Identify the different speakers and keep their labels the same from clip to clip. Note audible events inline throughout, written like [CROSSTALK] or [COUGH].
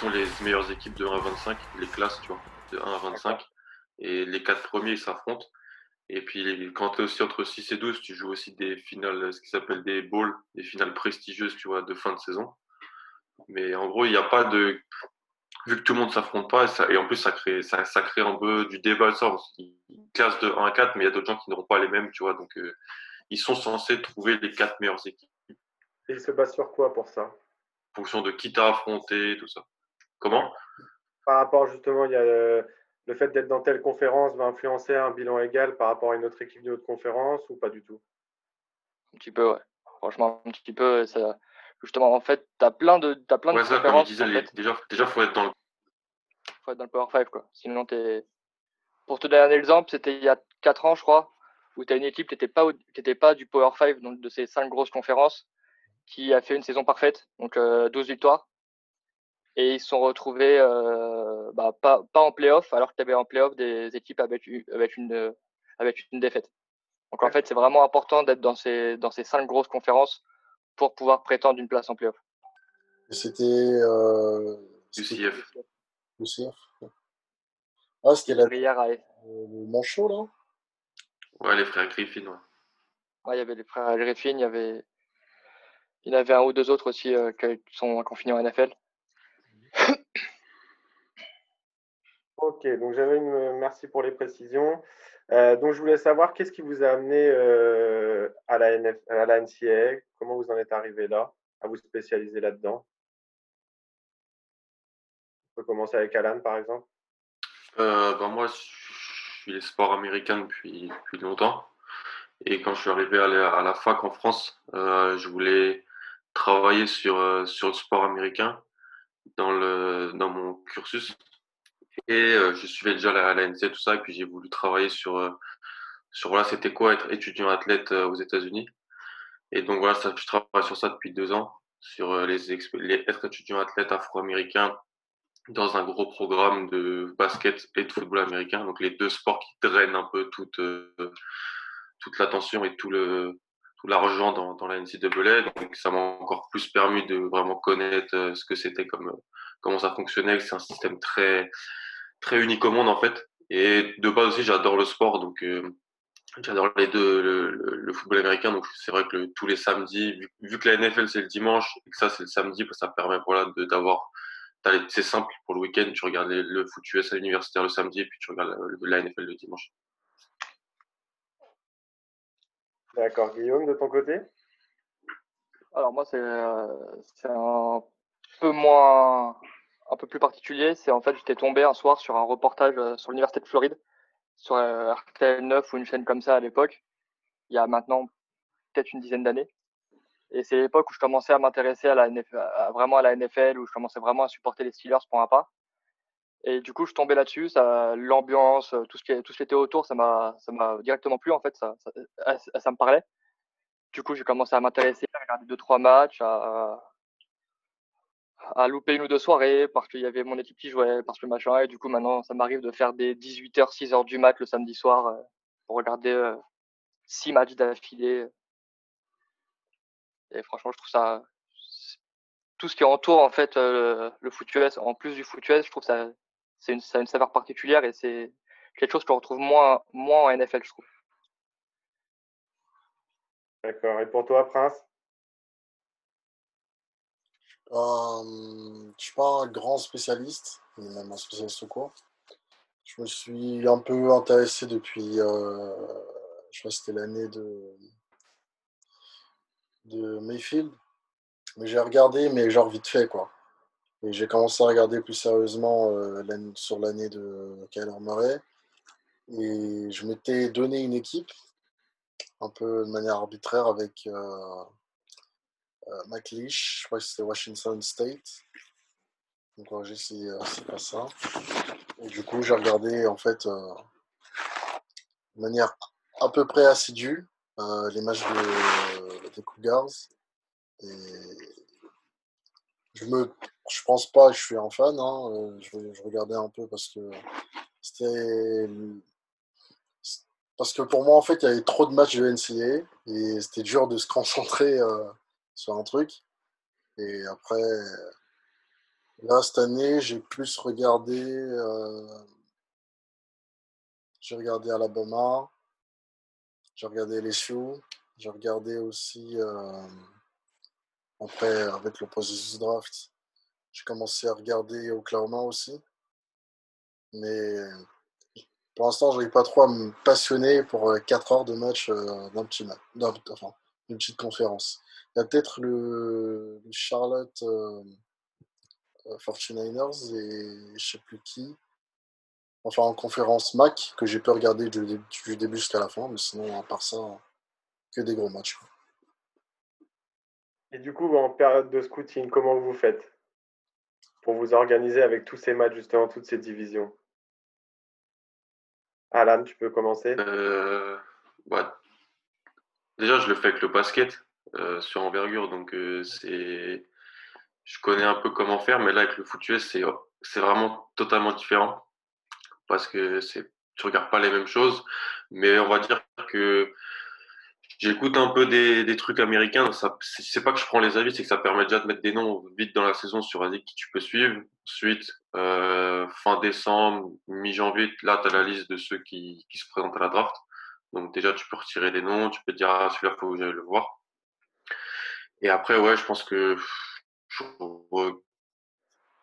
Speaker 1: sont les meilleures équipes de 1 à 25, les classes, tu vois, de 1 à 25. Et les quatre premiers s'affrontent. Et puis quand tu es aussi entre 6 et 12, tu joues aussi des finales, ce qui s'appelle des bowls, des finales prestigieuses, tu vois, de fin de saison. Mais en gros, il n'y a pas de vu que tout le monde s'affronte pas, et, en plus ça crée, ça, ça, crée un peu du débat, ça, classe de 1 à 4, mais il y a d'autres gens qui n'auront pas les mêmes, tu vois, donc euh, ils sont censés trouver les quatre meilleures équipes.
Speaker 2: Et ils se basent sur quoi pour ça?
Speaker 1: En fonction de qui t'as affronté, tout ça. Comment?
Speaker 2: Par rapport justement, il y a le, fait d'être dans telle conférence va influencer un bilan égal par rapport à une autre équipe d'une autre conférence ou pas du tout?
Speaker 3: Un petit peu, ouais. Franchement, un petit peu, ça, justement, en fait, tu as plein de, as plein de
Speaker 1: ça,
Speaker 3: conférences.
Speaker 1: Disais, déjà, déjà, faut être dans le...
Speaker 3: faut être dans le Power 5, quoi. Sinon, es... Pour te donner un exemple, c'était il y a 4 ans, je crois, où tu as une équipe qui n'était pas, pas du Power 5, donc de ces 5 grosses conférences, qui a fait une saison parfaite, donc 12 euh, victoires. Et ils se sont retrouvés euh, bah, pas, pas en playoff, alors que tu avais en playoff des équipes avec, avec, une, avec une défaite. Donc en fait, c'est vraiment important d'être dans ces, dans ces 5 grosses conférences pour pouvoir prétendre une place en playoff.
Speaker 4: C'était euh,
Speaker 1: UCF.
Speaker 4: UCF. Ah, c'était la
Speaker 3: euh,
Speaker 4: le manchot là?
Speaker 1: Ouais, les frères Griffin, ouais.
Speaker 3: Ouais, il y avait les frères Griffin, il y avait il y en avait un ou deux autres aussi euh, qui sont confinés en NFL.
Speaker 2: Ok, donc j'avais une merci pour les précisions. Euh, donc, je voulais savoir qu'est-ce qui vous a amené euh, à, la NF, NCAA Comment vous en êtes arrivé là, à vous spécialiser là-dedans? On peut commencer avec Alan, par exemple.
Speaker 1: Euh, ben moi, je suis les sports américains depuis, depuis longtemps. Et quand je suis arrivé à la, à la fac en France, je voulais travailler sur, sur le sport américain dans, le, dans mon cursus. Et euh, je suivais déjà la, la NCA, tout ça, et puis j'ai voulu travailler sur, euh, sur voilà, c'était quoi être étudiant athlète euh, aux États-Unis. Et donc voilà, ça, je travaille sur ça depuis deux ans, sur les, les être étudiant athlète afro-américain dans un gros programme de basket et de football américain, donc les deux sports qui drainent un peu toute, toute l'attention et tout le l'argent dans, dans la NCAA. Donc ça m'a encore plus permis de vraiment connaître ce que c'était comme comment ça fonctionnait. C'est un système très très unique au monde en fait. Et de base aussi, j'adore le sport, donc euh, j'adore les deux, le, le, football américain. Donc c'est vrai que tous les samedis, vu, que la NFL c'est le dimanche et que ça c'est le samedi, bah, ça permet voilà d'avoir c'est simple pour le week-end, tu regardes le foot USA universitaire le samedi et puis tu regardes la, la NFL le dimanche.
Speaker 2: D'accord, Guillaume, de ton côté?
Speaker 3: Alors moi c'est euh, un peu moins un peu plus particulier, c'est en fait j'étais tombé un soir sur un reportage euh, sur l'université de Floride, sur euh, RTL 9 ou une chaîne comme ça à l'époque, il y a maintenant peut-être une dizaine d'années. Et c'est l'époque où je commençais à m'intéresser à la vraiment à la NFL, où je commençais vraiment à supporter les Steelers pour un pas. Et du coup, je tombais là-dessus, ça, l'ambiance, tout ce qui, tout ce qui était autour, ça m'a, ça m'a directement plu en fait, ça, ça, ça me parlait. Du coup, j'ai commencé à m'intéresser, à regarder deux trois matchs, à, à louper une ou deux soirées parce qu'il y avait mon équipe qui jouait, parce que machin. Et du coup, maintenant, ça m'arrive de faire des 18h, 6h du mat le samedi soir euh, pour regarder euh, six matchs d'affilée. Et franchement, je trouve ça. Tout ce qui entoure en fait euh, le foot US, en plus du foot US, je trouve ça c'est une, ça a une saveur particulière et c'est quelque chose que je retrouve moins, moins en NFL, je trouve.
Speaker 2: D'accord. Et pour toi, Prince?
Speaker 4: Euh, je ne suis pas un grand spécialiste, même un spécialiste au cours. Je me suis un peu intéressé depuis, euh, je crois que c'était l'année de, de Mayfield. Mais j'ai regardé, mais genre vite fait, quoi. Et j'ai commencé à regarder plus sérieusement euh, sur l'année de Kyler Murray. Et je m'étais donné une équipe, un peu de manière arbitraire, avec euh, euh, McLeish, je crois que c'était Washington State. Donc c'est pas ça. Et du coup, j'ai regardé en fait de manière à peu près assidue les matchs des Cougars. Et je me je pense pas je suis un fan. Hein. Je, je, regardais un peu parce que c'était parce que pour moi, en fait, il y avait trop de matchs de NCA et c'était dur de se concentrer sur un truc. Et après, là, cette année, j'ai plus regardé. j'ai regardé Alabama, j'ai regardé j'ai regardé aussi. Après, avec le processus draft, j'ai commencé à regarder Oklahoma aussi. Mais pour l'instant, je n'arrive pas trop à me passionner pour 4 heures de match d'un petit match, enfin, une petite conférence. Il y a peut-être le, Charlotte 49ers et je sais plus qui. Enfin, en conférence MAC, que j'ai pu regarder du, début jusqu'à la fin, mais sinon, à part ça, que des gros matchs.
Speaker 2: Et du coup, en période de scouting, comment vous faites pour vous organiser avec tous ces matchs, justement, toutes ces divisions? Alan, tu peux commencer.
Speaker 1: Euh, Déjà, je le fais avec le basket euh, sur envergure, donc euh, c'est, je connais un peu comment faire, mais là avec le foot c'est c'est vraiment totalement différent parce que c'est tu regardes pas les mêmes choses, mais on va dire que j'écoute un peu des, des trucs américains. C'est pas que je prends les avis, c'est que ça permet déjà de mettre des noms vite dans la saison sur un qui tu peux suivre. Ensuite, euh, fin décembre, mi-janvier, là, tu as la liste de ceux qui, qui se présentent à la draft. Donc déjà, tu peux retirer des noms, tu peux dire, ah, celui-là, faut que j'aille le voir. Et après, ouais, je pense que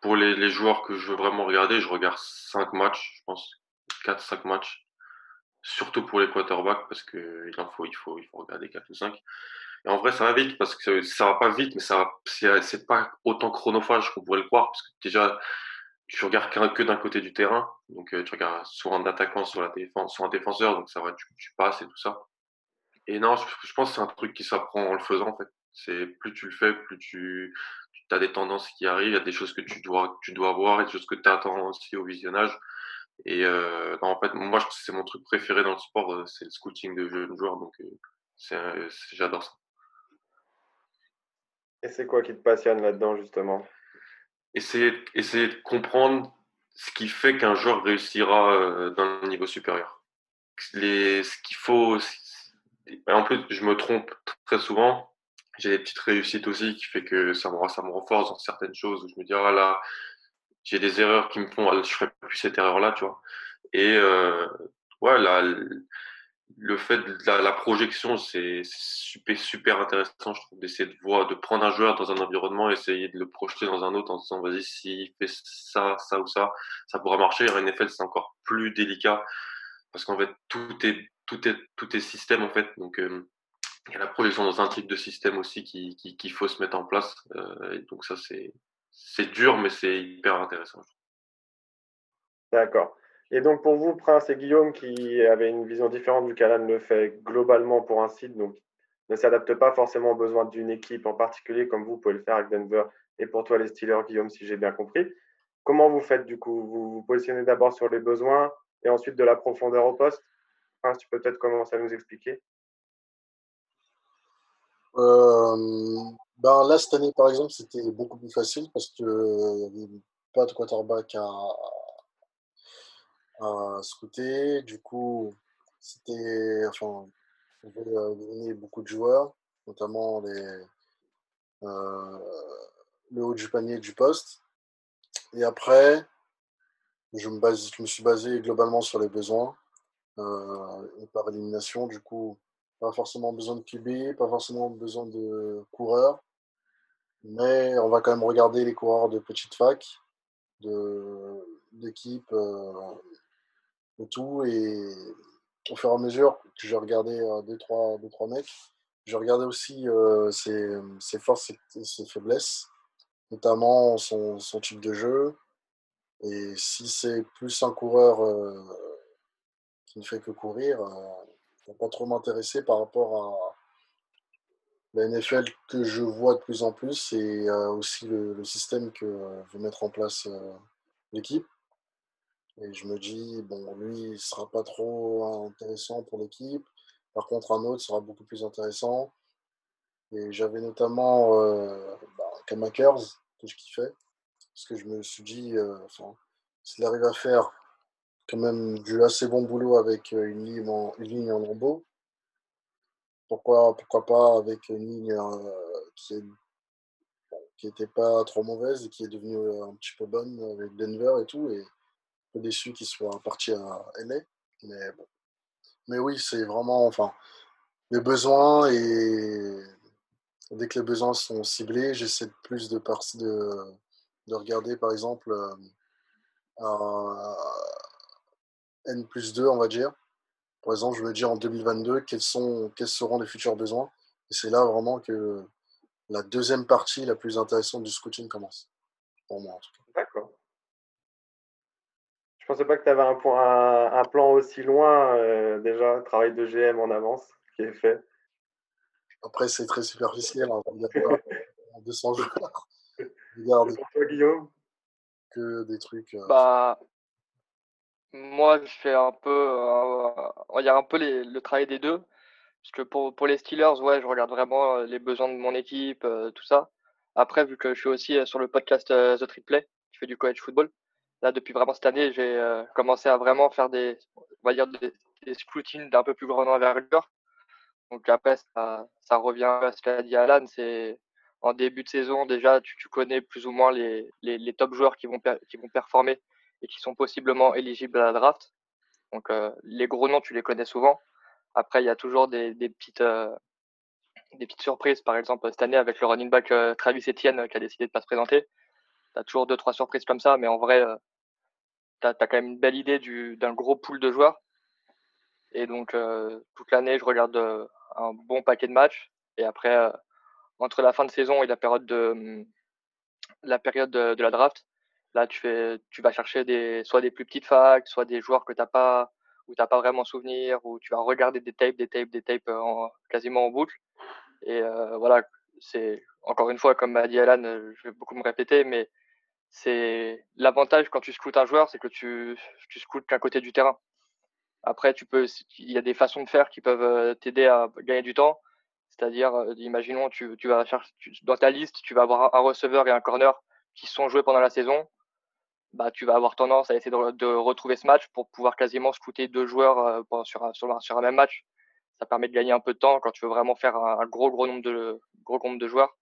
Speaker 1: pour les, les, joueurs que je veux vraiment regarder, je regarde 5 matchs, je pense, 4-5 matchs. Surtout pour les quarterbacks, parce qu'il en faut, il faut, il faut regarder 4 ou 5. Et en vrai, ça va vite, parce que ça va pas vite, mais ça c'est pas autant chronophage qu'on pourrait le croire, parce que déjà, tu regardes que d'un côté du terrain, donc euh, tu regardes soit un attaquant, soit, un défenseur, donc ça va, tu, passes et tout ça. Et non, je, je pense que c'est un truc qui s'apprend en le faisant, en fait. C'est plus tu le fais, plus tu, tu as des tendances qui arrivent, il y a des choses que tu dois, tu dois voir, et des choses que tu attends aussi au visionnage. Et euh, en fait, moi, c'est mon truc préféré dans le sport, euh, c'est le scouting de jeunes joueurs, donc euh, j'adore ça.
Speaker 2: Et c'est quoi qui te passionne là-dedans, justement?
Speaker 1: Essayer, essayer de comprendre ce qui fait qu'un joueur réussira dans un niveau supérieur. Les, ce qu'il faut. En plus, je me trompe très souvent j'ai des petites réussites aussi qui fait que ça me, ça me renforce dans certaines choses où je me dis, ah là, j'ai des erreurs qui me font, ah, je ferai plus cette erreur-là, tu vois. Et euh, ouais, le fait de la, projection, c'est super, super intéressant, je trouve, d'essayer de prendre un joueur dans un environnement, essayer de le projeter dans un autre en disant, vas-y, s'il fait ça, ça ou ça, ça pourra marcher. En NFL, c'est encore plus délicat parce qu'en fait, tout est, tout est, tout est système, en fait. Donc, euh, il y a la projection dans un type de système aussi qu'il qui, faut se mettre en place. Euh, donc ça, c'est dur, mais c'est hyper intéressant.
Speaker 2: D'accord. Et donc pour vous, Prince et Guillaume, qui avaient une vision différente du qu'Alan le fait globalement pour un site, donc ne s'adapte pas forcément aux besoins d'une équipe en particulier, comme vous pouvez le faire avec Denver, et pour toi les Steelers, Guillaume, si j'ai bien compris. Comment vous faites du coup? Vous vous positionnez d'abord sur les besoins et ensuite de la profondeur au poste? Prince, tu peux peut-être commencer à nous expliquer?
Speaker 4: Euh, ben là, cette année, par exemple, c'était beaucoup plus facile parce qu'il n'y avait pas de quarterback à, à scouter. Du coup, c'était. Enfin, on avait beaucoup de joueurs, notamment les, euh, le haut du panier du poste. Et après, je me, suis basé globalement sur les besoins euh, et par élimination. Du coup, pas forcément besoin de QB, pas forcément besoin de coureurs. Mais on va quand même regarder les coureurs de petite fac, d'équipe, euh, de tout. Et au fur et à mesure que j'ai regardé euh, deux, trois, deux, trois mecs, j'ai regardé aussi euh, ses, ses, forces et ses faiblesses, notamment son, son, type de jeu. Et si c'est plus un coureur euh, qui ne fait que courir, pas trop m'intéresser par rapport à la NFL que je vois de plus en plus et euh, aussi le, système que veut mettre en place euh, l'équipe. Et je me dis, bon, lui, il sera pas trop intéressant pour l'équipe. Par contre, un autre sera beaucoup plus intéressant. Et j'avais notamment euh, bah, Kamakers, que je kiffais. Parce que je me suis dit, euh, s'il arrive à faire quand même du assez bon boulot avec une ligne en, une ligne en. Pourquoi, pourquoi pas avec une ligne qui est qui n'était pas trop mauvaise et qui est devenue un petit peu bonne avec Denver et tout. Et un peu déçu qu'il soit parti à LA. Mais, mais oui, c'est vraiment enfin, les besoins et dès que les besoins sont ciblés, j'essaie plus de, de, de regarder par exemple N plus 2, on va dire. Par exemple, je me dis en 2022, quels, sont, quels seront les futurs besoins. Et c'est là vraiment que la deuxième partie la plus intéressante du scouting commence. Pour moi, en tout
Speaker 2: cas. D'accord. Je pensais pas que tu avais un, point, un, plan aussi loin, euh, déjà, travail de GM en avance qui est fait.
Speaker 4: Après, c'est très superficiel. Hein, [LAUGHS] en 200 jours.
Speaker 2: Regarde. Pour toi, Guillaume?
Speaker 4: Que des trucs. Euh,
Speaker 3: bah, moi, je fais un peu, euh, on dire un peu le travail des deux. Parce que pour, pour les Steelers, ouais, je regarde vraiment euh, les besoins de mon équipe, euh, tout ça. Après, vu que je suis aussi sur le podcast The Triplay, qui fait du college football, là, depuis vraiment cette année, j'ai commencé à vraiment faire des, on va dire, des, des scrutines d'un peu plus grande envergure. Donc après, ça, revient à ce qu'a dit Alan, c'est en début de saison, déjà, tu, tu connais plus ou moins les, les, les top joueurs qui vont, qui vont performer et qui sont possiblement éligibles à la draft. Donc euh, les gros noms, tu les connais souvent. Après, il y a toujours des, des petites euh, des petites surprises. Par exemple, cette année avec le running back euh, Travis Etienne qui a décidé de pas se présenter. Tu as toujours deux trois surprises comme ça, mais en vrai, tu as, quand même une belle idée d'un gros pool de joueurs. Et donc toute l'année, je regarde un bon paquet de matchs. Et après, entre la fin de saison et la période de la période de la draft, Là, tu, vas chercher soit des plus petites facs, soit des joueurs que tu n'as pas, ou tu pas vraiment souvenir, ou tu vas regarder des tapes, des tapes, des tapes euh, en, quasiment en boucle. Et euh, voilà, c'est encore une fois, comme m'a dit Alan, euh, je vais beaucoup me répéter, mais c'est l'avantage quand tu scoutes un joueur, c'est que tu, tu scoutes qu'un côté du terrain. Après, tu peux, il y a des façons de faire qui peuvent t'aider à gagner du temps. C'est-à-dire, imaginons, tu, vas dans ta liste, tu vas avoir un receveur et un corner qui sont joués pendant la saison bah, tu vas avoir tendance à essayer de, retrouver ce match pour pouvoir quasiment scouter deux joueurs euh, sur, un, sur, un même match. Ça permet de gagner un peu de temps quand tu veux vraiment faire un, gros, gros nombre de, gros nombre de joueurs.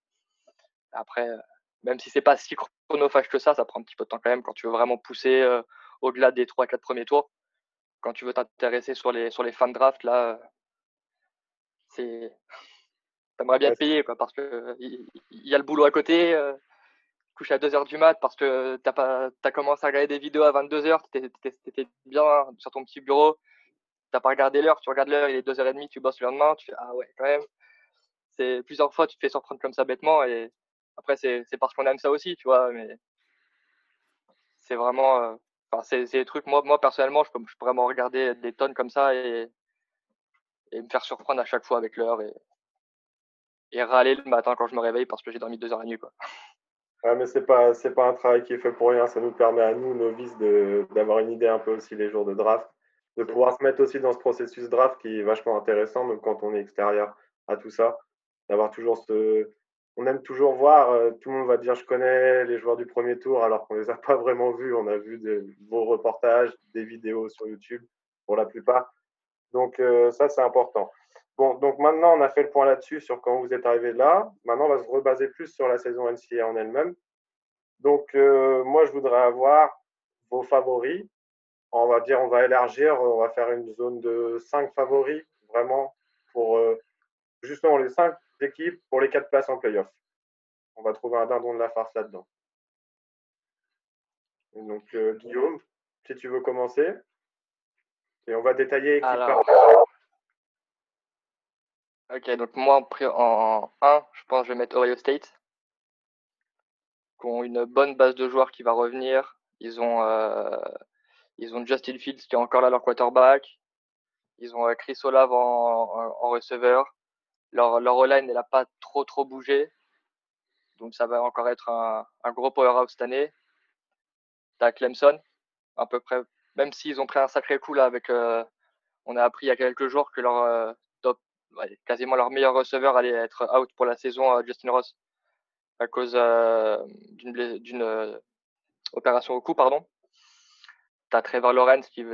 Speaker 3: Après, euh, même si c'est pas si chronophage que ça, ça prend un petit peu de temps quand même quand tu veux vraiment pousser euh, au-delà des 3-4 premiers tours. Quand tu veux t'intéresser sur les, sur les fans draft, là, c'est. T'aimerais bien te payer, quoi, parce que il y, a le boulot à côté couché à 2h du mat parce que tu as, as, commencé à regarder des vidéos à 22h, tu étais, bien sur ton petit bureau, tu pas regardé l'heure, tu regardes l'heure, il est 2h30, tu bosses le lendemain, tu fais Ah ouais, quand même. C'est plusieurs fois, tu te fais surprendre comme ça bêtement et après, c'est parce qu'on aime ça aussi, tu vois, mais c'est vraiment. Euh, enfin, c'est des trucs, moi, moi personnellement, je je vraiment regarder des tonnes comme ça et, et me faire surprendre à chaque fois avec l'heure et, et râler le matin quand je me réveille parce que j'ai dormi deux heures la nuit. Quoi.
Speaker 2: Ouais, mais c'est pas c'est pas un travail qui est fait pour rien. Ça nous permet à nous, novices, d'avoir une idée un peu aussi les jours de draft, de pouvoir se mettre aussi dans ce processus draft qui est vachement intéressant, même quand on est extérieur à tout ça, d'avoir toujours ce. On aime toujours voir. Euh, tout le monde va dire je connais les joueurs du premier tour alors qu'on les a [LAUGHS] pas vraiment vus. On a vu de beaux reportages, des vidéos sur YouTube pour la plupart. Donc euh, ça c'est important. Bon, donc maintenant, on a fait le point là-dessus sur quand vous êtes arrivé là. Maintenant, on va se rebaser plus sur la saison NCA en elle-même. Donc, euh, moi, je voudrais avoir vos favoris. On va dire, on va élargir, on va faire une zone de cinq favoris, vraiment, pour euh, justement les cinq équipes pour les quatre places en playoff. On va trouver un dindon de la farce là-dedans. Donc, euh, Guillaume, si tu veux commencer. Et on va détailler équipe par
Speaker 3: Ok, donc moi en 1, je pense que je vais mettre Ohio State, qui ont une bonne base de joueurs qui va revenir. Ils ont, euh, ils ont Justin Fields qui est encore là, leur quarterback. Ils ont euh, Chris Olave en, en, receveur. Leur, leur line n'a pas trop trop bougé. Donc ça va encore être un, un gros powerhouse cette année. T'as Clemson, à peu près, même s'ils ont pris un sacré coup là avec, euh, on a appris il y a quelques jours que leur euh, quasiment leur meilleur receveur allait être out pour la saison, Justin Ross, à cause euh, d'une euh, opération au cou, pardon. tu as Trevor Lawrence qui,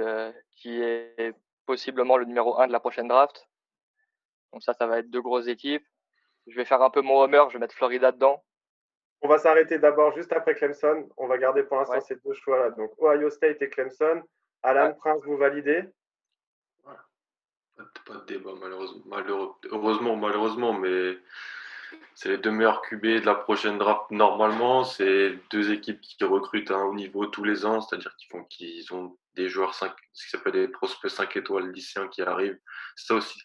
Speaker 3: qui est possiblement le numéro 1 de la prochaine draft. Donc ça, ça va être deux grosses équipes. Je vais faire un peu mon homer, je vais mettre Florida dedans.
Speaker 2: On va s'arrêter d'abord juste après Clemson. On va garder pour l'instant ces deux choix-là. Donc Ohio State et Clemson. Alan Prince, vous validez?
Speaker 1: Pas de débat, malheureusement. heureusement, malheureusement, mais c'est les deux meilleurs QB de la prochaine draft normalement. C'est deux équipes qui recrutent à un haut niveau tous les ans, c'est-à-dire qu'ils font qu'ils ont des joueurs 5, ce qui s'appelle des prospects 5 étoiles lycéens qui arrivent. Ça aussi.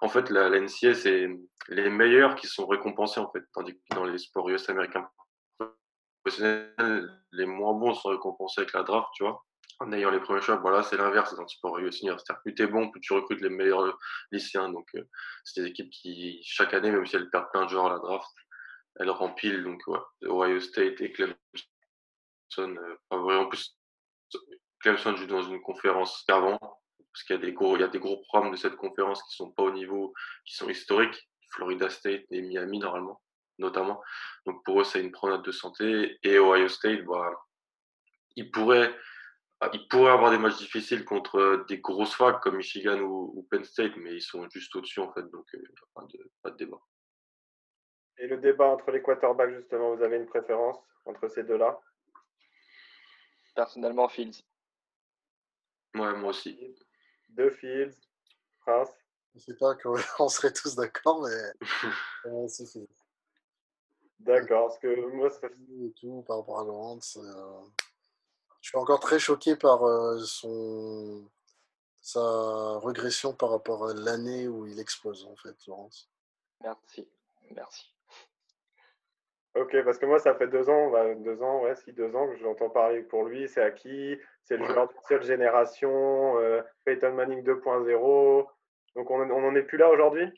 Speaker 1: En fait, la, la NCA, c'est les meilleurs qui sont récompensés, en fait, tandis que dans les sports US américains professionnels, les moins bons sont récompensés avec la draft, tu vois en ayant les premiers choix. Voilà, c'est l'inverse dans le sport universitaire. Plus tu es bon, plus tu recrutes les meilleurs lycéens. Donc, euh, c'est des équipes qui, chaque année, même si elles perdent plein de joueurs à la draft, elles remplissent. Donc, ouais, Ohio State et Clemson. Euh, en plus, Clemson joue dans une conférence avant, parce qu'il y a des gros, il y a des gros programmes de cette conférence qui sont pas au niveau, qui sont historiques. Florida State et Miami, normalement, notamment. Donc, pour eux, c'est une promenade de santé. Et Ohio State, bah, ils pourraient ils pourraient avoir des matchs difficiles contre euh, des grosses facs comme Michigan ou, Penn State, mais ils sont juste au-dessus en fait, donc il euh, n'y a pas de, débat.
Speaker 2: Et le débat entre les quarterbacks, justement, vous avez une préférence entre ces deux-là?
Speaker 3: Personnellement, Fields.
Speaker 1: Ouais, moi aussi.
Speaker 2: Deux Fields, Prince.
Speaker 4: Je ne sais pas qu'on [LAUGHS] serait tous d'accord, mais [LAUGHS] c'est Fields.
Speaker 2: D'accord, parce que moi, ça
Speaker 4: et tout par rapport à Lawrence. Euh, je suis encore très choqué par euh, son, sa régression par rapport à l'année où il explose, en fait, Laurence.
Speaker 3: Merci, merci.
Speaker 2: Ok, parce que moi, ça fait deux ans, bah, deux ans, ouais, si deux ans que j'entends parler pour lui. C'est acquis, c'est le joueur de seule génération, euh, Peyton Manning 2.0. Donc, on n'en est plus là aujourd'hui?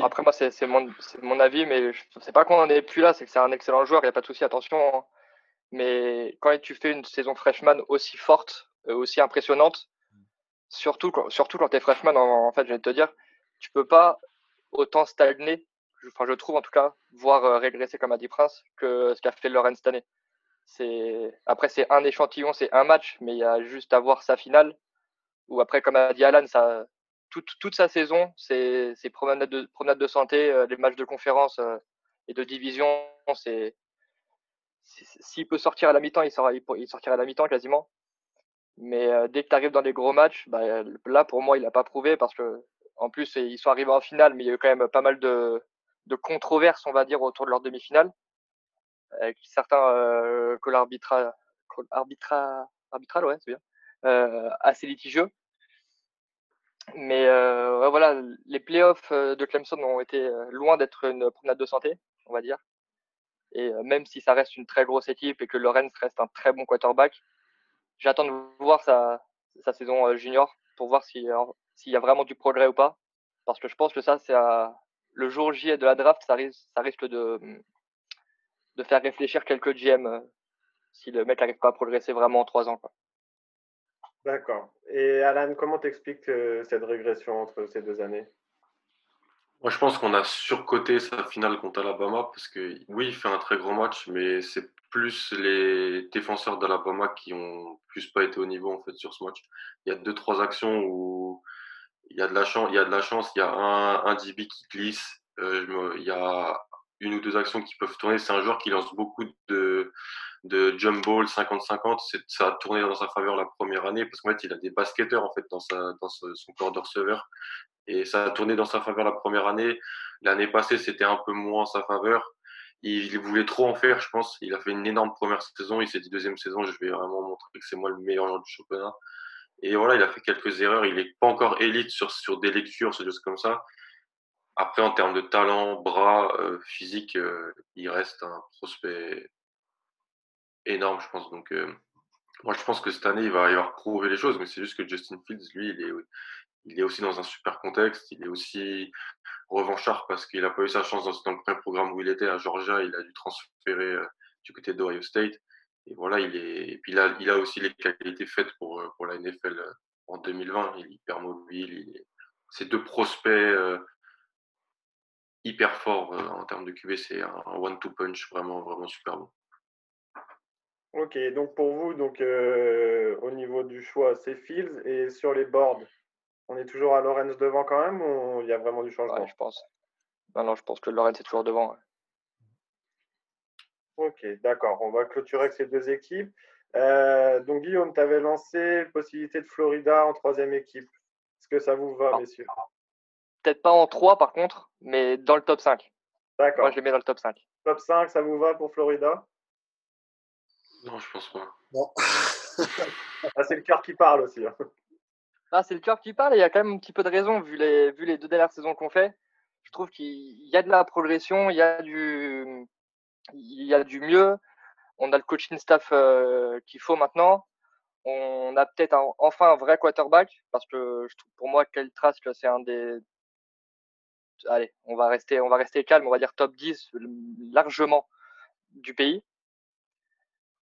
Speaker 3: Après, moi, c'est mon, mon, avis, mais c'est pas qu'on n'en est plus là, c'est que c'est un excellent joueur, il n'y a pas de souci, attention. Mais quand tu fais une saison freshman aussi forte, euh, aussi impressionnante, surtout surtout quand tu es freshman, en, fait, je vais te dire, tu peux pas autant stagner, enfin, je trouve en tout cas, voir euh, régresser comme a dit Prince, que ce qu'a fait Lorenz cette année. C'est, après, c'est un échantillon, c'est un match, mais il y a juste à voir sa finale, ou après, comme a dit Alan, ça, toute, toute sa saison, promenade de, promenade de santé, euh, les matchs de conférence et de division, c'est, s'il peut sortir à la mi-temps, il, sortira à la mi-temps quasiment. Mais euh, dès que tu arrives dans les gros matchs, bah, là pour moi il n'a pas prouvé parce que en plus ils sont arrivés en finale, mais il y a eu quand même pas mal de, controverses, on va dire, autour de leur demi-finale, avec certains euh, que arbitra, arbitral, ouais, c'est bien, euh, assez litigieux. Mais euh, voilà, les playoffs de Clemson ont été loin d'être une promenade de santé, on va dire. Et euh, même si ça reste une très grosse équipe et que Lorenz reste un très bon quarterback, j'attends de voir sa, sa saison euh, junior pour voir s'il y a vraiment du progrès ou pas. Parce que je pense que ça, c'est le jour J de la draft, ça risque, de, de faire réfléchir quelques GM euh, si le mec n'arrive pas à progresser vraiment en trois ans.
Speaker 2: D'accord. Et Alan, comment t'expliques cette régression entre ces deux années?
Speaker 1: Moi, je pense qu'on a surcoté sa finale contre Alabama parce que oui, il fait un très grand match, mais c'est plus les défenseurs d'Alabama qui ont plus pas été au niveau en fait sur ce match. Il y a deux trois actions où il y a de la chance, il y a de la chance, il y a un, un DB qui glisse, euh, il y a une ou deux actions qui peuvent tourner. C'est un joueur qui lance beaucoup de de jump ball 50-50. Ça a tourné dans sa faveur la première année parce qu'en fait, il a des basketteurs en fait dans sa dans son corps de receveur et ça a tourné dans sa faveur la première année. L'année passée, c'était un peu moins en sa faveur. Il, voulait trop en faire, je pense. Il a fait une énorme première saison. Il s'est dit deuxième saison, je vais vraiment montrer que c'est moi le meilleur joueur du championnat. Et voilà, il a fait quelques erreurs. Il n'est pas encore élite sur, sur des lectures, sur des choses comme ça. Après, en termes de talent, bras, euh, physique, euh, il reste un prospect énorme, je pense. Donc, euh, moi, je pense que cette année, il va, il va prouver les choses, mais c'est juste que Justin Fields, lui, il est, il est aussi dans un super contexte. Il est aussi revanchard parce qu'il n'a pas eu sa chance dans, le premier programme où il était à Georgia. Il a dû transférer euh, du côté d'Ohio State. Et voilà, il est. Et puis là, il a aussi les qualités faites pour, euh, pour la NFL euh, en 2020. Il est hyper mobile. Il est... C'est deux prospects hyper forts en termes de QB. C'est un one-two punch vraiment, vraiment super bon.
Speaker 2: Ok, donc pour vous, donc, euh, au niveau du choix, c'est Fields. Et sur les boards, on est toujours à Lorenz devant quand même ou il y a vraiment du changement?
Speaker 3: Ouais, je pense. Non, non, je pense que Lorenz est toujours devant. ouais.
Speaker 2: Ok, d'accord. On va clôturer avec ces deux équipes. Euh, donc Guillaume, tu avais lancé possibilité de Florida en troisième équipe. Est-ce que ça vous va,
Speaker 3: Ah.
Speaker 2: messieurs?
Speaker 3: Peut-être pas en 3 par contre, mais dans le top 5. Moi,
Speaker 2: D'accord.
Speaker 3: je les mets dans le top 5.
Speaker 2: Top 5, ça vous va pour Florida?
Speaker 1: Non, je pense pas.
Speaker 4: Non.
Speaker 2: ah, C'est le cœur qui parle aussi. hein.
Speaker 3: Ah, c'est le cœur qui parle et il y a quand même un petit peu de raison vu les, vu les deux dernières saisons qu'on fait. Je trouve qu'il y a de la progression, il y a du, il y a du mieux. On a le coaching staff euh, qu'il faut maintenant. On a peut-être enfin un vrai quarterback parce que je trouve, pour moi, Kyle Trask, c'est un des. Allez, on va rester, calme, on va dire top 10 largement du pays.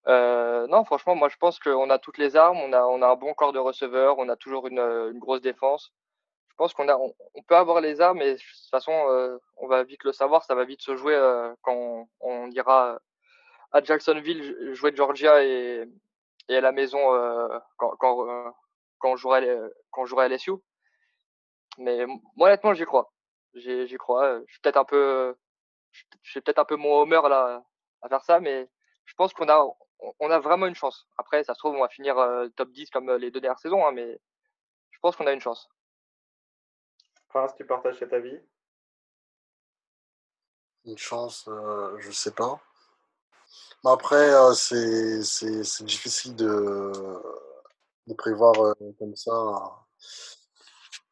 Speaker 3: Euh, non, franchement, moi je pense qu'on a toutes les armes, on a, un bon corps de receveur, on a toujours une, grosse défense. Je pense qu'on a, peut avoir les armes, mais de toute façon, euh, on va vite le savoir, ça va vite se jouer euh, quand on, ira à Jacksonville jouer Georgia et, et à la maison quand, quand, quand, on à LSU. Mais moi, honnêtement, j'y crois. J'y j'y crois. Je suis peut-être un peu, je suis peut-être un peu mon homer là à faire ça, mais je pense qu'on a, on- a vraiment une chance. Après, ça se trouve, on va finir euh, top 10 comme les deux dernières saisons, hein, mais je pense qu'on a une chance.
Speaker 2: Prince, tu partages cet avis?
Speaker 4: Une chance, euh, je sais pas. Mais après, euh, c'est c'est- c'est difficile de, de prévoir euh, comme ça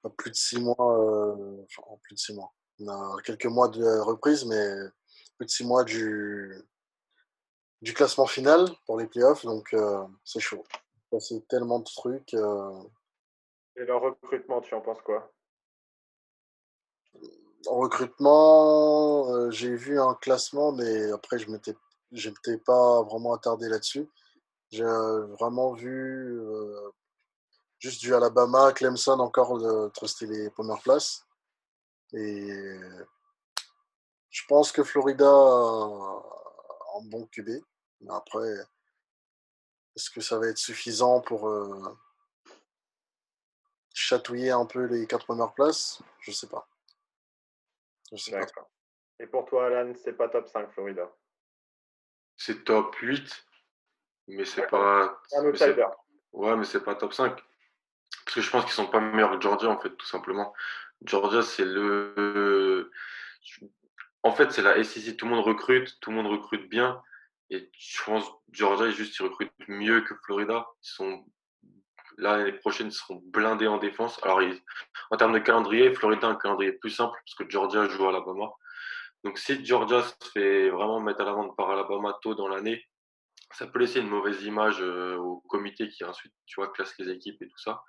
Speaker 4: plus de six mois, euh, enfin, en plus de six mois. On a quelques mois de reprise, mais plus de six mois du, du classement final pour les playoffs, donc euh, c'est chaud. C'est tellement de trucs. euh,
Speaker 2: Et leur recrutement, tu en penses quoi?
Speaker 4: En recrutement, j'ai vu un classement, mais après, je m'étais, pas vraiment attardé là-dessus. J'ai vraiment vu juste du Alabama, Clemson encore de truster les premières places. Et je pense que Florida a un bon QB. Mais après, est-ce que ça va être suffisant pour euh, chatouiller un peu les quatre premières places? Je sais pas. Je sais pas.
Speaker 2: D'accord. Et pour toi, Alan, c'est pas top 5, Florida?
Speaker 1: C'est top 8, mais c'est pas.
Speaker 2: Un outsider.
Speaker 1: Ouais, mais c'est pas top 5. Parce que je pense qu'ils sont pas meilleurs que Georgia, en fait, tout simplement. Georgia, c'est le. En fait, c'est la SEC. Tout le monde recrute, tout le monde recrute bien. Et je pense que Georgia, ils juste, ils recrutent mieux que Florida. Ils sont. Là, l'année prochaine, ils seront blindés en défense. Alors, en termes de calendrier, Florida a un calendrier plus simple, parce que Georgia joue à Alabama. Donc, si Georgia se fait vraiment mettre à l'amende par Alabama tôt dans l'année, ça peut laisser une mauvaise image euh, au comité qui ensuite, tu vois, classe les équipes et tout ça.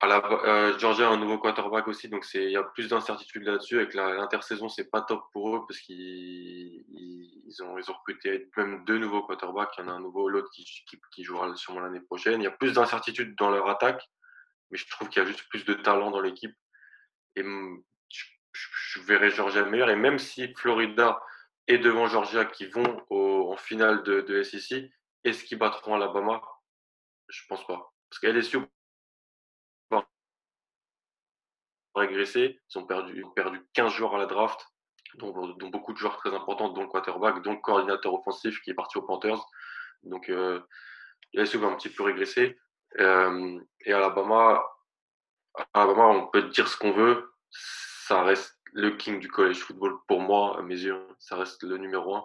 Speaker 1: À euh, Georgia a un nouveau quarterback aussi, donc il y a plus d'incertitudes là-dessus. Avec l'intersaison, c'est pas top pour eux parce qu'ils ils, ils ont ils ont recruté même deux nouveaux quarterbacks. Il y en a un nouveau, l'autre qui, jouera sûrement l'année prochaine. Il y a plus d'incertitudes dans leur attaque, mais je trouve qu'il y a juste plus de talent dans l'équipe. Et je, je, je verrais Georgia meilleur. Et même si Florida est devant Georgia qui vont au, en finale de, SEC, est-ce qu'ils battront Alabama? Je pense pas. Parce que LSU va régresser. Ils ont perdu, ont perdu 15 joueurs à la draft, dont, dont beaucoup de joueurs très importants, dont le quarterback, dont le coordinateur offensif qui est parti aux Panthers. Donc euh, LSU va un petit peu régresser. Euh, et Alabama, Alabama, on peut dire ce qu'on veut, ça reste le king du college football pour moi, à mes yeux. Ça reste le numéro un.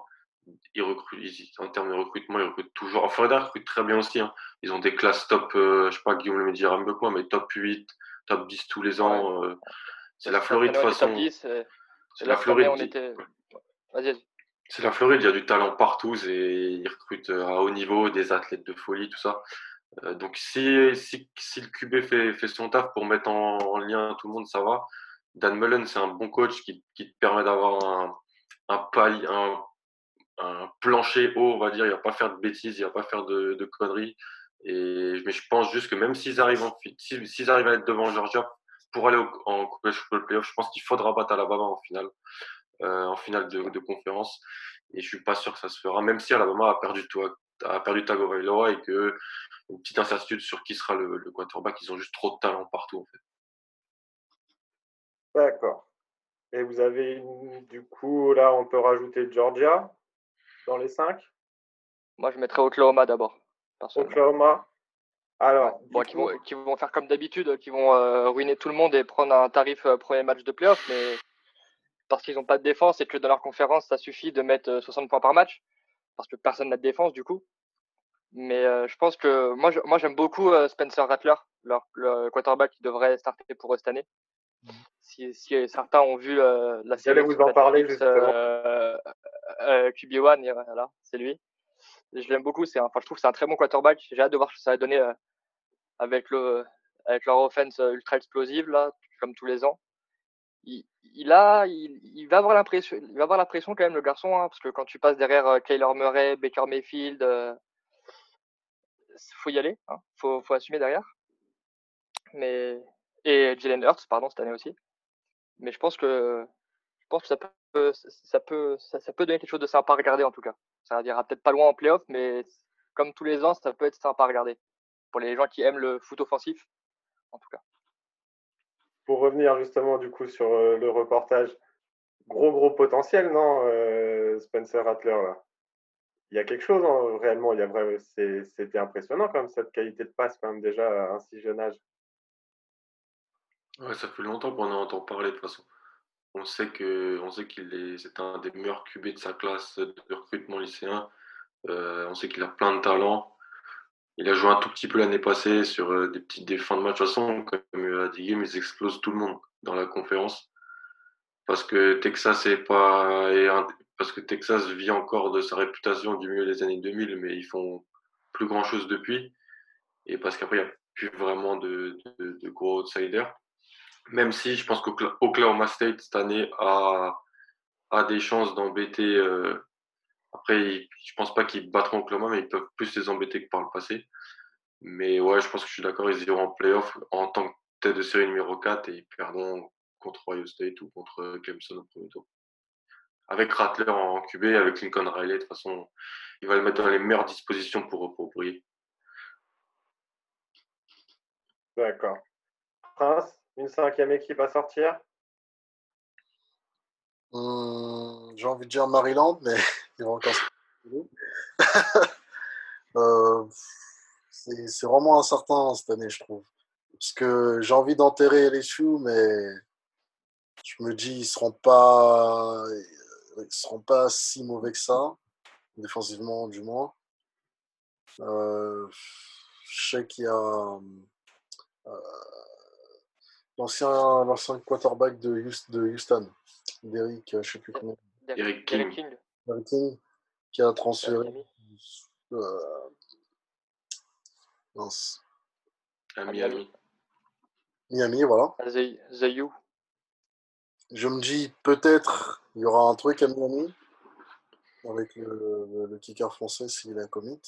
Speaker 1: Ils recrutent, ils- en termes de recrutement, ils recrutent toujours. En Florida, ils recrutent très bien aussi. hein. Ils ont des classes top, euh, je sais pas, Guillaume le dire un peu quoi, mais top 8, top 10 tous les ans. euh, c'est la Floride de toute façon.
Speaker 3: top 10, et-
Speaker 1: C'est la Floride.
Speaker 3: était.
Speaker 1: C'est la Floride, il y a du talent partout et ils recrutent euh, à haut niveau des athlètes de folie, tout ça. Euh, donc si, si, si le QB fait, fait son taf pour mettre en, en lien tout le monde, ça va. Dan Mullen, c'est un bon coach qui, qui te permet d'avoir un, un, plancher haut, on va dire. Il va pas faire de bêtises, il va pas faire de, de conneries. Et, mais je pense juste que même s'ils arrivent, s'ils arrivent à être devant Georgia pour aller au, en playoff, je pense qu'il faudra battre Alabama en finale. en finale de, conférence. Et je suis pas sûr que ça se fera, même si Alabama a perdu, a perdu Tagovailoa et que une petite incertitude sur qui sera le, le quarterback. Ils ont juste trop de talent partout, en fait.
Speaker 2: D'accord. Et vous avez, du coup, là, on peut rajouter Georgia dans les cinq?
Speaker 3: Moi, je mettrais Oklahoma d'abord.
Speaker 2: Oklahoma alors,
Speaker 3: qui, vont, faire comme d'habitude, qui vont euh, ruiner tout le monde et prendre un tarif euh, premier match de playoff, mais parce qu'ils n'ont pas de défense et que dans leur conférence, ça suffit de mettre 60 euh, points par match, parce que personne n'a de défense du coup. Mais je pense que moi, moi j'aime beaucoup Spencer Rattler, leur, le quarterback qui devrait starter pour eux cette année. Mmh. Si, si, certains ont vu la
Speaker 2: série. J'allais vous en parler justement.
Speaker 3: QB1, voilà, c'est lui. Je l'aime beaucoup. C'est, enfin, je trouve que c'est un très bon quarterback. J'ai hâte de voir ce que ça va donner avec, le, avec leur offense ultra explosive, là, comme tous les ans. Il, il a, il, va avoir l'impression, il va avoir la pression quand même, le garçon, hein, parce que quand tu passes derrière euh, Kyler Murray, Baker Mayfield, il euh, faut y aller, hein, faut, faut assumer derrière. Mais et Jalen Hurts, pardon, cette année aussi. Mais je pense que je pense que ça peut, ça peut, ça, peut donner quelque chose de sympa à regarder en tout cas. Ça ira peut-être pas loin en playoff, mais comme tous les ans, ça peut être sympa à regarder pour les gens qui aiment le foot offensif, en tout cas.
Speaker 2: Pour revenir justement du coup sur euh, le reportage, gros gros potentiel, non, euh, Spencer Rattler là? Il y a quelque chose hein, réellement. Il y a c'était impressionnant quand cette qualité de passe quand même déjà à un si jeune âge.
Speaker 1: Ouais, ça fait longtemps qu'on en entend parler de toute façon. On sait que, on sait qu'il est, c'est un des meilleurs QB de sa classe de recrutement lycéen. Euh, on sait qu'il a plein de talent. Il a joué un tout petit peu l'année passée sur euh, des petites des fins de match. De toute façon, comme a dit Game, ils explosent tout le monde dans la conférence. Parce que Texas est pas, parce que Texas vit encore de sa réputation du milieu des années 2000, mais ils font plus grand chose depuis. Et parce qu'après, il n'y a plus vraiment de, de, gros outsiders. Même si je pense qu'Oklahoma State cette année a, a des chances d'embêter euh, après, je pense pas qu'ils battront Oklahoma, mais ils peuvent plus les embêter que par le passé. Mais ouais, je pense que je suis d'accord, ils iront en playoff en tant que tête de série numéro 4 et ils perdront contre Ohio State ou contre Clemson au premier tour. Avec Rattler en QB, avec Lincoln Riley, de toute façon, il va le mettre dans les meilleures dispositions pour, pour briller.
Speaker 2: D'accord. Prince, une cinquième équipe à sortir
Speaker 4: Hum, j'ai envie de dire Maryland, mais [LAUGHS] il va encore [LAUGHS] euh, c'est vraiment incertain cette année, je trouve. Parce que j'ai envie d'enterrer les choux, mais je me dis, ils seront pas, ils seront pas si mauvais que ça, défensivement du moins. Euh, je sais qu'il y a euh, l'ancien quarterback de Houston d'Eric, euh, je sais plus comment.
Speaker 1: Eric King.
Speaker 4: Eric King, qui a transféré. Euh,
Speaker 1: mince. À Miami.
Speaker 4: Miami, voilà.
Speaker 3: The,
Speaker 4: Je me dis peut-être il y aura un truc à Miami avec le, le kicker français s'il est à commit.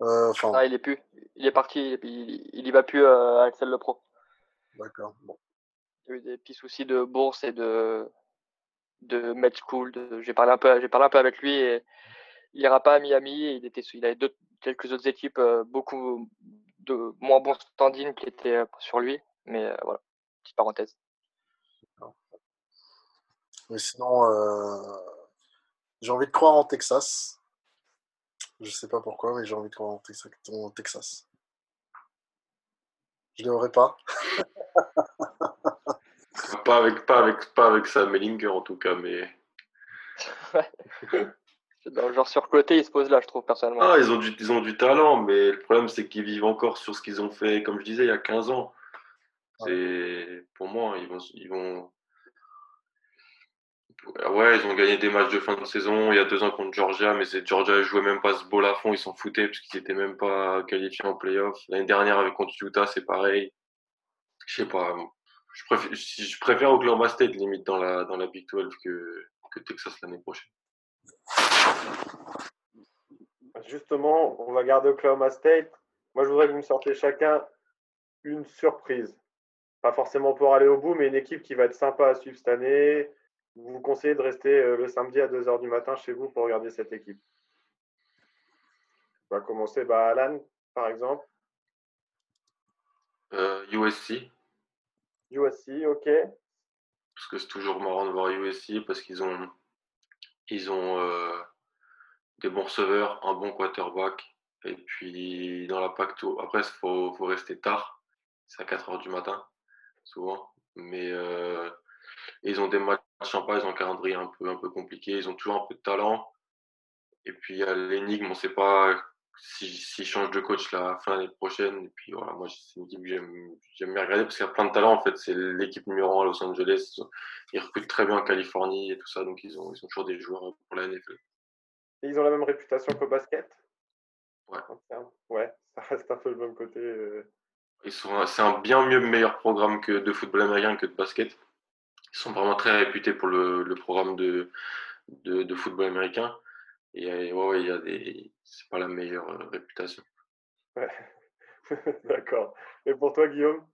Speaker 3: Euh, ah, il est plus. Il est parti. Il, il y va plus à Axel Le Pro.
Speaker 4: D'accord. Bon.
Speaker 3: Il y a eu des petits soucis de bourse et de, de Med School. J'ai parlé un peu, j'ai parlé un peu avec lui et il ira pas à Miami. Et il était, il avait quelques autres équipes euh, beaucoup de moins bons standing qui étaient euh, sur lui. Mais euh, voilà, petite parenthèse.
Speaker 4: Mais sinon, j'ai envie de croire en Texas. Je sais pas pourquoi, mais j'ai envie de croire en Texas. Je devrais pas. [LAUGHS]
Speaker 1: Pas avec, pas avec, pas avec Sam Mellinger en tout cas, mais. [LAUGHS]
Speaker 3: genre sur côté, ils se posent là, je trouve personnellement.
Speaker 1: Ah, ils ont du, ils ont du talent, mais le problème c'est qu'ils vivent encore sur ce qu'ils ont fait, comme je disais, il y a 15 ans. C'est pour moi, ils vont, ils vont. Ouais, ils ont gagné des matchs de fin de saison il y a deux ans contre Georgia, mais Georgia jouait même pas ce ball à fond, ils s'en foutaient parce qu'ils étaient même pas qualifiés en playoff. L'année dernière avec contre Utah, c'est pareil. Je sais pas, je préfère, Oklahoma State limite dans la, dans la Big 12 que, que Texas l'année prochaine.
Speaker 2: Justement, on va garder Oklahoma State. Moi, je voudrais que vous me sortiez chacun une surprise. Pas forcément pour aller au bout, mais une équipe qui va être sympa à suivre cette année, vous vous conseillez de rester euh, le samedi à 2h du matin chez vous pour regarder cette équipe? On va commencer bah, Alan, par exemple.
Speaker 1: USC.
Speaker 2: USC, ok.
Speaker 1: Parce que c'est toujours marrant de voir USC parce qu'ils ont, ils ont des bons receveurs, un bon quarterback. Et puis dans la Pacto, après, il faut, faut, rester tard. C'est à 4 h du matin, souvent. Mais euh, ils ont des matchs sympas, ils ont un calendrier un peu, un peu compliqué, ils ont toujours un peu de talent. Et puis il y a l'énigme, on ne sait pas s'ils si, changent de coach la fin l'année prochaine. Et puis voilà, moi c'est une équipe que j'aime bien regarder parce qu'il y a plein de talent en fait. C'est l'équipe numéro 1 à Los Angeles. Ils recrutent très bien en Californie et tout ça, donc ils ont, ils ont toujours des joueurs pour la NFL.
Speaker 2: Et ils ont la même réputation qu'au basket?
Speaker 1: Ouais.
Speaker 2: Ouais, ça reste un peu le même côté. Euh.
Speaker 1: C'est un bien mieux meilleur programme que de football américain que de basket. Ils sont vraiment très réputés pour le, le programme de, de, de, football américain. Et ouais, il y a des. C'est pas la meilleure euh, réputation.
Speaker 2: Ouais. [LAUGHS] D'accord. Et pour toi, Guillaume?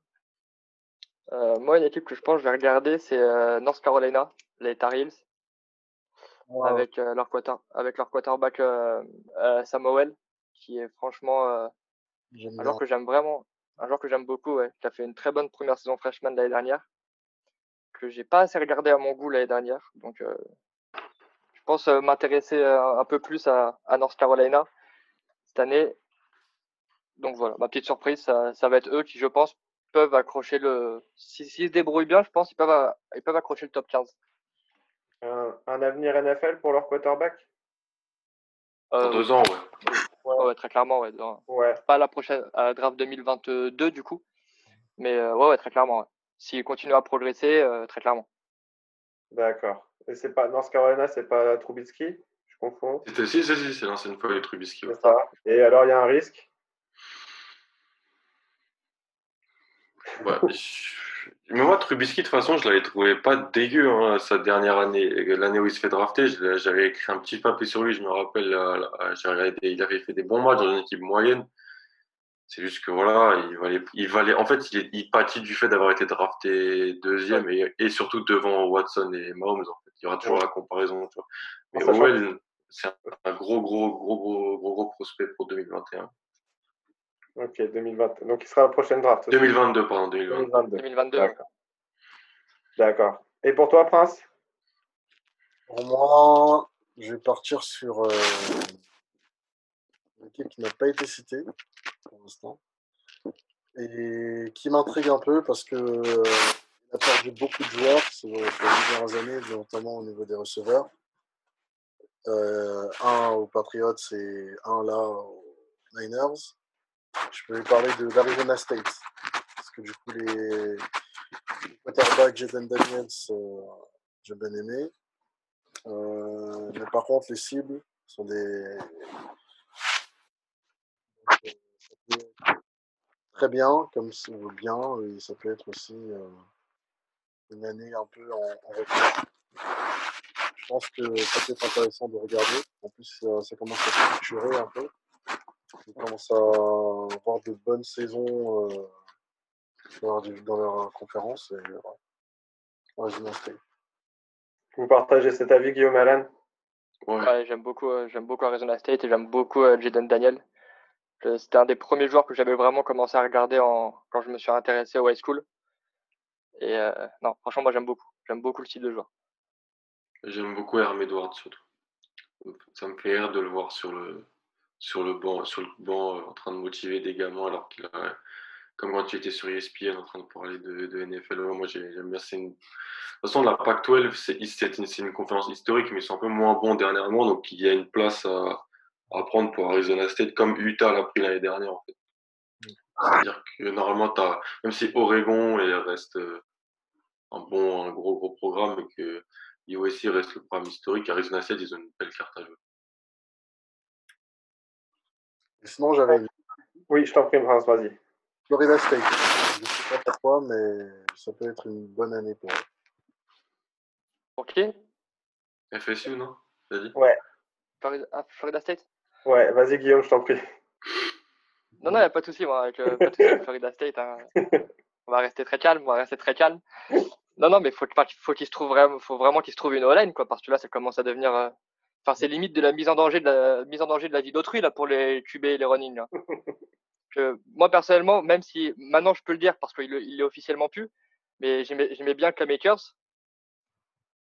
Speaker 3: Euh, Moi, une équipe que je pense que je vais regarder, c'est North Carolina, les Tar Heels avec, euh, leur quarter, avec leur quarterback euh, euh, Samuel, qui est franchement un joueur que j'aime vraiment, un joueur que j'aime beaucoup, ouais, qui a fait une très bonne première saison freshman l'année dernière, que j'ai pas assez regardé à mon goût l'année dernière. Donc, je pense m'intéresser un peu plus à, à, North Carolina cette année. Donc voilà, ma petite surprise, ça, ça, va être eux qui, je pense, peuvent accrocher le. S'ils si, se débrouillent bien, je pense qu'ils peuvent, ils peuvent accrocher le top 15
Speaker 2: un, avenir NFL pour leur quarterback?
Speaker 1: Dans deux ans,
Speaker 3: ouais. ouais. très clairement, ouais. ouais. Pas la prochaine draft 2022 du coup, mais euh, ouais, ouais, très clairement. S'il continue à progresser, euh, très clairement.
Speaker 2: D'accord. Et c'est pas North Carolina, c'est pas Trubisky? Je confonds.
Speaker 1: Si, si, si, c'est l'ancienne fois de Trubisky.
Speaker 2: Ça. Et alors, il y a un risque?
Speaker 1: Ouais, mais moi, Trubisky, de toute façon, je l'avais trouvé pas dégueu hein, sa dernière année. L'année où il se fait drafter, j'avais écrit un petit papier sur lui, je me rappelle. il avait fait des bons matchs dans une équipe moyenne. C'est juste que voilà, il valait, il valait en fait, il, il pâtit du fait d'avoir été drafté deuxième et, et, surtout devant Watson et Mahomes. En fait. Il y aura toujours la comparaison. Tu vois. Mais Owell, c'est un gros, gros, gros, gros, gros, gros prospect pour 2021.
Speaker 2: Ok, 2020. Donc, il sera la prochaine draft.
Speaker 1: 2022, pardon. 2022.
Speaker 3: 2022.
Speaker 2: D'accord. Et pour toi, Prince?
Speaker 4: Pour moi, je vais partir sur euh, qui n'a pas été citée pour l'instant et qui m'intrigue un peu parce que euh, a perdu beaucoup de joueurs les dernières années, notamment au niveau des receveurs. Euh, un aux Patriots et un là aux Niners je peux lui parler de l'Arizona State. Parce que du coup, les, quarterbacks Jaden Daniels, euh, j'ai bien aimé. Euh, mais par contre, les cibles sont des. Très bien, comme ça veut bien, et ça peut être aussi euh, une année un peu en, en Je pense que ça peut être intéressant de regarder. En plus, ça, ça commence à se structurer un peu. Ils commencent à avoir de bonnes saisons euh, dans, leur, dans, leur, conférence. Et, ouais.
Speaker 2: Vous partagez cet avis, Guillaume Allen
Speaker 3: ouais. j'aime beaucoup, euh, j'aime beaucoup Arizona State et j'aime beaucoup euh, Jaden Daniel. C'était un des premiers joueurs que j'avais vraiment commencé à regarder quand je me suis intéressé au high school. Et euh, non, franchement, moi j'aime beaucoup. J'aime beaucoup le style de joueur.
Speaker 1: J'aime beaucoup Herm Edwards surtout. Ça me fait rire de le voir sur le, sur le banc, sur le banc euh, en train de motiver des gamins alors qu'il a, comme quand tu étais sur ESPN en train de parler de, NFL. moi, j'aime bien. Une... De toute façon, la PAC-12, c'est une, une, conférence historique, mais ils sont un peu moins bons dernièrement, donc il y a une place à, à prendre pour Arizona State, comme Utah l'a pris l'année dernière, en fait. C'est-à-dire que normalement, as, même si Oregon reste euh, un bon, un gros, gros programme, et que USC reste le programme historique, Arizona State, ils ont une belle carte à jouer
Speaker 4: sinon, j'avais.
Speaker 2: Oui, je t'en prie, Prince, vas-y.
Speaker 4: Florida State. Je ne sais pas pourquoi, mais ça peut être une bonne année pour eux.
Speaker 3: Ok.
Speaker 1: FSU, non?
Speaker 2: Dit? Ouais.
Speaker 3: Florida, ah, Florida State?
Speaker 2: Ouais, vas-y, Guillaume, je t'en prie.
Speaker 3: Non, non, il n'y a pas de souci, moi, avec euh, Florida State. Hein. on va rester très calme, on va rester très calme. Non, non, mais faut, faut qu'il se trouve vraiment, faut vraiment qu'il se trouve une O-line, quoi, parce que là, ça commence à devenir. euh, Enfin, c'est limite de la mise en danger de la mise en danger de la vie d'autrui là pour les QB et les running. Là. [LAUGHS] Que, moi personnellement, même si maintenant je peux le dire parce qu'il il est officiellement plus, mais j'aimais bien Cam Akers.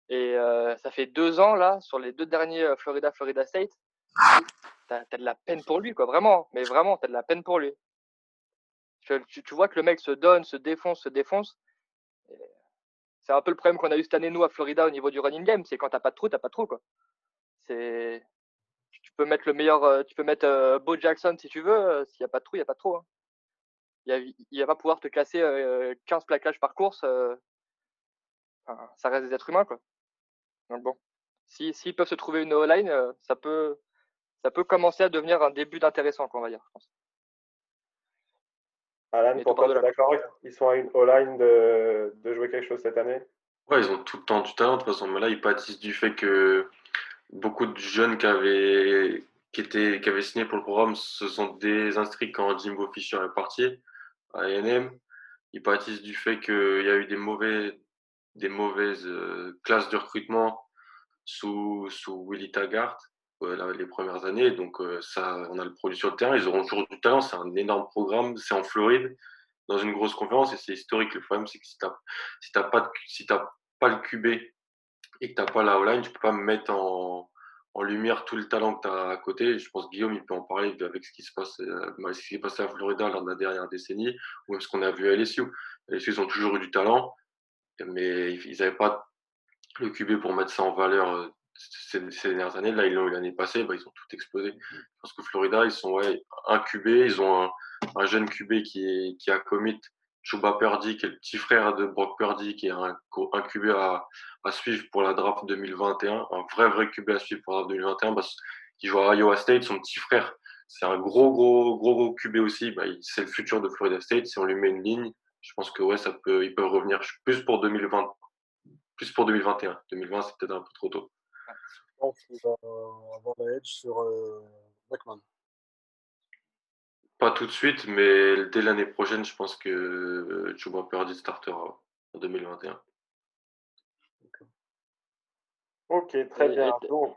Speaker 3: Et euh, ça fait deux ans là sur les deux derniers Florida Florida State, t'as as de la peine pour lui quoi, vraiment. Mais vraiment, t'as de la peine pour lui. Tu, vois que le mec se donne, se défonce, se défonce. C'est un peu le problème qu'on a eu cette année nous à Florida au niveau du running game, c'est quand t'as pas de trou, t'as pas de trou quoi. C'est tu peux mettre le meilleur, euh, tu peux mettre euh, Bo Jackson si tu veux, euh, s'il n'y a pas de trou, il n'y a pas de trou. hein. Il va pas pouvoir te casser euh, 15 plaquages par course. ça reste des êtres humains quoi. Donc bon, si s'ils peuvent se trouver une O-line, ça peut ça peut commencer à devenir un début d'intéressant, quoi, on va dire. je pense.
Speaker 2: Alan,
Speaker 3: Et
Speaker 2: pour
Speaker 3: toi,
Speaker 2: toi, tu es d'accord Ils sont à une O-line de, de jouer quelque chose cette année?
Speaker 1: Ouais, ils ont tout le temps du talent de toute façon, mais là ils pâtissent du fait que beaucoup de jeunes qui avaient, qui étaient, qui avaient signé pour le programme se sont désinscrits quand Jimbo Fisher est parti à A&M. Ils pâtissent du fait qu'il y a eu des mauvais, des mauvaises euh, classes de recrutement sous, sous Willy Taggart euh, les premières années. Donc euh, ça, on a le produit sur le terrain. Ils auront toujours du talent. C'est un énorme programme. C'est en Floride, dans une grosse conférence et c'est historique. Le problème, c'est que si t'as si t'as pas si pas le QB et que t'as pas la O-line, tu peux pas me mettre en, en lumière tout le talent que tu as à côté. Je pense que Guillaume, il peut en parler avec ce qui se passe, euh, bah, ce qui s'est passé à Florida lors de la dernière décennie, ou même ce qu'on a vu à LSU. LSU, ils ont toujours eu du talent, mais ils n'avaient pas le QB pour mettre ça en valeur euh, ces, ces dernières années. Là, ils l'ont eu l'année passée, bah, ils ont tout explosé. Parce que Florida, ils sont ouais, un QB, ils ont un, un jeune QB qui, qui a commit Chuba Purdy, qui est le petit frère de Brock Purdy, qui est un, un QB à, à suivre pour la draft 2021, un vrai, vrai QB à suivre pour la draft 2021, parce qu'il joue à Iowa State, son petit frère. C'est un gros, gros, gros, gros QB aussi. Bah, c'est le futur de Florida State. Si on lui met une ligne, je pense que ouais, ça peut, ils peuvent revenir plus pour 2020, plus pour 2021. 2020, c'est peut-être un peu trop tôt.
Speaker 4: Je pense qu'il va avoir la edge sur euh, Beckman.
Speaker 1: Pas tout de suite, mais dès l'année prochaine, je pense que Chuba Purdy startera en 2021.
Speaker 2: Ok, très bien. Donc,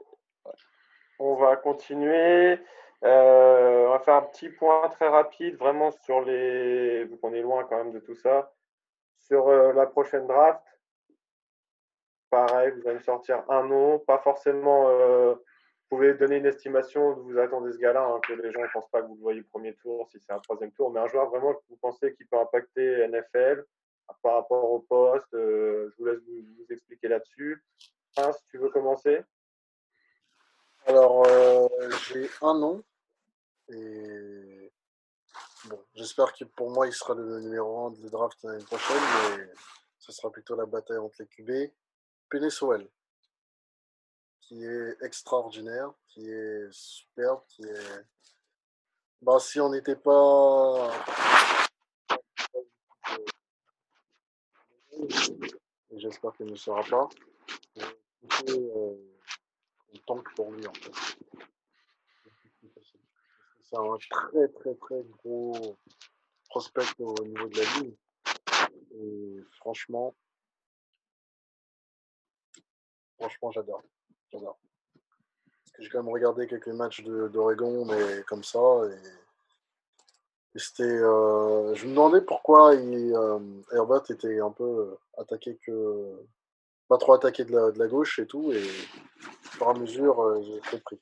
Speaker 2: on va continuer. Euh, on va faire un petit point très rapide, vraiment sur les. Vu qu'on est loin quand même de tout ça. Sur euh, la prochaine draft. Pareil, vous allez me sortir un nom. Pas forcément. euh, vous pouvez donner une estimation vous attendez ce gars-là, hein, que les gens ne pensent pas que vous le voyez premier tour, si c'est un troisième tour, mais un joueur vraiment que vous pensez qui peut impacter NFL par rapport au poste. euh, je vous laisse vous, expliquer là-dessus. Hein, si tu veux commencer.
Speaker 4: Alors, euh, j'ai un nom. Et bon, j'espère que pour moi, il sera le numéro 1 de draft l'année prochaine, mais ce sera plutôt la bataille entre les QB. Penesoel, qui est extraordinaire, qui est superbe, qui est. Bah, si on n'était pas. J'espère qu'il ne sera pas. plutôt, euh, on tank pour lui en fait. C'est un très très très gros prospect au niveau de la ligne. Et franchement, franchement j'adore. J'adore. Parce que j'ai quand même regardé quelques matchs d'Oregon, mais comme ça. Et, et c'était. euh, je me demandais pourquoi il, euh, Herbert était un peu euh, attaqué que. Pas trop attaqué de la, de la gauche et tout. Et au fur et à mesure, euh, j'ai très pris.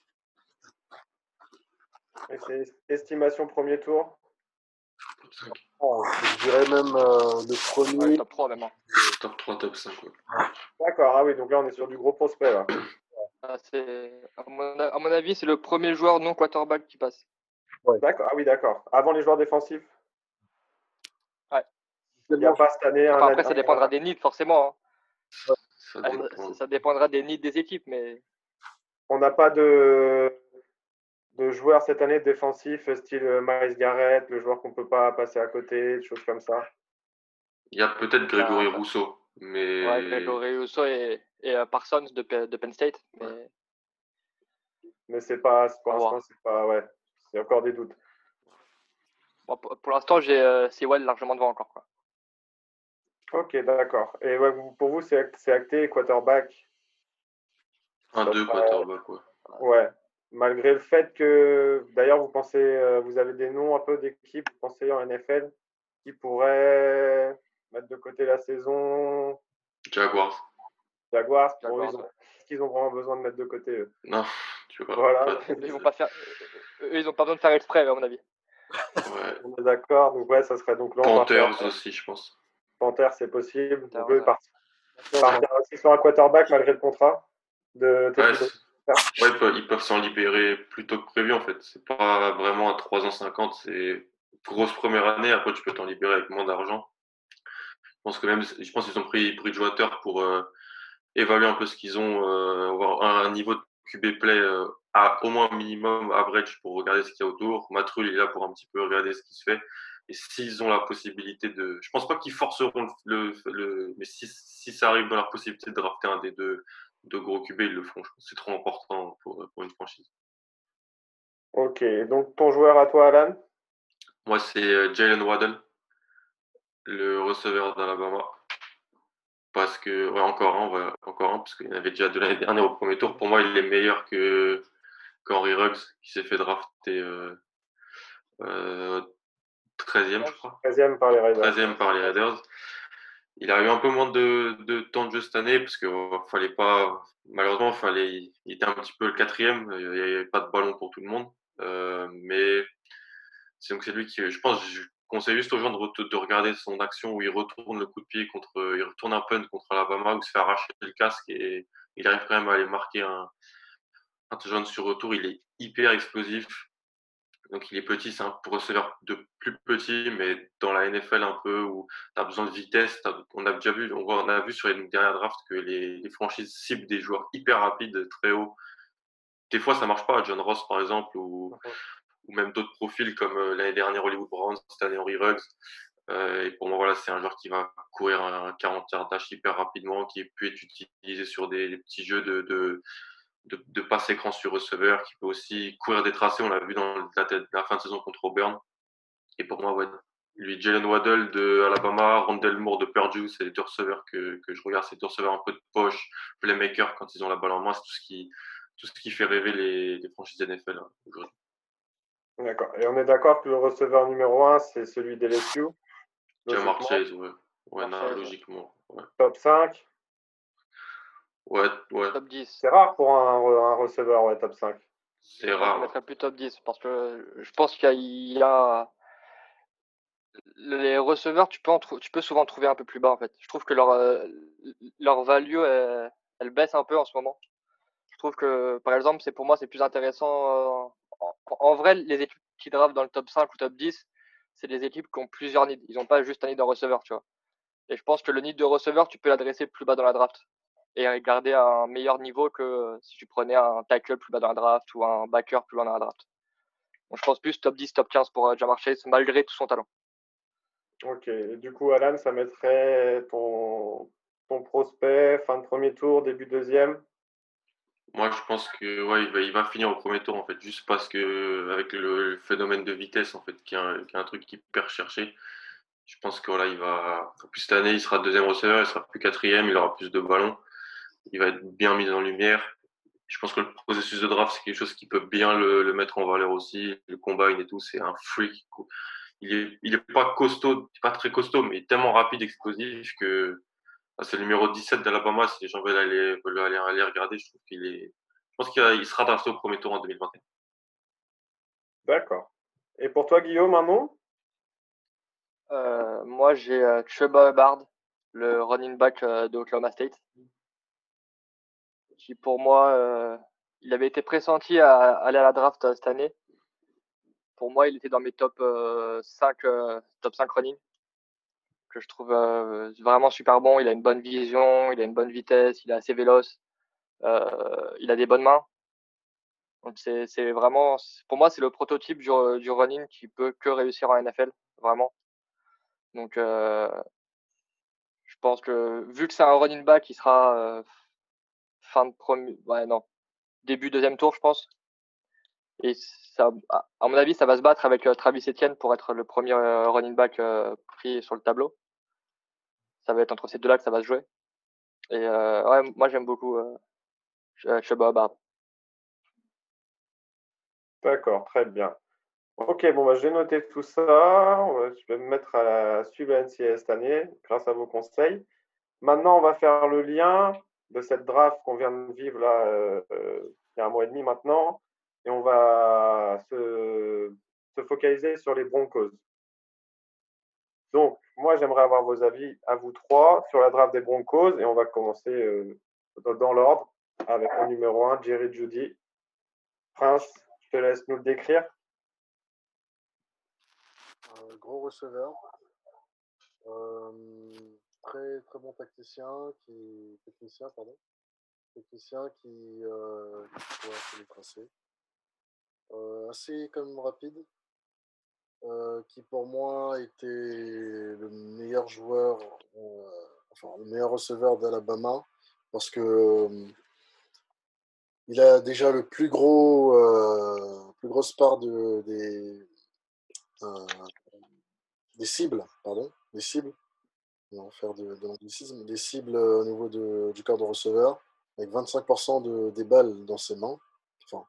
Speaker 2: Et c'est estimation premier tour?
Speaker 4: Oh, je dirais même euh, le
Speaker 3: Ouais,
Speaker 4: premier.
Speaker 3: top 3 même.
Speaker 1: Top 3, top 5. ouais.
Speaker 2: D'accord, ah oui, donc là on est sur du gros prospect là.
Speaker 3: Ah, à, mon, à mon avis, c'est le premier joueur non quarterback qui passe.
Speaker 2: D'accord, ah oui, d'accord. Avant les joueurs défensifs?
Speaker 3: Ouais.
Speaker 2: Il n'y a pas cette année
Speaker 3: Enfin,
Speaker 2: un-
Speaker 3: après, ça dépendra des needs, forcément. hein.
Speaker 1: Ça dépend.
Speaker 3: Ça, ça dépendra des needs des équipes, mais
Speaker 2: On n'a pas de, de joueurs cette année défensifs, style euh, Miles Garrett, le joueur qu'on ne peut pas passer à côté, des choses comme ça?
Speaker 1: Il y a peut-être Grégory
Speaker 3: Ah, bah.
Speaker 1: Rousseau, mais
Speaker 3: ouais, Gregory Rousseau et, et euh, Parsons de, de Penn State. Mais
Speaker 2: Mais c'est pas, pour l'instant, c'est pas, ouais, c'est encore des doutes.
Speaker 3: bon, pour, pour l'instant, j'ai euh, Sewell largement devant encore. Quoi.
Speaker 2: Ok, d'accord. Et pour vous, c'est acté quarterback?
Speaker 1: Un, deux quarterback, ouais.
Speaker 2: Ouais. Malgré le fait que, d'ailleurs, vous pensez, euh, vous avez des noms un peu d'équipes, vous pensez en NFL, qui pourraient mettre de côté la saison
Speaker 1: Jaguars.
Speaker 2: Jaguars, pour Eux, est-ce qu'ils ont vraiment besoin de mettre de côté eux?
Speaker 1: Non, tu vois.
Speaker 3: Voilà. Ils vont pas faire, eux, ils ont pas besoin de faire exprès, à mon avis.
Speaker 2: Ouais. On est d'accord, donc ouais, ça serait donc
Speaker 1: Panthers aussi, je pense.
Speaker 2: Panthers, c'est possible. Donc, eux, partir, partir sur un quarterback malgré le contrat de
Speaker 1: Ouais, ils peuvent s'en libérer plus tôt que prévu en fait. C'est pas vraiment à 3 ans 50, c'est grosse première année. Après, tu peux t'en libérer avec moins d'argent. Je pense que même, je pense qu'ils ont pris Bridgewater pour euh, évaluer un peu ce qu'ils ont, euh, avoir un, niveau de QB play euh, à au moins minimum average pour regarder ce qu'il y a autour. Matrul est là pour un petit peu regarder ce qui se fait. Et s'ils ont la possibilité de, je pense pas qu'ils forceront le, le, mais si, si ça arrive dans leur possibilité de drafter un des deux de gros QB, ils le font. C'est trop important pour, pour, une franchise.
Speaker 2: Ok, donc ton joueur à toi, Alan?
Speaker 1: Moi, c'est Jalen Waddle, le receveur d'Alabama. Parce que, ouais, encore un, encore un, parce qu'il y en avait déjà de l'année dernière au premier tour. Pour moi, il est meilleur que qu'Henry Ruggs, qui s'est fait drafter euh, euh, 13e, je crois.
Speaker 2: 13e par les Raiders.
Speaker 1: 13e par les Raiders. Il a eu un peu moins de, de temps de jeu cette année parce qu'il euh, fallait pas, malheureusement, fallait, il était un petit peu le quatrième. Il n'y avait pas de ballon pour tout le monde. Euh, mais c'est donc c'est lui qui, je pense, conseille juste aux gens de, de, regarder son action où il retourne le coup de pied contre, il retourne un punt contre Alabama où il se fait arracher le casque et il arrive quand même à aller marquer un, un touchdown sur retour. Il est hyper explosif. Donc il est petit, c'est un receveur de plus petit, mais dans la NFL un peu où tu as besoin de vitesse. On a déjà vu sur les dernières drafts que les, franchises ciblent des joueurs hyper rapides, très hauts. Des fois ça marche pas, John Ross par exemple, ou, ou même d'autres profils comme euh, l'année dernière Hollywood Browns, cette année Henry Ruggs. Euh, et pour moi, voilà, c'est un joueur qui va courir un 40 yards hyper rapidement, qui peut être utilisé sur des, petits jeux de, de de, de passe écran sur receveur, qui peut aussi courir des tracés. On l'a vu dans la, fin de saison contre Auburn. Et pour moi, lui, Jalen Waddell de Alabama, Rondell Moore de Purdue, c'est les deux receveurs que, je regarde. C'est des receveurs un peu de poche, playmaker quand ils ont la balle en main. C'est tout ce qui, tout ce qui fait rêver les, les franchises NFL hein, aujourd'hui.
Speaker 2: D'accord. Et on est d'accord que le receveur numéro un, c'est celui d'LSU
Speaker 1: Jamar Chase, ouais. Ouais, non, logiquement. Ouais.
Speaker 2: Top 5
Speaker 1: Ouais, ouais.
Speaker 3: Top 10.
Speaker 2: C'est rare pour un, un receveur, ouais, top 5.
Speaker 1: C'est rare.
Speaker 3: Je mettrais plus top 10 parce que je pense qu'il y, a. Les receveurs, tu peux, tu peux souvent trouver un peu plus bas en fait. Je trouve que leur, euh, leur value, elle, baisse un peu en ce moment. Je trouve que, par exemple, c'est pour moi, c'est plus intéressant. Euh, en, vrai, les équipes qui draftent dans le top 5 ou top 10, c'est des équipes qui ont plusieurs needs. Ils n'ont pas juste un nid de receveur, tu vois. Et je pense que le nid de receveur, tu peux l'adresser plus bas dans la draft et garder un meilleur niveau que si tu prenais un tackle plus bas dans la draft ou un backer plus loin dans la draft. Donc, je pense plus top 10, top 15 pour euh, Jamar Chase malgré tout son talent.
Speaker 2: Ok, du coup, Alan, ça mettrait ton, ton prospect fin de premier tour, début deuxième?
Speaker 1: Moi, je pense que ouais, il va, finir au premier tour en fait, juste parce que avec le, phénomène de vitesse en fait, qui est un, qui est un truc hyper recherché. Je pense que voilà, il va. En plus cette année, il sera deuxième receveur, il sera plus quatrième, il aura plus de ballons il va être bien mis en lumière. Je pense que le processus de draft, c'est quelque chose qui peut bien le, mettre en valeur aussi. Le combine et tout, c'est un freak. Il est, pas costaud, pas très costaud, mais tellement rapide, explosif que c'est le numéro 17 d'Alabama. Si les gens veulent aller, veulent aller, aller regarder, je trouve qu'il est, je pense qu'il sera drafté au premier tour en 2021.
Speaker 2: D'accord. Et pour toi, Guillaume, un nom
Speaker 3: euh, Moi, j'ai euh, Chuba Bard, le running back euh, de Oklahoma State qui pour moi, euh, il avait été pressenti à, aller à la draft euh, cette année. Pour moi, il était dans mes top 5, euh, top 5 running, je trouve vraiment super bon. Il a une bonne vision, il a une bonne vitesse, il est assez véloce, il a des bonnes mains. Donc c'est vraiment, pour moi, c'est le prototype du, running qui peut que réussir en NFL, vraiment. Donc, je pense que vu que c'est un running back, il sera fin de premier, début deuxième tour, je pense. Et ça, à mon avis, ça va se battre avec euh, Travis Etienne pour être le premier euh, running back euh, pris sur le tableau. Ça va être entre ces deux-là que ça va se jouer. Et ouais, moi j'aime beaucoup Chuba Hubbard.
Speaker 2: D'accord, très bien. Ok, bon, bah, je vais noter tout ça. Je vais me mettre à suivre la cette année grâce à vos conseils. Maintenant, on va faire le lien de cette draft qu'on vient de vivre là, euh, euh, il y a un mois et demi maintenant, et on va se, focaliser sur les Broncos. Donc, moi, j'aimerais avoir vos avis à vous trois sur la draft des Broncos, et on va commencer euh, dans, l'ordre avec le numéro 1, Jerry Judy. Prince, je te laisse nous le décrire.
Speaker 4: gros receveur très très bon tacticien qui technicien pardon technicien qui, euh, qui euh, assez même rapide euh, qui pour moi était le meilleur joueur euh, enfin le meilleur receveur d'Alabama parce que euh, il a déjà le plus gros plus grosse part de des cibles pardon des cibles on va faire de, l'anglicisme, des cibles au niveau de, du corps de receveur, avec 25% de, des balles dans ses mains, enfin,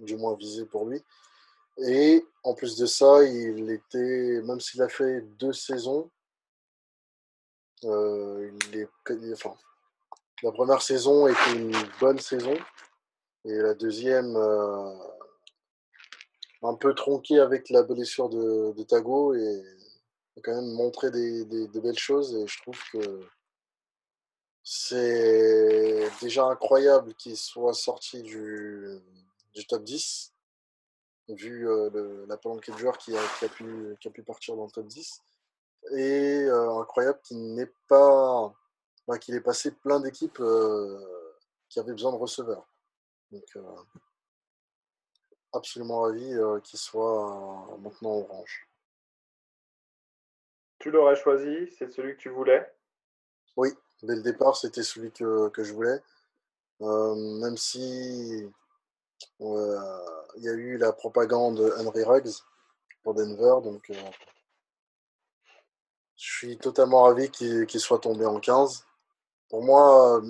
Speaker 4: du moins visées pour lui. Et en plus de ça, il était, même s'il a fait deux saisons, euh, la première saison était une bonne saison, et la deuxième, un peu tronquée avec la blessure de, de Tago, et quand même montré des, belles choses et je trouve que c'est déjà incroyable qu'il soit sorti du, top 10, vu euh, le, la palanquée de joueurs qui a, qui, a pu, qui a pu partir dans le top 10. Et euh, incroyable qu'il n'ait pas. qu'il ait passé plein d'équipes euh, qui avaient besoin de receveurs. Donc, absolument ravi qu'il soit maintenant orange.
Speaker 2: Tu l'aurais choisi, c'est celui que tu voulais?
Speaker 4: Oui, dès le départ, c'était celui que, je voulais. Euh, même si il y a eu la propagande Henry Ruggs pour Denver, donc euh, je suis totalement ravi qu'il soit tombé en 15. Pour moi,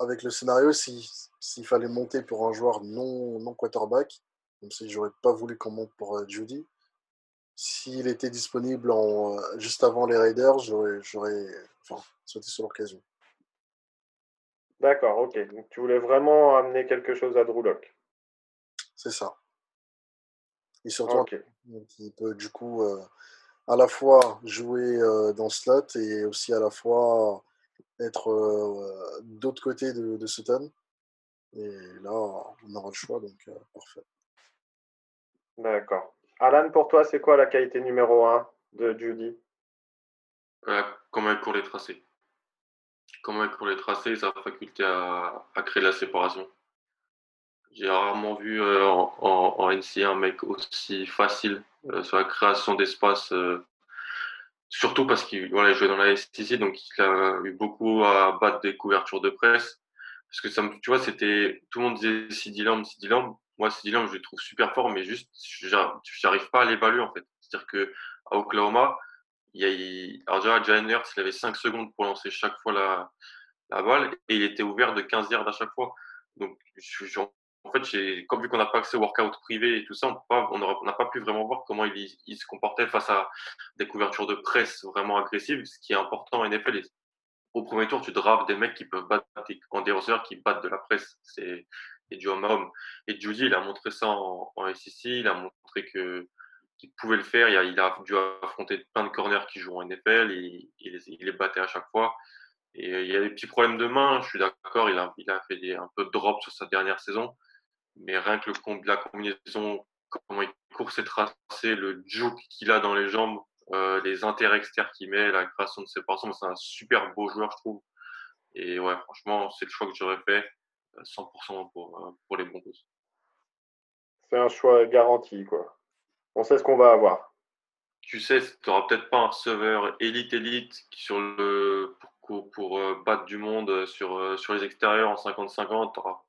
Speaker 4: avec le scénario, s'il fallait monter pour un joueur non, non quarterback, même si j'aurais pas voulu qu'on monte pour Judy, s'il était disponible euh, juste avant les Raiders, j'aurais enfin, sauté sur l'occasion.
Speaker 2: D'accord, ok. Tu voulais vraiment amener quelque chose à Drew
Speaker 4: C'est ça. Et surtout, qui peut du coup euh, à la fois jouer euh, dans slot et aussi à la fois être d'autre côté de, de Sutton. Et là, on aura le choix, donc parfait.
Speaker 2: D'accord. Alan, pour toi, c'est quoi la qualité numéro 1 de Judy?
Speaker 1: Euh, Comment elle court les tracés. Comment elle court les tracés et sa faculté à, créer la séparation. J'ai rarement vu euh, en, en, NC un mec aussi facile euh, sur la création d'espace. surtout parce qu'il voilà, jouait dans la STC, donc il a eu beaucoup à battre des couvertures de presse. Parce que ça tu vois, c'était tout le monde disait CD Lamb, CD Lamb moi, CD Lamb, je le trouve super fort, mais juste, j'arrive pas à l'évaluer, en fait. C'est-à-dire que à Oklahoma, il y a, alors déjà, Jalen Hurts, il avait 5 secondes pour lancer chaque fois la, la balle et il était ouvert de 15 yards à chaque fois. Donc, je, en fait, comme vu qu'on n'a pas accès au workout privé et tout ça, on n'a pas, pu vraiment voir comment il, se comportait face à des couvertures de presse vraiment agressives, ce qui est important en NFL. Au premier tour, tu draves des mecs qui peuvent battre, en des qui battent de la presse. C'est du homme à homme. Et Judy, il a montré ça en, en SEC, il a montré qu'il pouvait le faire. Il a, dû affronter plein de corners qui jouent en NFL, il, les battait à chaque fois. Et il y a des petits problèmes de main, je suis d'accord, il a, fait un peu de drop sur sa dernière saison, mais rien que le, la combinaison, comment il court ses tracés, le juke qu'il a dans les jambes, euh, les externes qu'il met, la création de séparation, c'est un super beau joueur, je trouve. Et ouais, franchement, c'est le choix que j'aurais fait. 100% pour, euh, pour les Broncos.
Speaker 2: C'est un choix garanti, quoi. On sait ce qu'on va avoir.
Speaker 1: Tu sais, tu n'auras peut-être pas un serveur élite-élite sur le, pour, pour, euh, battre du monde euh, sur, sur les extérieurs en 50-50. Tu n'auras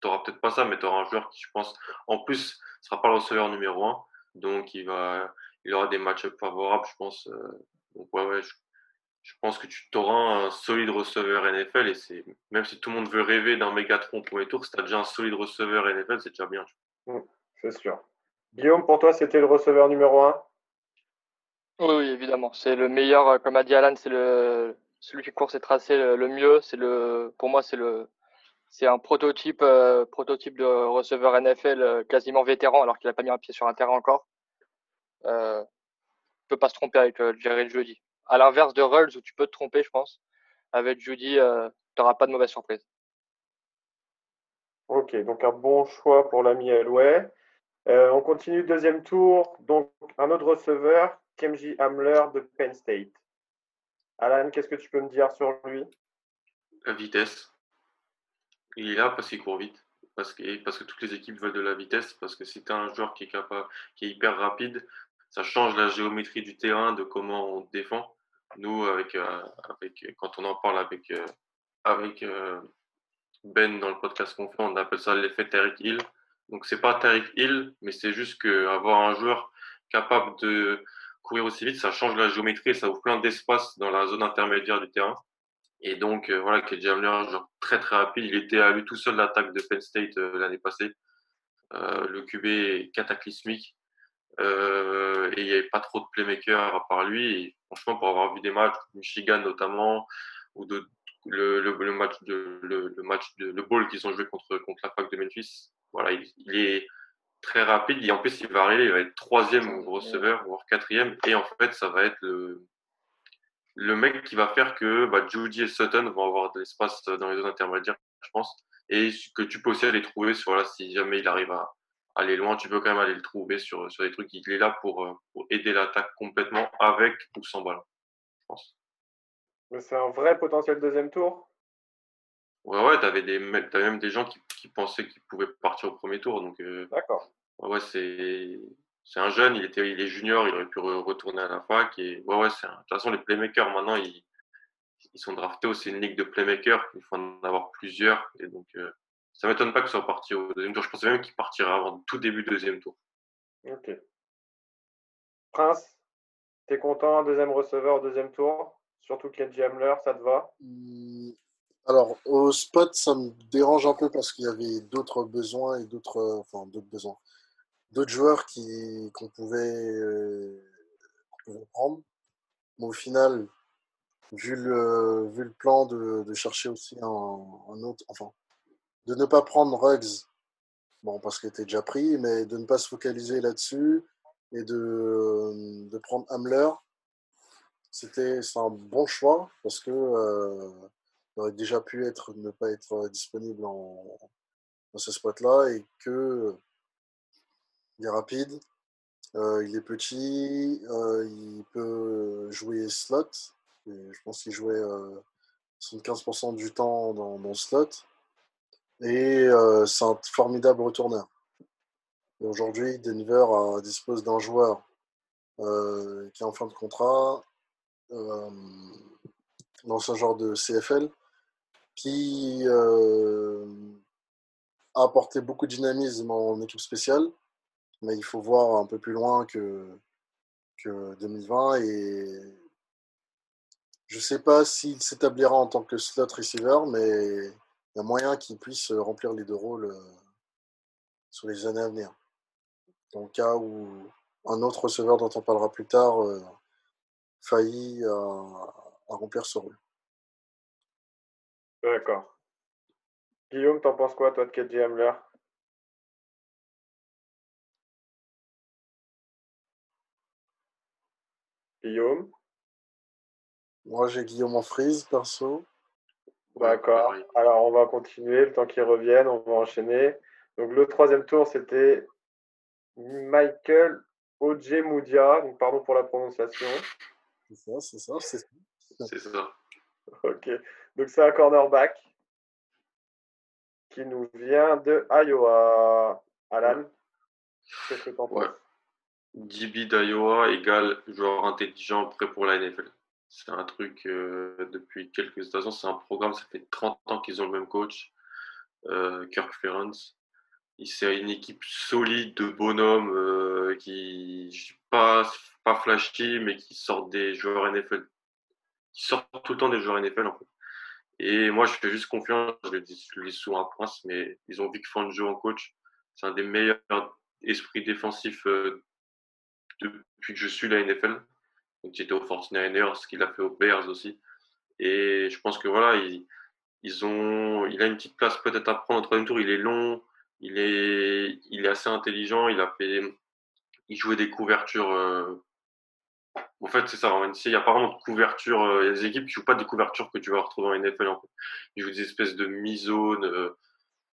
Speaker 1: peut-être pas ça, mais tu auras un joueur qui, je pense, en plus, ne sera pas le receveur numéro 1. Donc, il, va, il aura des matchs favorables, je pense. Donc, ouais, ouais, je pense que tu auras un solide receveur NFL et c'est même si tout le monde veut rêver d'un Megatron au premier tour, si tu as déjà un solide receveur NFL, c'est déjà bien.
Speaker 2: Mm, c'est sûr. Guillaume, pour toi, c'était le receveur numéro un?
Speaker 3: Oui, évidemment. C'est le meilleur, euh, comme a dit Alan, c'est le celui qui court ses tracés le, mieux. C'est le, pour moi, c'est le, c'est un prototype, euh, prototype de receveur NFL euh, quasiment vétéran, alors qu'il n'a pas mis un pied sur un terrain encore. Euh, peut pas se tromper avec Jerry Judy. À l'inverse de Rulls où tu peux te tromper, je pense. Avec Judy, tu n'auras pas de mauvaise surprise.
Speaker 2: Ok, donc un bon choix pour l'ami Elway. on continue deuxième tour. Donc un autre receveur, Kemji Hamler de Penn State. Alan, qu'est-ce que tu peux me dire sur lui?
Speaker 1: La vitesse. Il est là parce qu'il court vite. Parce que, parce que toutes les équipes veulent de la vitesse. Parce que si tu un joueur qui est capable, qui est hyper rapide, ça change la géométrie du terrain, de comment on défend. Nous, avec, euh, avec quand on en parle avec, euh, avec euh, Ben dans le podcast qu'on fait, on appelle ça l'effet Tariq Hill. Donc c'est pas Tariq Hill, mais c'est juste qu'avoir un joueur capable de courir aussi vite, ça change la géométrie, ça ouvre plein d'espace dans la zone intermédiaire du terrain. Et donc, euh, voilà, KJ Hamler, genre très très rapide. Il était à lui tout seul l'attaque de Penn State euh, l'année passée. Euh, le QB est cataclysmique. et il n'y avait pas trop de playmakers à part lui. Et franchement, pour avoir vu des matchs, Michigan notamment, ou de, le, le, match de le, match de le ball qu'ils ont joué contre contre la fac de Memphis, voilà, il, il est très rapide. Et en plus, il va arriver, il va être troisième receveur, voire quatrième. Et en fait, ça va être le, le mec qui va faire que bah, Judy et Sutton vont avoir de l'espace dans les zones intermédiaires, je pense. Et que tu peux aussi aller trouver sur là, si jamais il arrive à aller loin, tu peux quand même aller le trouver sur, sur des trucs. Il est là pour, euh, pour aider l'attaque complètement avec ou sans ballon, je pense.
Speaker 2: Mais c'est un vrai potentiel deuxième tour
Speaker 1: Ouais, ouais, t'avais des, avais même des gens qui, qui pensaient qu'il pouvait partir au premier tour. Donc, euh,
Speaker 2: D'accord.
Speaker 1: Ouais, c'est, c'est un jeune, il, était, il est junior, il aurait pu retourner à la fac. Et ouais, ouais, c'est de toute façon, les playmakers maintenant, ils, ils sont draftés aussi une ligue de playmakers. Il faut en avoir plusieurs. Et donc, euh, ça m'étonne pas que soit parti au deuxième tour. Je pensais même qu'il partirait avant tout début deuxième tour.
Speaker 2: Ok. Prince, t'es content, deuxième receveur, deuxième tour? Surtout Kenji Hamler, ça te va?
Speaker 4: Mmh, alors, au spot, ça me dérange un peu parce qu'il y avait d'autres besoins et d'autres, enfin, d'autres besoins, d'autres joueurs qui, qu'on pouvait, euh, prendre. Mais au final, vu le, vu le plan de, de chercher aussi un, autre, enfin, de ne pas prendre Ruggs, bon, parce qu'il était déjà pris, mais de ne pas se focaliser là-dessus et de, de prendre Hamler, c'était, un bon choix parce que, euh, aurait déjà pu être, ne pas être euh, disponible en, dans ce spot-là et que il est rapide, euh, il est petit, euh, il peut jouer slot. Je pense qu'il jouait 75% du temps dans, slot. Et c'est un formidable retourneur. Aujourd'hui, Denver dispose d'un joueur qui est en fin de contrat dans ce genre de CFL qui euh, a apporté beaucoup de dynamisme en équipe spéciale, mais il faut voir un peu plus loin que, que 2020 et je ne sais pas s'il s'établira en tant que slot receiver, mais il y a moyen qu'il puisse remplir les deux rôles euh, sur les années à venir. Dans le cas où un autre receveur dont on parlera plus tard euh, faillit à, à remplir ce rôle.
Speaker 2: D'accord. Guillaume, t'en penses quoi, toi, de KJ Hamler? Guillaume
Speaker 4: Moi, j'ai Guillaume en frise, perso.
Speaker 2: D'accord. Alors, on va continuer le temps qu'il revienne. On va enchaîner. Donc, le troisième tour, c'était Michael Ojemoudia. Donc, pardon pour la prononciation.
Speaker 4: C'est ça, c'est ça, c'est
Speaker 1: ça. C'est ça.
Speaker 2: Ok. Donc c'est un cornerback qui nous vient de Iowa. Alan, qu'est-ce que tu en penses
Speaker 1: DB d'Iowa égale joueur intelligent prêt pour la NFL. C'est un truc euh, depuis quelques saisons, c'est un programme, ça fait 30 ans qu'ils ont le même coach, euh, Kirk Ferentz. C'est une équipe solide de bonhommes euh, qui pas pas flashy mais qui sortent des joueurs NFL qui sortent tout le temps des joueurs NFL en fait. Et moi, je fais juste confiance, je le dis, je le dis souvent à Prince, mais ils ont Vic Fangio en coach. C'est un des meilleurs esprits défensifs euh, depuis que je suis la NFL. Donc, j'étais au 49ers, qu'il a fait aux Bears aussi. Et je pense que voilà, il, ils ont, il a une petite place peut-être à prendre au troisième tour. Il est long, il est, il est assez intelligent. Il a fait, il jouait des couvertures. Euh, en fait, c'est ça. Il n'y a pas vraiment de couverture. Euh, il y a des équipes qui jouent pas des couvertures que tu vas retrouver en NFL. En. Ils jouent des espèces de mi-zone euh,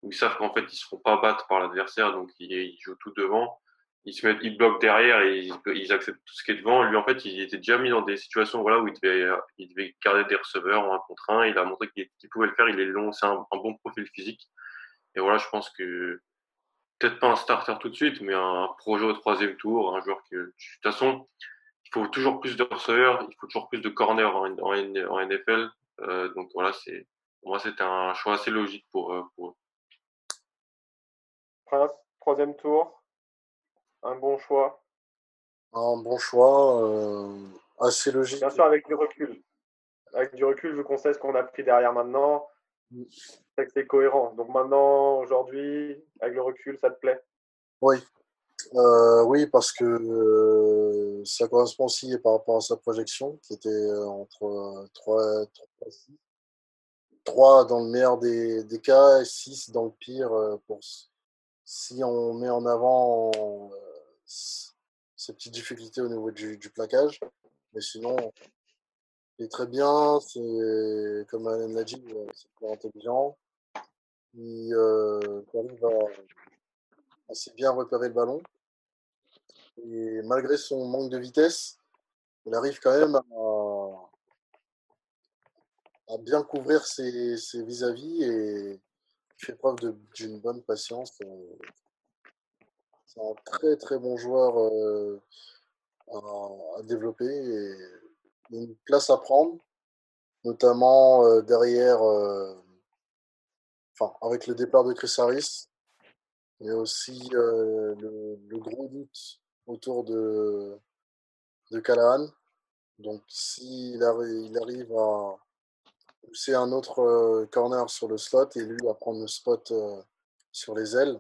Speaker 1: où ils savent qu'en fait ils se font pas battre par l'adversaire, donc ils, ils, jouent tout devant. Ils se mettent, ils bloquent derrière et ils, ils, acceptent tout ce qui est devant. Lui, en fait, il était déjà mis dans des situations voilà où il devait, il devait garder des receveurs en un contre un. Il a montré qu'il pouvait le faire. Il est long, c'est un, bon profil physique. Et voilà, je pense que peut-être pas un starter tout de suite, mais un projet au troisième tour, un joueur que, de toute façon, il faut toujours plus de receveurs, il faut toujours plus de corners en, en, NFL. Euh, donc voilà, c'est moi c'était un choix assez logique pour, euh, pour eux.
Speaker 2: Prince, troisième tour, un bon choix.
Speaker 4: Un bon choix, euh, assez logique.
Speaker 2: Bien sûr, avec du recul. Avec du recul, vu qu'on sait ce qu'on a pris derrière maintenant, mm. c'est que c'est cohérent. Donc maintenant, aujourd'hui, avec le recul, ça te plaît?
Speaker 4: Oui, euh, oui, parce que euh, ça correspond aussi par rapport à sa projection, qui était entre 3, 3 6. 3 dans le meilleur des, des cas et 6 dans le pire. pour, si on met en avant ces petites difficultés au niveau du, plaquage. Mais sinon, il est très bien. C'est, comme Alain l'a dit, c'est intelligent. Il, arrive à assez bien repérer le ballon. Et malgré son manque de vitesse, il arrive quand même à, bien couvrir ses vis-à-vis et fait preuve d'une bonne patience. Euh. C'est un très très bon joueur euh, à, développer et une place à prendre, notamment euh, derrière, enfin avec le départ de Chris Harris, mais aussi le, gros doute autour de, de Callahan. Donc, s'il arrive, il arrive à pousser un autre euh, corner sur le slot et lui à prendre le spot euh, sur les ailes,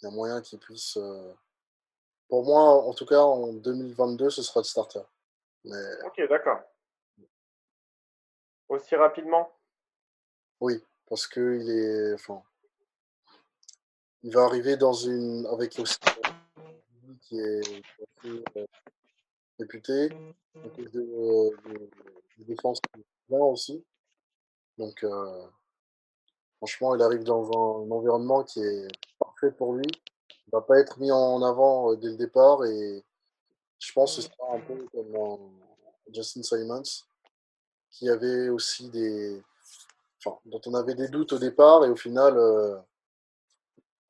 Speaker 4: il y a moyen qu'il puisse. Euh, pour moi, en tout cas, en 2022, ce sera le starter. Mais...
Speaker 2: Ok, d'accord. Aussi rapidement?
Speaker 4: Oui, parce qu'il est. Enfin, il va arriver dans une. avec aussi qui est euh, réputé, à cause de, euh, de, de défense aussi. Donc, euh, franchement, il arrive dans un, environnement qui est pour lui. Il va pas être mis en avant dès le départ et je pense que ce sera un peu comme Justin Simons, qui avait aussi des. Enfin, dont on avait des doutes au départ et au final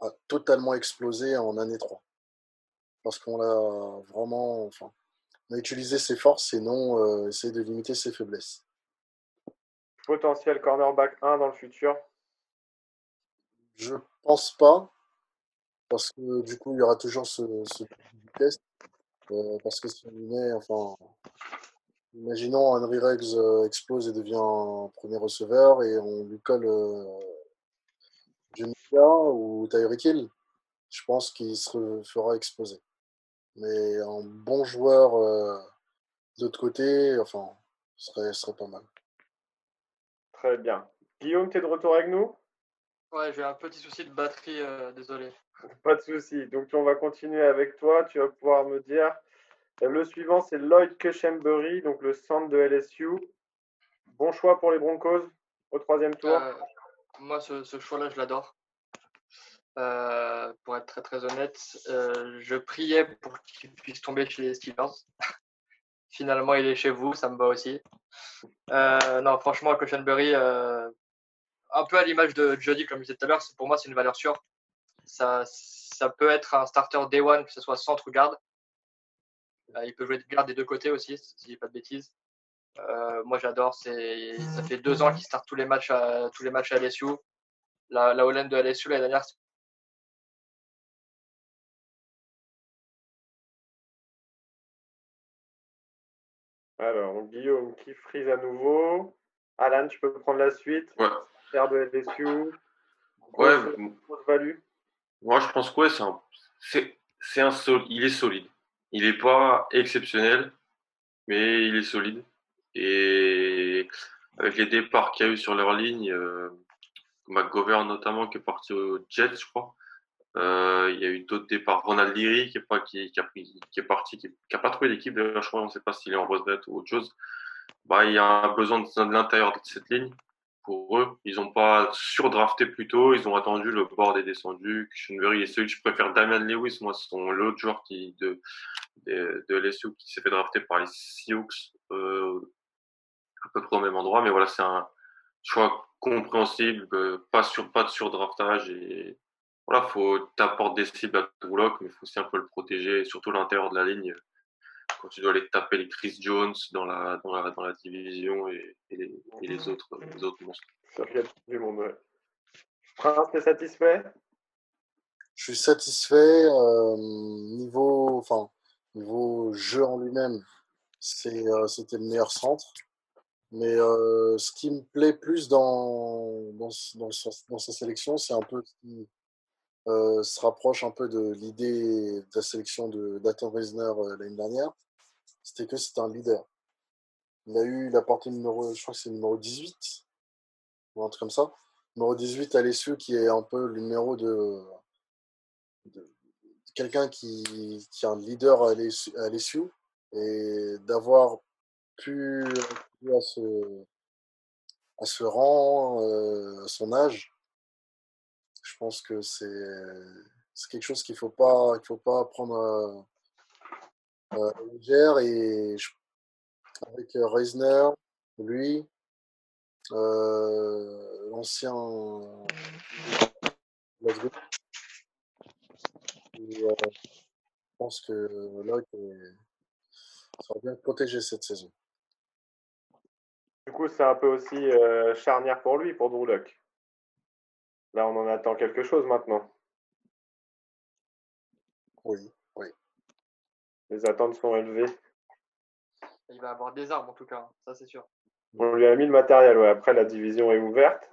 Speaker 4: a totalement explosé en année 3 parce qu'on a vraiment, enfin, on a utilisé ses forces et non euh, essayer de limiter ses faiblesses.
Speaker 2: Potentiel cornerback 1 dans le futur?
Speaker 4: Je pense pas, parce que du coup, il y aura toujours ce, test. Euh, parce que si on est, enfin, imaginons Henry Rex euh, explose et devient premier receveur et on lui colle euh, ou Tyreek Hill, je pense qu'il se fera exploser. Mais un bon joueur euh, d'autre côté, enfin, ce serait, serait pas mal.
Speaker 2: Très bien. Guillaume, tu es de retour avec nous?
Speaker 3: Ouais, j'ai un petit souci de batterie, euh, désolé.
Speaker 2: Pas de souci. Donc, on va continuer avec toi. Tu vas pouvoir me dire. Euh, le suivant, c'est Lloyd Cushenberry, donc le centre de LSU. Bon choix pour les Broncos au troisième tour.
Speaker 3: moi, ce, ce choix-là, je l'adore. Euh, pour être très très honnête, euh, je priais pour qu'il puisse tomber chez les Steelers. [LAUGHS] Finalement, il est chez vous, ça me va aussi. Euh, non, franchement, Cushenberry, un peu à l'image de Jody, comme je disais tout à l'heure, pour moi, c'est une valeur sûre. Ça, ça peut être un starter day one, que ce soit centre ou garde. il peut jouer de garde des deux côtés aussi, si je dis pas de bêtises. moi, j'adore. Ça fait deux ans qu'il start tous les matchs à, tous les matchs à LSU. La, la Hollande de LSU l'année dernière,
Speaker 2: Alors, Guillaume qui frise à nouveau. Alan, tu peux prendre la suite.
Speaker 1: Ouais.
Speaker 2: De LSU.
Speaker 1: Ouais,
Speaker 2: Grosse- value.
Speaker 1: moi je pense que ouais, c'est un, c'est, c'est un sol, il est solide. Il est pas exceptionnel, mais il est solide. Et avec les départs qu'il y a eu sur leur ligne, euh, McGovern notamment qui est parti aux Jets, je crois. Euh, il y a eu d'autres départs. Ronald Leary qui est pas qui, qui a pris, qui est parti, qui, qui a pas trouvé d'équipe. D'ailleurs, je crois, on ne sait pas s'il est en retraite ou autre chose. Bah, il y a un besoin de, de l'intérieur de cette ligne eux. Ils n'ont pas surdrafté plus tôt. Ils ont attendu. Le board est descendu. Kuchenberry est celui que je préfère. Damian Lewis, moi, c'est son- l'autre joueur qui de de, de qui s'est fait drafter par les Sioux euh, à peu près au même endroit. Mais voilà, c'est un choix compréhensible, euh, pas sur pas de surdraftage et voilà, faut t'apporter des cibles à Drew mais faut aussi un peu le protéger, surtout l'intérieur de la ligne quand tu dois aller taper les Chris Jones dans la dans la dans la division et, et les, et les autres les autres monstres.
Speaker 2: Ça fait du monde, ouais. Prince, t'es satisfait?
Speaker 4: Je suis satisfait. euh, niveau, enfin, niveau jeu en lui-même, c'est, euh, c'était le meilleur centre. Mais euh, ce qui me plaît plus dans, dans, dans, sa- dans sa sélection, c'est un peu ce qui euh, se rapproche un peu de l'idée de la sélection de Nathan Reisner euh, l'année dernière. C'était que c'était un leader. Il a eu la portée numéro, je crois que c'est numéro 18, ou un truc comme ça. Numéro 18 à l'SU, qui est un peu le numéro de, quelqu'un qui, qui est un leader à l'SU, et d'avoir pu à ce, à ce rang, euh, à son âge, je pense que c'est quelque chose qu'il faut pas qu'il faut pas prendre légère et je- avec euh, Reisner, lui, euh, l'ancien Glasgow, et, euh, je pense que Locke sera bien protégé cette saison.
Speaker 2: Du coup, c'est un peu aussi euh, charnière pour lui, pour Drew. Là, on en attend quelque chose maintenant.
Speaker 4: Oui.
Speaker 2: Les attentes sont élevées.
Speaker 3: Il va avoir des armes en tout cas, hein, ça c'est sûr.
Speaker 2: On lui a mis le matériel, ouais. Après, la division est ouverte.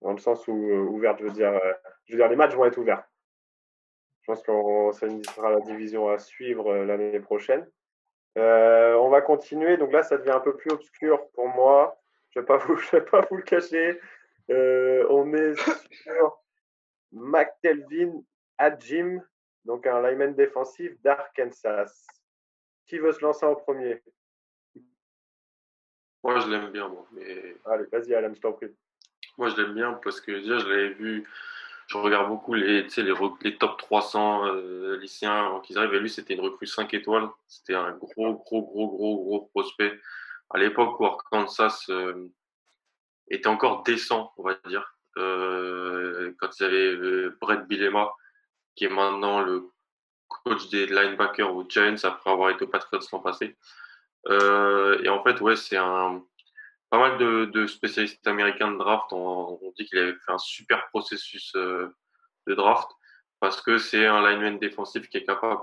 Speaker 2: Dans le sens où, euh, ouverte, je veux dire, euh, je veux dire, les matchs vont être ouverts. Je pense ça sera la division à suivre euh, l'année prochaine. On va continuer. Donc là, ça devient un peu plus obscur pour moi. Je ne vais, pas [LAUGHS] vous- je vais pas vous le cacher. On est sur McTelvin Adjim, donc un lineman défensif d'Arkansas. Qui veut se lancer en premier?
Speaker 1: Moi, je l'aime bien, moi. Mais
Speaker 2: Allez, vas-y, Alan, je t'en prie.
Speaker 1: moi, je l'aime bien parce que déjà, je l'avais vu. Je regarde beaucoup les, les, les top 300 euh, lycéens avant qu'ils arrivent. Et lui, c'était une recrue 5 étoiles. C'était un gros, gros, gros, gros, gros prospect. À l'époque où Arkansas euh, était encore décent, on va dire. Euh, quand il y avait euh, Brett Bilema, qui est maintenant le coach des linebackers aux Giants après avoir été aux Patriots l'an passé. Euh, et en fait, ouais, c'est un pas mal de, spécialistes américains de draft. Ont, ont dit qu'il avait fait un super processus euh, de draft parce que c'est un lineman défensif qui est capable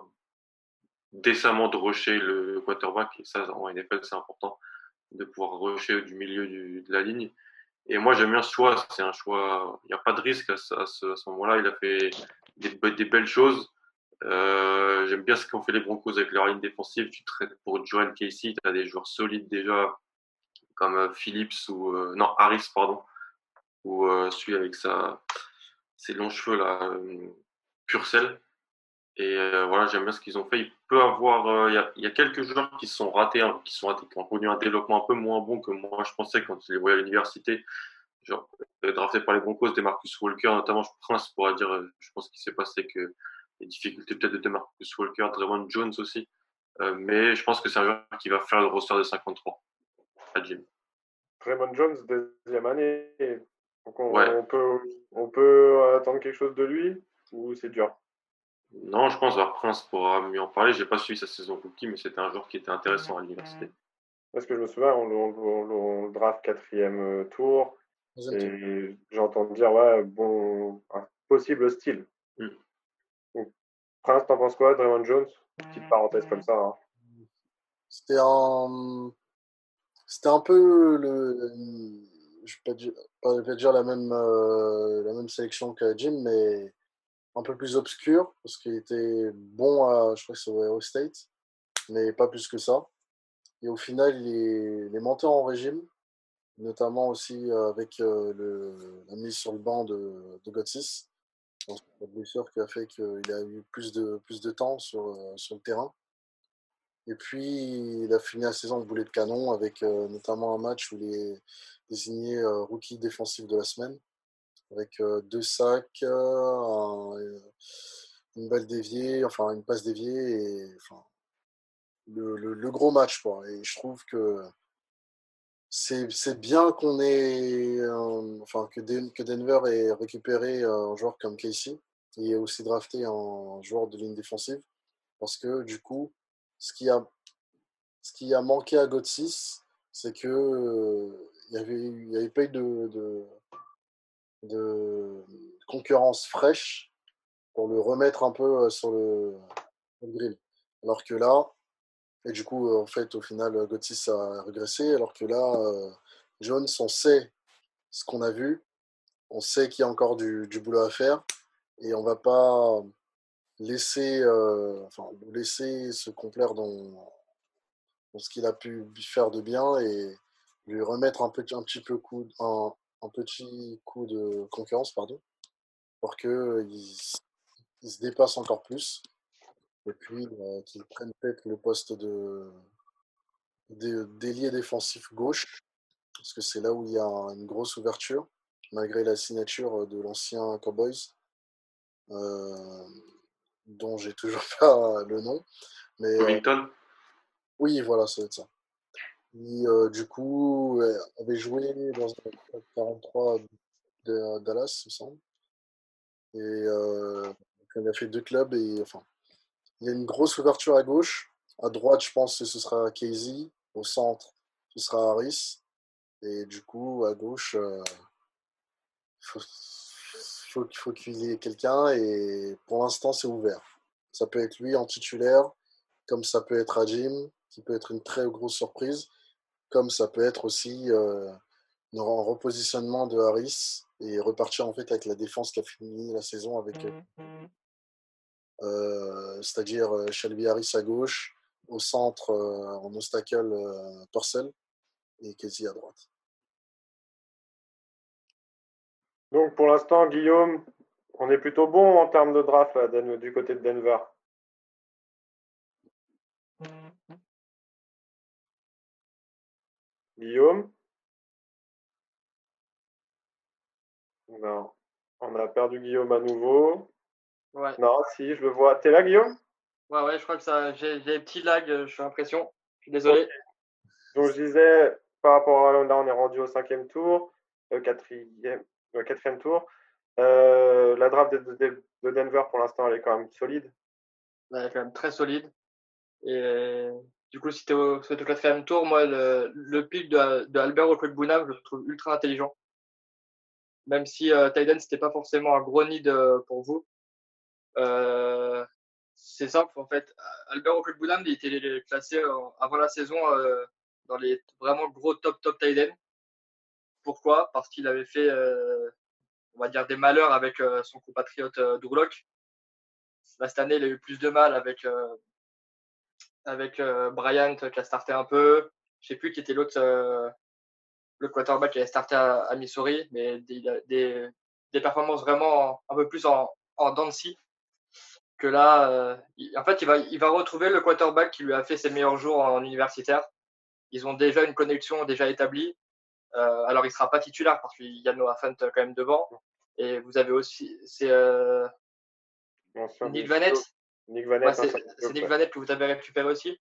Speaker 1: décemment de rusher le quarterback. Et ça en NFL c'est important de pouvoir rusher du milieu de la ligne et moi j'aime bien ce choix. C'est un choix il n'y a pas de risque à, ce, à ce, ce moment-là. Il a fait des, des belles choses. Euh, j'aime bien ce qu'ont fait les Broncos avec leur ligne défensive. Tu traites pour Joel Casey tu as des joueurs solides déjà comme euh, Phillips ou euh, non Harris pardon ou euh, celui avec sa ses longs cheveux là euh, Purcell et euh, voilà j'aime bien ce qu'ils ont fait. Il peut avoir euh, il y, a, il y a quelques joueurs qui sont ratés hein, qui sont ratés, qui ont connu un développement un peu moins bon que moi je pensais quand je les voyais à l'université. Genre euh, drafté par les Broncos des Marcus Walker notamment je Prince pourra dire euh, je pense qu'il s'est passé que les difficultés peut-être de Marcus Walker Draymond Jones aussi. Euh, mais je pense que c'est un joueur qui va faire le roster de 53 à Jim.
Speaker 2: Raymond Jones, deuxième année. Donc on,
Speaker 1: Ouais.
Speaker 2: on peut, on peut attendre quelque chose de lui ou c'est dur?
Speaker 1: Non, je pense que Prince pourra mieux en parler. J'ai pas suivi sa saison rookie, mais c'était un joueur qui était intéressant à l'université.
Speaker 2: Parce que je me souviens, on, le- on le- on le- on le draft quatrième euh, tour et j'entends dire, ouais, bon, un possible style.
Speaker 1: Mm.
Speaker 2: Donc, Prince, t'en penses quoi, Draymond Jones? Petite parenthèse comme ça. hein.
Speaker 4: C'était un. c'était un peu le. Je ne vais pas dire, la, même, euh, la même sélection que Jim, mais un peu plus obscur, parce qu'il était bon à, je crois que c'est au State, mais pas plus que ça. Et au final, il est, il monté en régime, notamment aussi avec euh, la mise sur le banc de, de Gotsis. La blessure qui a fait qu'il a eu plus de, plus de temps sur, euh, sur le terrain. Et puis, il a fini la saison de boulet de canon avec euh, notamment un match où il est désigné rookie défensif de la semaine, avec deux sacs, une balle déviée, enfin une passe déviée, et le, le, gros match. Quoi. Et je trouve que c'est bien qu'on ait, enfin, que, que, Denver ait récupéré un joueur comme Casey et aussi drafté un joueur de ligne défensive parce que du coup, ce qui a, ce qui a manqué à 6, c'est que il n'y avait, y pas eu de, de, concurrence fraîche pour le remettre un peu sur le, le grill. Alors que là, et du coup, en fait, au final, Gotsis a régressé, alors que là, euh, Jones, on sait ce qu'on a vu, on sait qu'il y a encore du, boulot à faire, et on va pas laisser, euh, enfin, laisser se complaire dans, ce qu'il a pu faire de bien et lui remettre un petit, un petit peu coup, un petit coup de concurrence, pardon, pour qu'il il se dépasse encore plus et puis euh, qu'ils prennent peut-être le poste de d'ailier défensif gauche, parce que c'est là où il y a une grosse ouverture, malgré la signature de l'ancien Cowboys, euh, dont j'ai toujours [LAUGHS] pas le nom. Mais,
Speaker 1: euh,
Speaker 4: Oui, voilà, ça va être ça. Du coup, avait joué dans un 43 de Dallas, il me semble. Et il a fait deux clubs et il y a une grosse ouverture à gauche. À droite, je pense que ce sera Casey. Au centre, ce sera Harris. Et du coup, à gauche, euh, il faut, faut qu'il y ait quelqu'un. Et pour l'instant, c'est ouvert. Ça peut être lui en titulaire, comme ça peut être Ajim, qui peut être une très grosse surprise, comme ça peut être aussi euh, un repositionnement de Harris et repartir en fait avec la défense qui a fini la saison avec mmh, mmh. Euh, c'est-à-dire euh, Shelby Harris à gauche, au centre euh, en obstacle Torcel et Casey à droite.
Speaker 2: Donc pour l'instant, Guillaume, on est plutôt bon en termes de draft du côté de Denver. Guillaume Non. On a perdu Guillaume à nouveau. Non, si, je le vois. T'es là, Guillaume?
Speaker 3: Ouais, ouais, je crois que ça. J'ai des petits lags, je suis l'impression. Je suis désolé.
Speaker 2: Donc, je disais, par rapport à là, on est rendu au cinquième tour, euh, quatrième, euh, quatrième tour. Euh, la draft de, Denver, pour l'instant, elle est quand même solide.
Speaker 3: elle est quand même très solide. Et du coup, si tu es au, quatrième tour, moi, le, le pic de, de Albert je le trouve ultra intelligent. Même si euh, Tyden, c'était pas forcément un gros nid pour vous. Euh, c'est simple, en fait. Albert Okwekbulam, il était classé avant la saison euh, dans les vraiment gros top, top tight Pourquoi? Parce qu'il avait fait, euh, on va dire, des malheurs avec son compatriote Douglock. cette année, il a eu plus de mal avec, avec Bryant qui a starté un peu. Je sais plus qui était l'autre le quarterback qui avait starté à, Missouri, mais des, des, des, performances vraiment un peu plus en, en Dancy que là, euh, en fait, il va, il va retrouver le quarterback qui lui a fait ses meilleurs jours en universitaire. Ils ont déjà une connexion déjà établie. Euh, alors, il sera pas titulaire parce qu'il y a Noah Fant quand même devant. Et vous avez aussi, c'est euh, Nick Vanette.
Speaker 2: Nick Vanette,
Speaker 3: c'est Nick Vanette que vous avez récupéré aussi.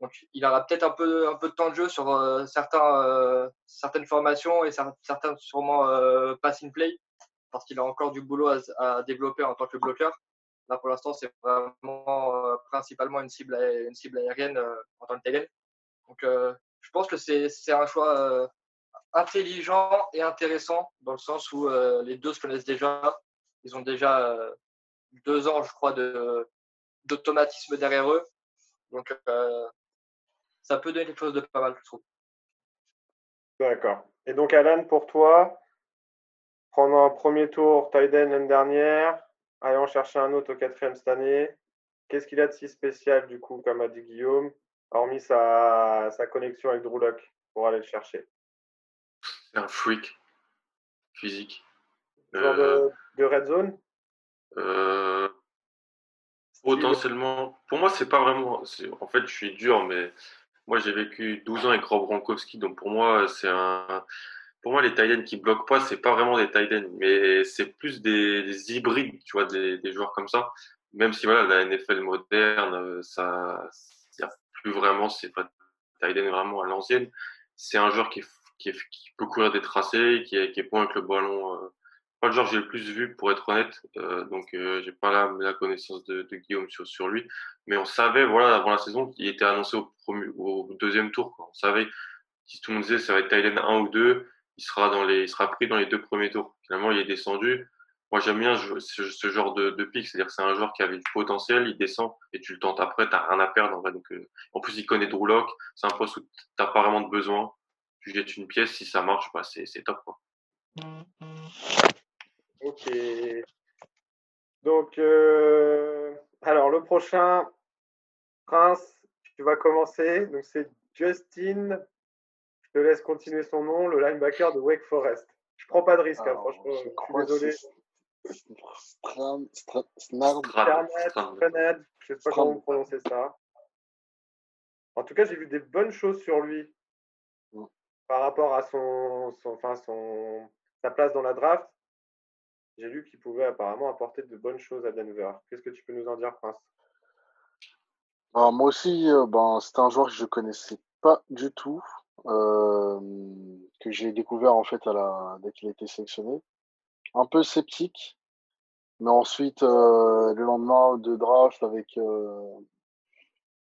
Speaker 3: Donc, il aura peut-être un peu, un peu de temps de jeu sur euh, certains, euh, certaines formations et certains sûrement euh, passing play parce qu'il a encore du boulot à, à, développer en tant que bloqueur. Là, pour l'instant, c'est vraiment euh, principalement une cible, une cible aérienne en tant que telle. Donc, je pense que c'est un choix intelligent et intéressant dans le sens où les deux se connaissent déjà. Ils ont déjà deux ans, je crois, d'automatisme derrière eux. Donc, ça peut donner quelque chose de pas mal, je trouve.
Speaker 2: D'accord. Et donc, Alan, pour toi, prendre un premier tour Tiden l'année dernière, aller en chercher un autre au quatrième cette année, qu'est-ce qu'il a de si spécial, du coup, comme a dit Guillaume, hormis sa, sa connexion avec Drew Lock pour aller le chercher?
Speaker 1: C'est un freak physique.
Speaker 2: Genre
Speaker 1: Euh,
Speaker 2: de, de red zone?
Speaker 1: euh, potentiellement, pour moi, c'est pas vraiment. En fait, je suis dur, mais moi, j'ai vécu 12 ans avec Rob Gronkowski, donc pour moi, c'est un. Pour moi, les tight qui bloquent pas, c'est pas vraiment des tight mais c'est plus des, des hybrides, tu vois, des, joueurs comme ça. Même si voilà, la NFL moderne, euh, ça, y a plus vraiment, c'est pas tight vraiment à l'ancienne. C'est un joueur qui, peut courir des tracés, qui est, qui est avec le ballon. Pas le genre que j'ai le plus vu, pour être honnête. Euh, donc, euh, j'ai pas la, la connaissance de, de Guillaume sur, sur lui. Mais on savait, voilà, avant la saison, qu'il était annoncé au, premier, au deuxième tour. Quoi. On savait, si tout le monde disait ça va être Tylen 1 ou 2, il sera, dans les, il sera pris dans les deux premiers tours. Finalement, il est descendu. Moi, j'aime bien ce, ce genre de, de pic, c'est-à-dire que c'est un joueur qui avait du potentiel, il descend et tu le tentes après, t'as rien à perdre en vrai. Donc, euh, en plus, il connaît Drew Lock, c'est un poste où t'as pas vraiment de besoin. Tu jettes une pièce, si ça marche, bah, c'est top. Quoi.
Speaker 2: Ok. Donc, euh, alors le prochain, Prince, tu vas commencer. Donc, c'est Justin. Je te laisse continuer son nom, le linebacker de Wake Forest. Je prends pas de risque, hein,
Speaker 4: Alors,
Speaker 2: franchement.
Speaker 4: je
Speaker 2: Je suis désolé.
Speaker 4: Stram- Stra- Snard.
Speaker 2: Je sais pas
Speaker 4: Stram.
Speaker 2: comment prononcer ça. En tout cas, j'ai vu des bonnes choses sur lui
Speaker 4: Mm.
Speaker 2: par rapport à son, son, enfin, son, sa place dans la draft. J'ai lu qu'il pouvait apparemment apporter de bonnes choses à Denver. Qu'est-ce que tu peux nous en dire, Prince?
Speaker 4: Moi aussi, euh, ben, c'était un joueur que je connaissais pas du tout, euh, que j'ai découvert en fait à la, dès qu'il a été sélectionné. Un peu sceptique, mais ensuite, euh, le lendemain de draft, avec, euh,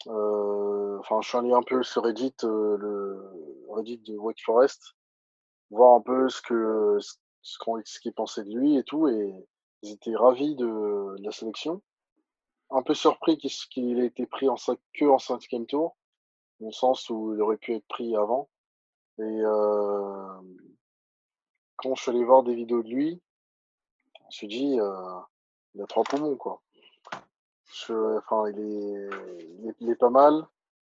Speaker 4: enfin, je suis allé un peu sur Reddit, Reddit de Wake Forest, voir un peu ce que, ce qu'on, ce qu'ils pensaient de lui et tout, et ils étaient ravis de, la sélection un peu surpris qu'il qu'il ait été pris en que en cinquième tour, dans sens où il aurait pu être pris avant. Et euh, quand je suis allé voir des vidéos de lui, je me suis dit, euh, il a trois poumons, quoi. Je, enfin, il est, il est, pas mal.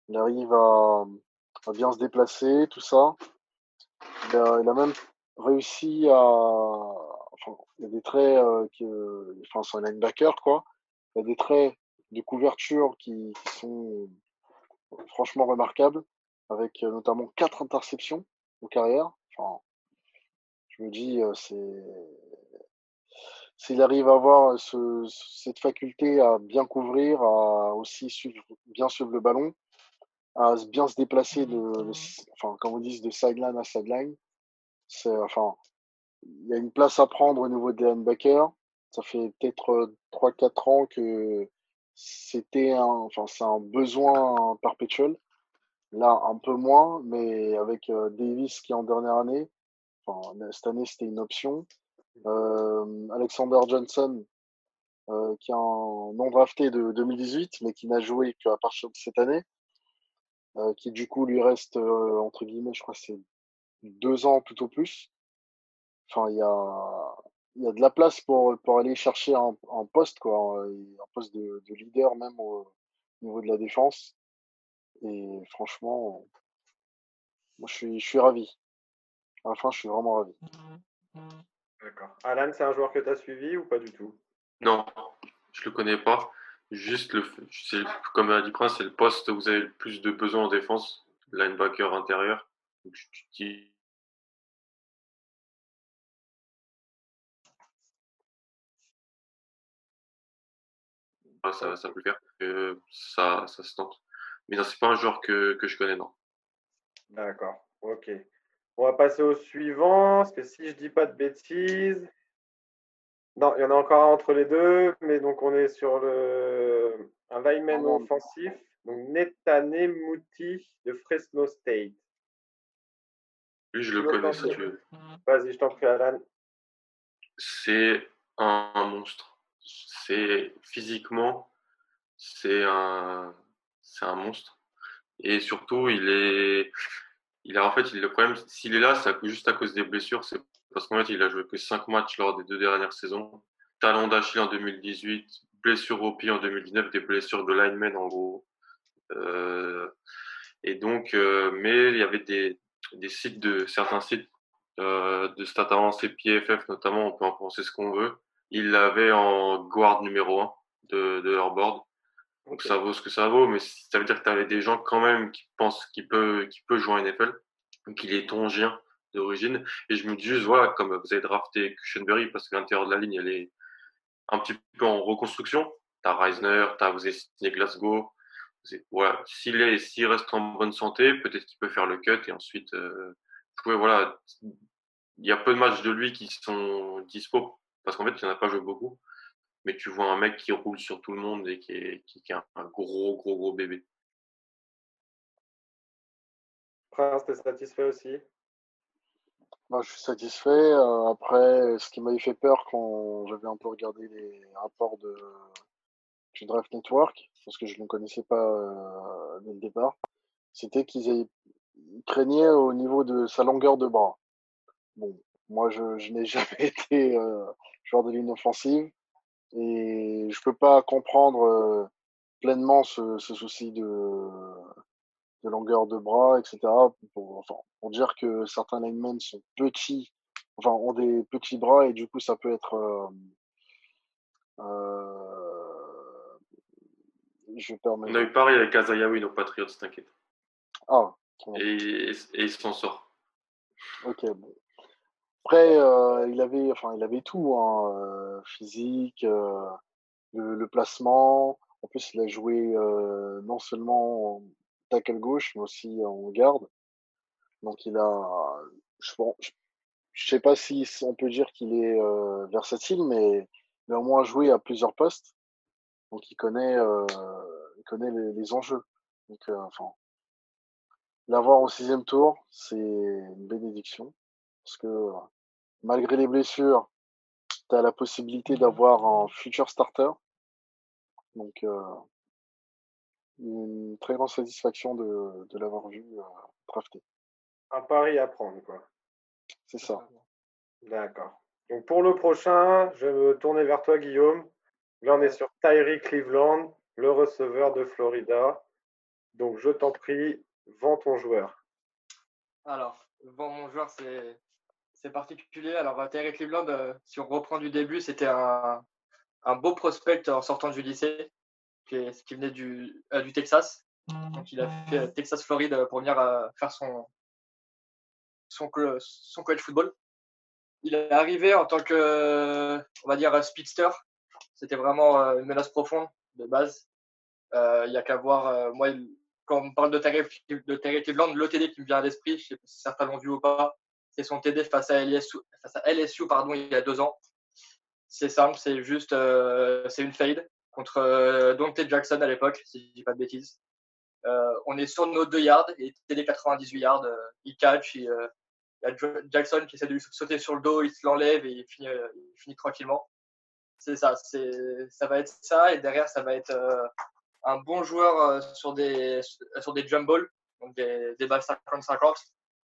Speaker 4: Il arrive à, bien se déplacer, tout ça. Il a même réussi à. Enfin, il y a des traits euh, que. Enfin, c'est un linebacker, quoi. Il y a des traits de couverture qui, qui sont franchement remarquables, avec euh, notamment quatre interceptions en carrière. Enfin, je me dis, euh, c'est s'il arrive à avoir ce, cette faculté à bien couvrir, à aussi suivre, bien suivre le ballon, à bien se déplacer de, de enfin, comme on dit, de sideline à sideline, c'est, enfin, il y a une place à prendre au niveau des linebackers. Ça fait peut-être 3-4 ans que c'était un, enfin, c'est un besoin perpétuel. Là, un peu moins, mais avec euh, Davis qui est en dernière année, enfin, cette année c'était une option. Euh, Alexander Johnson, euh, qui est un non drafté de 2018, mais qui n'a joué qu'à partir de cette année, euh, qui du coup lui reste, euh, entre guillemets, je crois c'est deux ans plutôt plus. Enfin, il y a, il y a de la place pour, pour aller chercher un, un poste, quoi, un poste de, de leader même au niveau de la défense. Et franchement, moi je suis, je suis ravi. À la fin, je suis vraiment ravi.
Speaker 2: D'accord. Alan, c'est un joueur que tu as suivi ou pas du tout?
Speaker 1: Non, je le connais pas. Juste le, comme a dit Prince, c'est le poste où vous avez le plus de besoin en défense, linebacker intérieur. Donc, tu ça, ça peut le faire, que ça, ça se tente. Mais non, c'est pas un joueur que, que je connais, non.
Speaker 2: D'accord, ok. On va passer au suivant, parce que si je dis pas de bêtises. Non, il y en a encore un entre les deux, mais donc on est sur le un lineman
Speaker 4: non.
Speaker 2: offensif, donc Netane Mouti de Fresno State.
Speaker 1: Lui, je le connais,
Speaker 2: bien
Speaker 1: tu veux.
Speaker 2: Vas-y, je t'en prie, Alan.
Speaker 1: C'est un, un monstre. Physiquement, c'est un, un monstre. Et surtout, il est, il a en fait, le problème, s'il est là, c'est juste à cause des blessures. C'est parce qu'en fait, il a joué que 5 matchs lors des deux dernières saisons. Talon d'Achille en 2018, blessure au pied en 2019, des blessures de lineman en gros. Euh, et donc, euh, mais il y avait des, des sites de certains sites euh, de stats avancées PFF notamment, on peut en penser ce qu'on veut. Il l'avait en guard numéro 1 de, de leur board. Donc ça vaut ce que ça vaut, mais ça veut dire que tu avais des gens quand même qui pensent qu'il peut, qu'il peut jouer en NFL, qu'il est tongien d'origine. Et je me dis juste, voilà, comme vous avez drafté Cushenberry, parce que l'intérieur de la ligne, elle est un petit peu en reconstruction. T'as Reisner, t'as vous avez signé Glasgow. Voilà, s'il est, s'il reste en bonne santé, peut-être qu'il peut faire le cut et ensuite, euh, voilà, il y a peu de matchs de lui qui sont dispo parce qu'en fait, il n'y en a pas joué beaucoup. Mais tu vois un mec qui roule sur tout le monde et qui est, qui, est un, gros, gros, gros bébé.
Speaker 2: Prince, t'es satisfait aussi?
Speaker 4: Moi, je suis satisfait. Euh, après, ce qui m'avait fait peur quand j'avais un peu regardé les rapports de, du Draft Network, parce que je ne connaissais pas euh, dès le départ, c'était qu'ils craignaient au niveau de sa longueur de bras. Bon, moi, je, n'ai [LAUGHS] jamais été euh, joueur de ligne offensive et je peux pas comprendre pleinement ce, ce souci de, de longueur de bras, etc. Pour, enfin, pour dire que certains linemen sont petits, enfin, ont des petits bras et du coup, ça peut être. Euh, euh,
Speaker 1: je perds On a eu pareil avec Azayawi, nos Patriots, t'inquiète.
Speaker 4: Ah.
Speaker 1: Et, et, il s'en sort.
Speaker 4: Ok, bon. Après, euh, il avait, enfin, il avait tout, hein, euh, physique, euh, le, le, placement. En plus, il a joué non seulement tackle gauche, mais aussi en garde. Donc il a, je, bon, je, sais pas si on peut dire qu'il est euh, versatile, mais il a au moins joué à plusieurs postes. Donc il connaît, euh, il connaît les, enjeux. Donc euh, enfin, l'avoir au sixième tour, c'est une bénédiction parce que malgré les blessures, tu as la possibilité d'avoir un futur starter. Donc une très grande satisfaction de, de l'avoir vu euh, drafté.
Speaker 2: Un pari à prendre, quoi.
Speaker 4: C'est ça.
Speaker 2: D'accord. Donc pour le prochain, je vais me tourner vers toi, Guillaume. Là, on est sur Tyree Cleveland, le receveur de Florida. Donc je t'en prie, vends ton joueur.
Speaker 3: Alors, vends mon joueur, c'est, c'est particulier. Alors, Tyree Cleveland, si on reprend du début, c'était un, beau prospect en sortant du lycée qui, venait du, euh, du Texas. Donc, il a fait euh, Texas-Floride euh, pour venir faire son, son, son college football. Il est arrivé en tant que, on va dire, speedster. C'était vraiment une menace profonde de base. Il n'y a qu'à voir, moi, quand on parle de Terry, de Terry Cleveland, l'OTD qui me vient à l'esprit, je sais pas si certains l'ont vu ou pas, c'est son TD face à LSU, face à LSU pardon, il y a deux ans. C'est simple, c'est juste, c'est une fade contre euh, Dante Jackson à l'époque, si je dis pas de bêtises. Euh, on est sur nos deux yards et TD 98 yards. Euh, il catch, il, y a Jackson qui essaie de lui sauter sur le dos, il se l'enlève et il finit, il finit tranquillement. C'est ça, c'est, ça va être ça et derrière ça va être un bon joueur sur des sur des jump balls, donc des, des balles 50-50.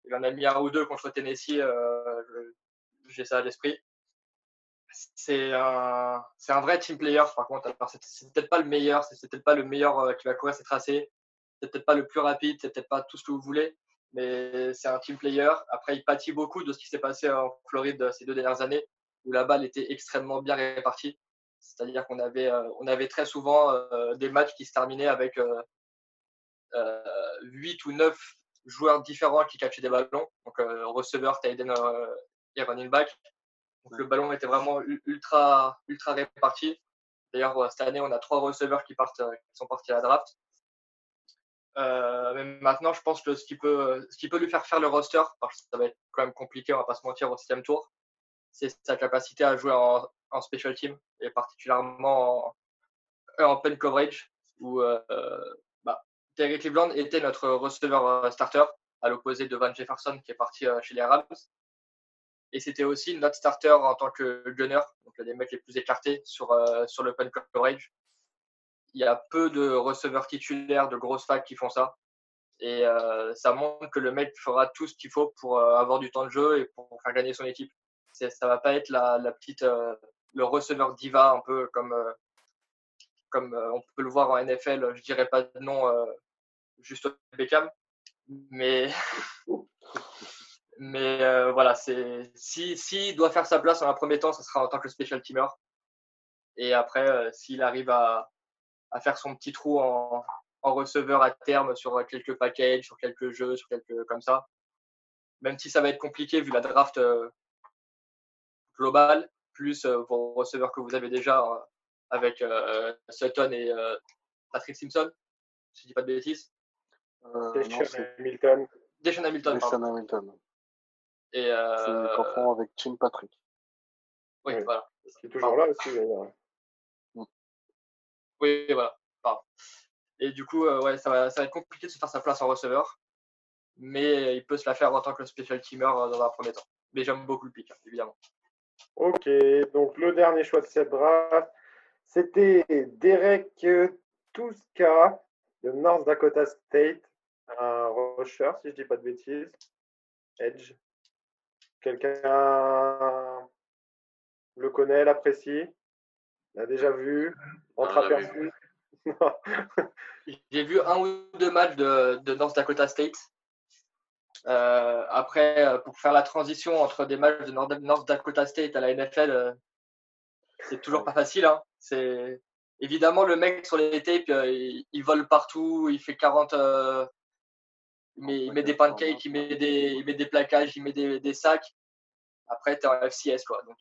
Speaker 3: Il en a mis un ou deux contre Tennessee, j'ai ça à l'esprit c'est un, c'est vrai team player par contre. Alors c'est, peut-être pas le meilleur, c'est, peut-être pas le meilleur euh, qui va courir ses tracés, c'est peut-être pas le plus rapide, c'est peut-être pas tout ce que vous voulez, mais c'est un team player. Après, il pâtit beaucoup de ce qui s'est passé en Floride ces deux dernières années, où la balle était extrêmement bien répartie. C'est-à-dire qu'on avait, euh, on avait très souvent euh, des matchs qui se terminaient avec euh, 8 ou 9 joueurs différents qui catchaient des ballons, donc receveur, tight end et running back le ballon était vraiment ultra, ultra réparti. D'ailleurs, euh, cette année, on a trois receveurs qui, partent, euh, qui sont partis à la draft. Euh, mais maintenant, je pense que ce qui, peut, ce qui peut lui faire faire le roster, parce que ça va être quand même compliqué, on va pas se mentir, au sixième tour, c'est sa capacité à jouer en, en special team, et particulièrement en, en pen coverage, où euh, Terry Cleveland était notre receveur starter, à l'opposé de Van Jefferson qui est parti chez les Rams. Et c'était aussi notre starter en tant que gunner, donc les mecs les plus écartés sur, euh, sur l'open coverage. Il y a peu de receveurs titulaires de grosses facs qui font ça. Et ça montre que le mec fera tout ce qu'il faut pour avoir du temps de jeu et pour faire gagner son équipe. Ça va pas être la, petite, le receveur diva un peu comme, comme on peut le voir en NFL. Je dirais pas de nom juste Beckham, mais [LAUGHS] mais voilà, c'est si s'il doit faire sa place en un premier temps, ce sera en tant que special teamer. Et après, s'il arrive à, à faire son petit trou en, en receveur à terme sur quelques packages, sur quelques jeux, sur quelques comme ça. Même si ça va être compliqué vu la draft euh, globale, plus euh, vos receveurs que vous avez déjà euh, avec Sutton et Patrick Simpson, si je dis pas de bêtises.
Speaker 2: Deshaun Hamilton.
Speaker 3: Deshaun Hamilton.
Speaker 4: Deshaun Hamilton.
Speaker 3: Et euh...
Speaker 4: confond avec Tim Patrick.
Speaker 3: Oui, oui. voilà.
Speaker 2: Qui est toujours là aussi, d'ailleurs.
Speaker 3: Oui, voilà. Pardon. Et du coup, euh, ouais, ça va, ça va être compliqué de se faire sa place en receveur. Mais il peut se la faire en tant que special teamer euh, dans un premier temps. Mais j'aime beaucoup le pick, hein, évidemment.
Speaker 2: Ok, donc le dernier choix de cette draft, c'était Derek Tuska de North Dakota State, un rusher, si je dis pas de bêtises. Edge. Quelqu'un le connaît, l'apprécie, l'a déjà vu, entreaperçu
Speaker 3: J'ai [LAUGHS] vu un ou deux matchs de, de North Dakota State. Euh, après, euh, pour faire la transition entre des matchs de North, Dakota State à la NFL, euh, c'est toujours pas facile. Hein. C'est évidemment le mec sur les tapes, il, vole partout, il fait 40, il met, il met des pancakes, il met des, il met des plaquages, il met des, des sacs. Après, tu es en FCS quoi. Donc,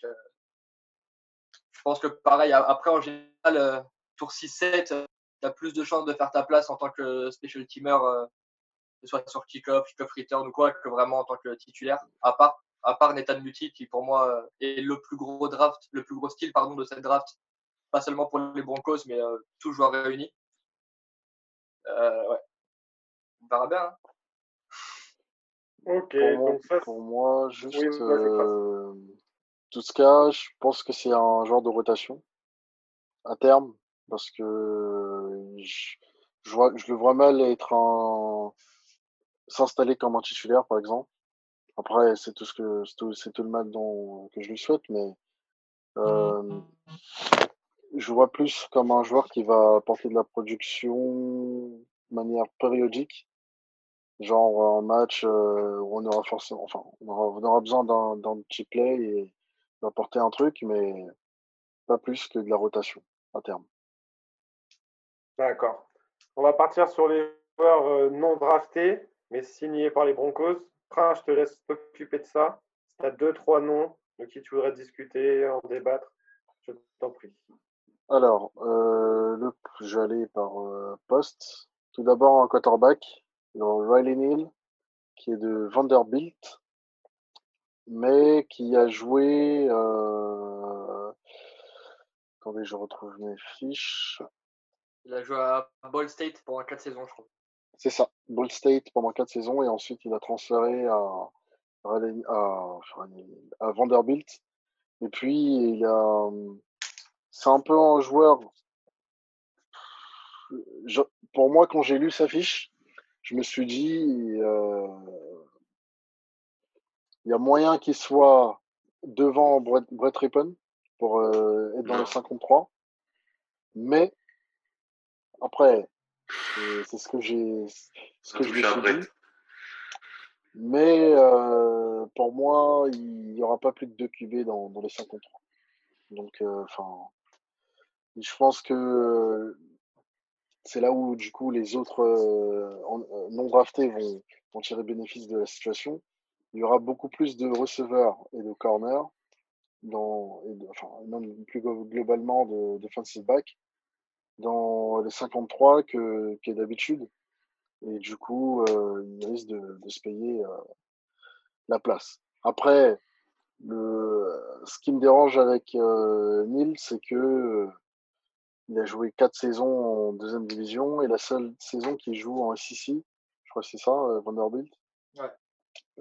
Speaker 3: je pense que pareil. Après, en général, tour 6-7, tu as plus de chances de faire ta place en tant que special teamer, euh, que ce soit sur kick-off, kick-off return ou quoi, que vraiment en tant que titulaire. À part, à part Nathan Muti, qui pour moi euh, est le plus gros draft, le plus gros style pardon, de cette draft, pas seulement pour les Broncos, mais euh, tout joueur réuni. ouais. On verra bien. Hein.
Speaker 2: Ok,
Speaker 4: pour, moi, pour moi, juste tout ce cas, je pense que c'est un genre de rotation à terme parce que je, je, vois, je le vois mal être en s'installer comme un titulaire, par exemple. Après, c'est tout ce que c'est tout, tout, le mal dont, que je lui souhaite, mais euh, je vois plus comme un joueur qui va apporter de la production de manière périodique, genre un match euh, où on aura forcément, enfin, on aura besoin d'un petit play et d'apporter un truc, mais pas plus que de la rotation à terme.
Speaker 2: D'accord. On va partir sur les joueurs euh, non draftés, mais signés par les Broncos. Prince, je te laisse t'occuper de ça. Si tu as deux, trois noms de qui tu voudrais discuter, en débattre, je t'en prie.
Speaker 4: Alors, euh, le, je vais aller par euh, poste. Tout d'abord, un quarterback, Riley Neal, qui est de Vanderbilt, mais qui a joué. Euh... Attendez, je retrouve mes fiches.
Speaker 3: Il a joué à Ball State pendant 4 saisons, je crois.
Speaker 4: C'est ça, Ball State pendant 4 saisons et ensuite il a transféré à, à, à Vanderbilt. Et puis il a, c'est un peu un joueur. Je, pour moi, quand j'ai lu sa fiche, je me suis dit, euh, il y a moyen qu'il soit devant Brett, Brett Rippon pour euh, être dans le 53. Mais après, c'est ce que j'ai, ce que je me dit. Mais euh, pour moi, il n'y aura pas plus de 2 QB dans, dans les 53. Donc, enfin, je pense que c'est là où du coup les autres non draftés vont, vont, tirer bénéfice de la situation. Il y aura beaucoup plus de receveurs et de corners, dans, et enfin, même plus globalement de defensive back dans les 53 que, d'habitude. Et du coup, euh, il risque de, se payer la place. Après, le, ce qui me dérange avec Neil, c'est que il a joué quatre saisons en deuxième division et la seule saison qu'il joue en SEC, je crois que c'est ça, euh, Vanderbilt.
Speaker 3: Ouais.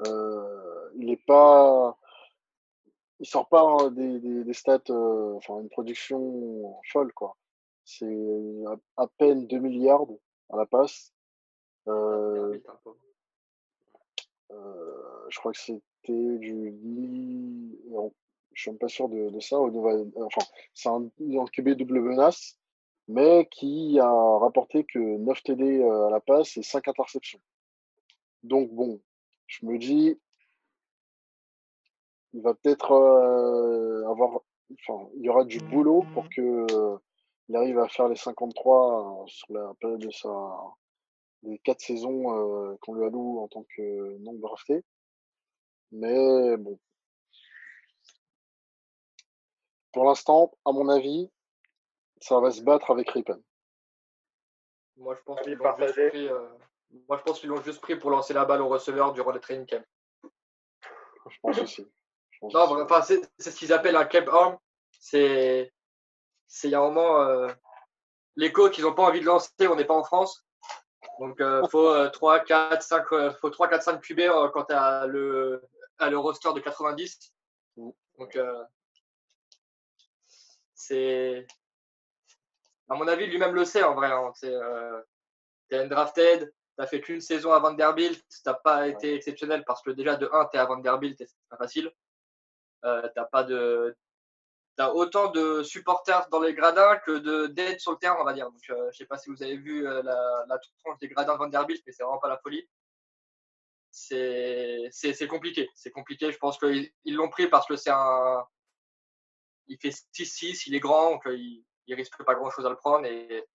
Speaker 4: Euh, il est pas, il sort pas des, des, des stats, enfin une production folle quoi. C'est à, peine 2 milliards à la passe. Euh, je crois que c'était du je suis même pas sûr de, ça. Enfin, c'est un, un QB double menace, mais qui a rapporté que 9 TD à la passe et 5 interceptions. Donc bon, je me dis, il va peut-être avoir, enfin, il y aura du boulot pour que il arrive à faire les 53 sur la période de sa des quatre saisons qu'on lui alloue en tant que non drafté. Mais bon. Pour l'instant, à mon avis, ça va se battre avec Rippen.
Speaker 3: Moi, je pense qu'ils l'ont juste pris. Moi, je pense qu'ils l'ont juste pris pour lancer la balle au receveur durant le training camp.
Speaker 4: Je pense aussi.
Speaker 3: non, enfin, c'est ce qu'ils appellent un camp arm. C'est il y a un moment, euh, les coachs, ils n'ont pas envie de lancer, on n'est pas en France. Donc, il euh, faut 3, 4, 5, faut 3, 4, 5 QB quand tu as le, le roster de 90. Donc, euh, c'est. À mon avis, lui-même le sait en vrai. Hein. Tu es undrafted, tu fait qu'une saison à Vanderbilt, tu n'as pas été exceptionnel parce que déjà de 1, tu es à Vanderbilt et c'est pas facile. Euh, tu pas de. As autant de supporters dans les gradins que d'aide sur le terrain, on va dire. Donc, euh, je sais pas si vous avez vu euh, la, la tranche des gradins de Vanderbilt, mais c'est vraiment pas la folie. C'est compliqué. C'est compliqué. Je pense qu'ils l'ont pris parce que c'est un. Il fait 6-6, il est grand, donc euh, il, il risque pas grand chose à le prendre et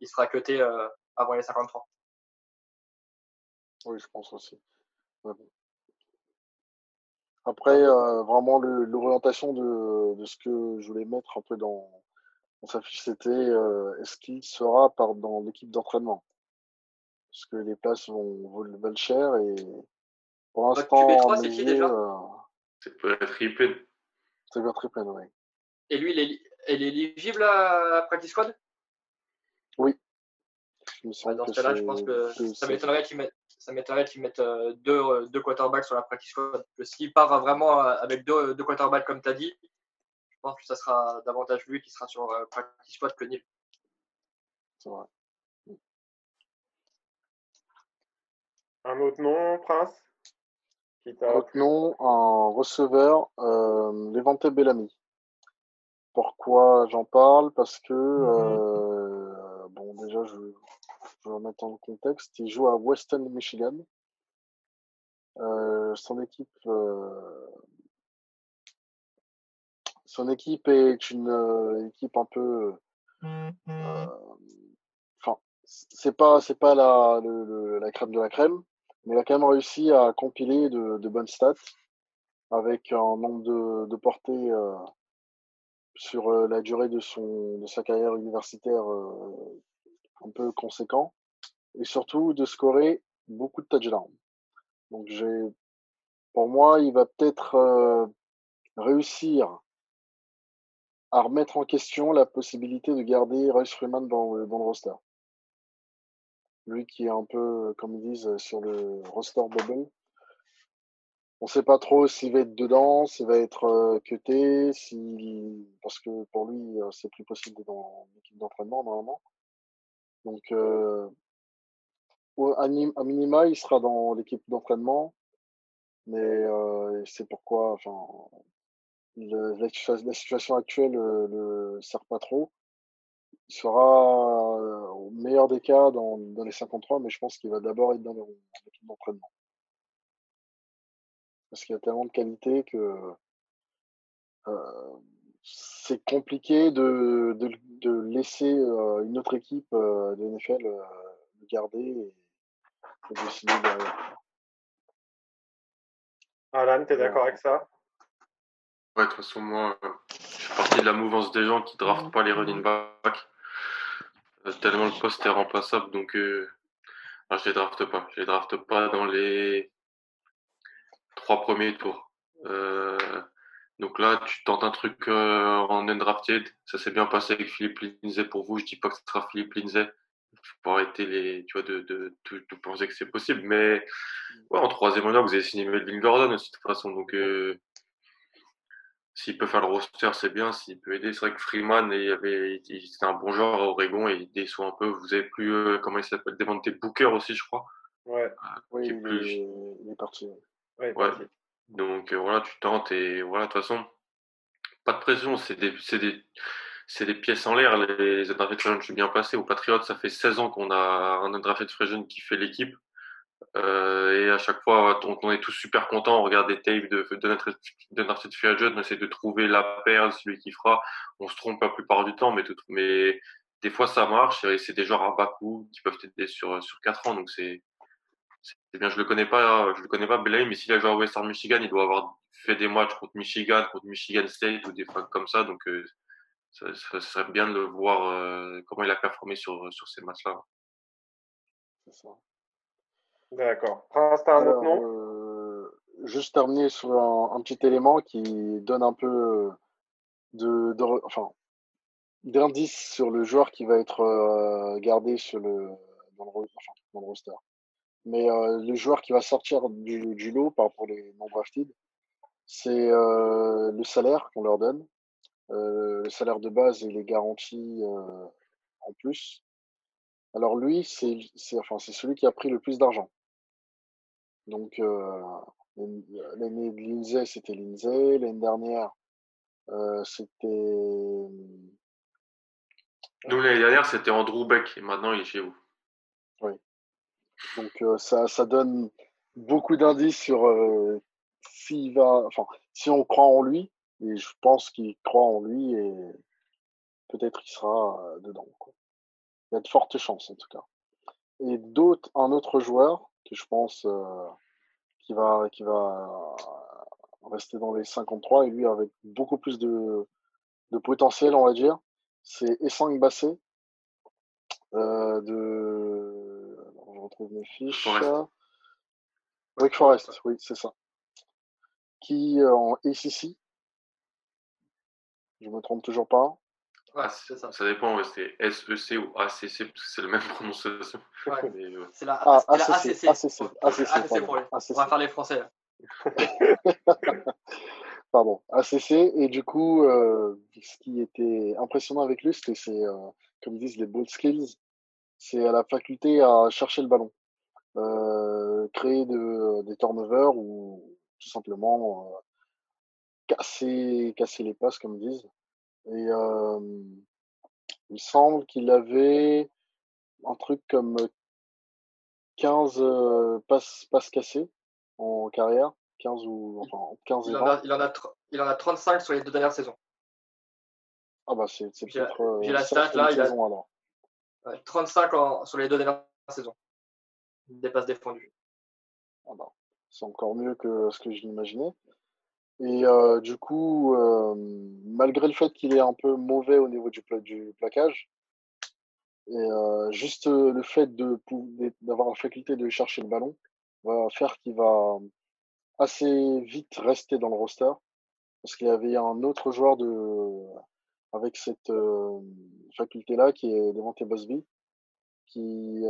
Speaker 3: il sera cuté avant les 53.
Speaker 4: Oui, je pense aussi. Après, euh, vraiment, l'orientation de, ce que je voulais mettre un peu dans, sa fiche, c'était euh, est-ce qu'il sera par, dans l'équipe d'entraînement? Parce que les places vont, valent cher et
Speaker 3: pour l'instant, c'est qui déjà? euh,
Speaker 1: C'est
Speaker 4: oui.
Speaker 3: Et lui, il est, elle est éligible à Practice Squad?
Speaker 4: Oui.
Speaker 3: dans ce cas-là, je pense que ça m'étonnerait qu'il mette ça m'étonnerait qu'ils mettent euh, deux, euh, deux quarterbacks sur la practice squad. S'il part vraiment euh, avec deux, deux quarterbacks, comme tu as dit, je pense que ça sera davantage lui qui sera sur la practice squad que Neil.
Speaker 4: C'est vrai.
Speaker 2: Un autre nom, Prince?
Speaker 4: Un autre nom, un receveur, euh, Levante Bellamy. Pourquoi j'en parle Parce que, euh, bon, déjà, je, je vais remettre dans le contexte. Il joue à Western Michigan. Euh, son équipe, euh, son équipe est une équipe un peu, enfin, c'est pas c'est pas la, la crème de la crème, mais il a quand même réussi à compiler de, de bonnes stats avec un nombre de, de portées sur la durée de sa carrière universitaire un peu conséquent et surtout de scorer beaucoup de touchdowns. Donc pour moi, il va peut-être euh, réussir à remettre en question la possibilité de garder Royce Freeman dans, le, dans le roster. Lui qui est un peu, comme ils disent, sur le roster bubble. On ne sait pas trop s'il va être dedans, s'il va être euh, cuté, si... parce que pour lui, euh, c'est plus possible dans l'équipe d'entraînement normalement. Donc, euh, à minima, il sera dans l'équipe d'entraînement, mais euh, c'est pourquoi, enfin, la, situation actuelle ne euh, sert pas trop. Il sera au meilleur des cas dans, dans les 53, mais je pense qu'il va d'abord être dans l'équipe d'entraînement. Parce qu'il y a tellement de qualité que c'est compliqué de, de, de laisser une autre équipe de NFL le garder et, de signer derrière.
Speaker 2: Alan, tu es d'accord avec ça?
Speaker 1: Ouais, de toute façon, moi, je suis parti de la mouvance des gens qui draftent pas les running backs. tellement le poste est remplaçable, donc euh, je les drafte pas. Je les drafte pas dans les trois premiers tours. Euh, donc là, tu tentes un truc euh, en undrafted. Ça s'est bien passé avec Philippe Lindsay pour vous. Je dis pas que ce sera Philippe Lindsay. Faut arrêter les, tu vois, de, de, de, penser que c'est possible. Mais ouais, en troisième honneur, vous avez signé Melvin Gordon aussi de toute façon. Donc euh, s'il peut faire le roster, c'est bien. S'il peut aider, c'est vrai que Freeman, il avait, c'était un bon joueur à Oregon et il déçoit un peu. Vous avez plus, euh, comment il s'appelle, Devante Booker aussi, je crois.
Speaker 2: Ouais.
Speaker 4: Euh, oui, il, est, parti.
Speaker 1: Ouais, Donc euh, voilà, tu tentes et voilà, de toute façon, pas de pression. C'est des, c'est des, c'est des pièces en l'air. Les undrafted free je suis bien placé. Au Patriots, ça fait 16 ans qu'on a un undrafted free qui fait l'équipe. Euh, et à chaque fois, on, est tous super contents. On regarde des tapes de, de, notre, de notre free agent, on essaie de trouver la perle, celui qui fera. On se trompe la plupart du temps, mais, tout, mais des fois ça marche. Et c'est des joueurs à bas coût qui peuvent t'aider sur, sur 4 ans. Donc c'est, c'est bien. Je le connais pas, je le connais pas, Belay, mais s'il a joué à Western Michigan, il doit avoir fait des matchs contre Michigan, contre Michigan State ou des fois comme ça. Donc euh, ça, ça, serait bien de le voir euh, comment il a performé sur, sur ces matchs-là.
Speaker 2: C'est ça. D'accord. Prince, un autre nom?
Speaker 4: Euh, Juste terminer sur un, petit élément qui donne un peu de, enfin, d'indice sur le joueur qui va être euh, gardé sur le, dans, le, dans le roster. Mais euh, le joueur qui va sortir du, lot par rapport les non-drafted, c'est le salaire qu'on leur donne. le salaire de base et les garanties en plus. Alors lui, c'est enfin, celui qui a pris le plus d'argent. Donc, euh, l'année de Lindsay, c'était Lindsay. L'année dernière, euh, c'était.
Speaker 1: Nous, l'année dernière, c'était Andrew Beck et maintenant, il est chez vous.
Speaker 4: Donc, euh, ça, ça donne beaucoup d'indices sur s'il va. Enfin, si on croit en lui, et je pense qu'il croit en lui, et peut-être il sera dedans. Il y a de fortes chances, en tout cas. Et d'autres, un autre joueur que je pense euh, qui va qui va rester dans les 53 et lui avec beaucoup plus de, de potentiel, on va dire. C'est Essang Bassé euh, de. Retrouve mes fiches. Forest. Wake Forest, oui, c'est ça. Qui euh, en ACC, je me trompe toujours pas.
Speaker 1: Ah, ça. ça dépend, c'est SEC ou ACC, parce que c'est la même prononciation. [LAUGHS]
Speaker 3: C'est la, ah, ACC. ACC. ACC, pour les... On va faire les Français. [LAUGHS]
Speaker 4: pardon, ACC. Et du coup, euh, ce qui était impressionnant avec lui, c'était, c'est, euh, comme ils disent, les ball skills. C'est la faculté à chercher le ballon, euh, créer de, des turnovers ou tout simplement casser, casser les passes, comme ils disent. Et euh, il semble qu'il avait un truc comme 15 euh, passes, passes cassées en carrière. 15 ou enfin 15
Speaker 3: il, en a, il, en a, il en a 35 sur les deux dernières saisons.
Speaker 4: Ah bah c'est peut-être.
Speaker 3: J'ai la stat là, il a alors. 35 en, sur les deux dernières saisons. Des passes défendues.
Speaker 4: Ah bah, c'est encore mieux que ce que j'imaginais. Et euh, du coup, euh, malgré le fait qu'il est un peu mauvais au niveau du, plaquage, et euh, juste le fait d'avoir la faculté de chercher le ballon va faire qu'il va assez vite rester dans le roster parce qu'il y avait un autre joueur de avec cette faculté là qui est Devante Bosby qui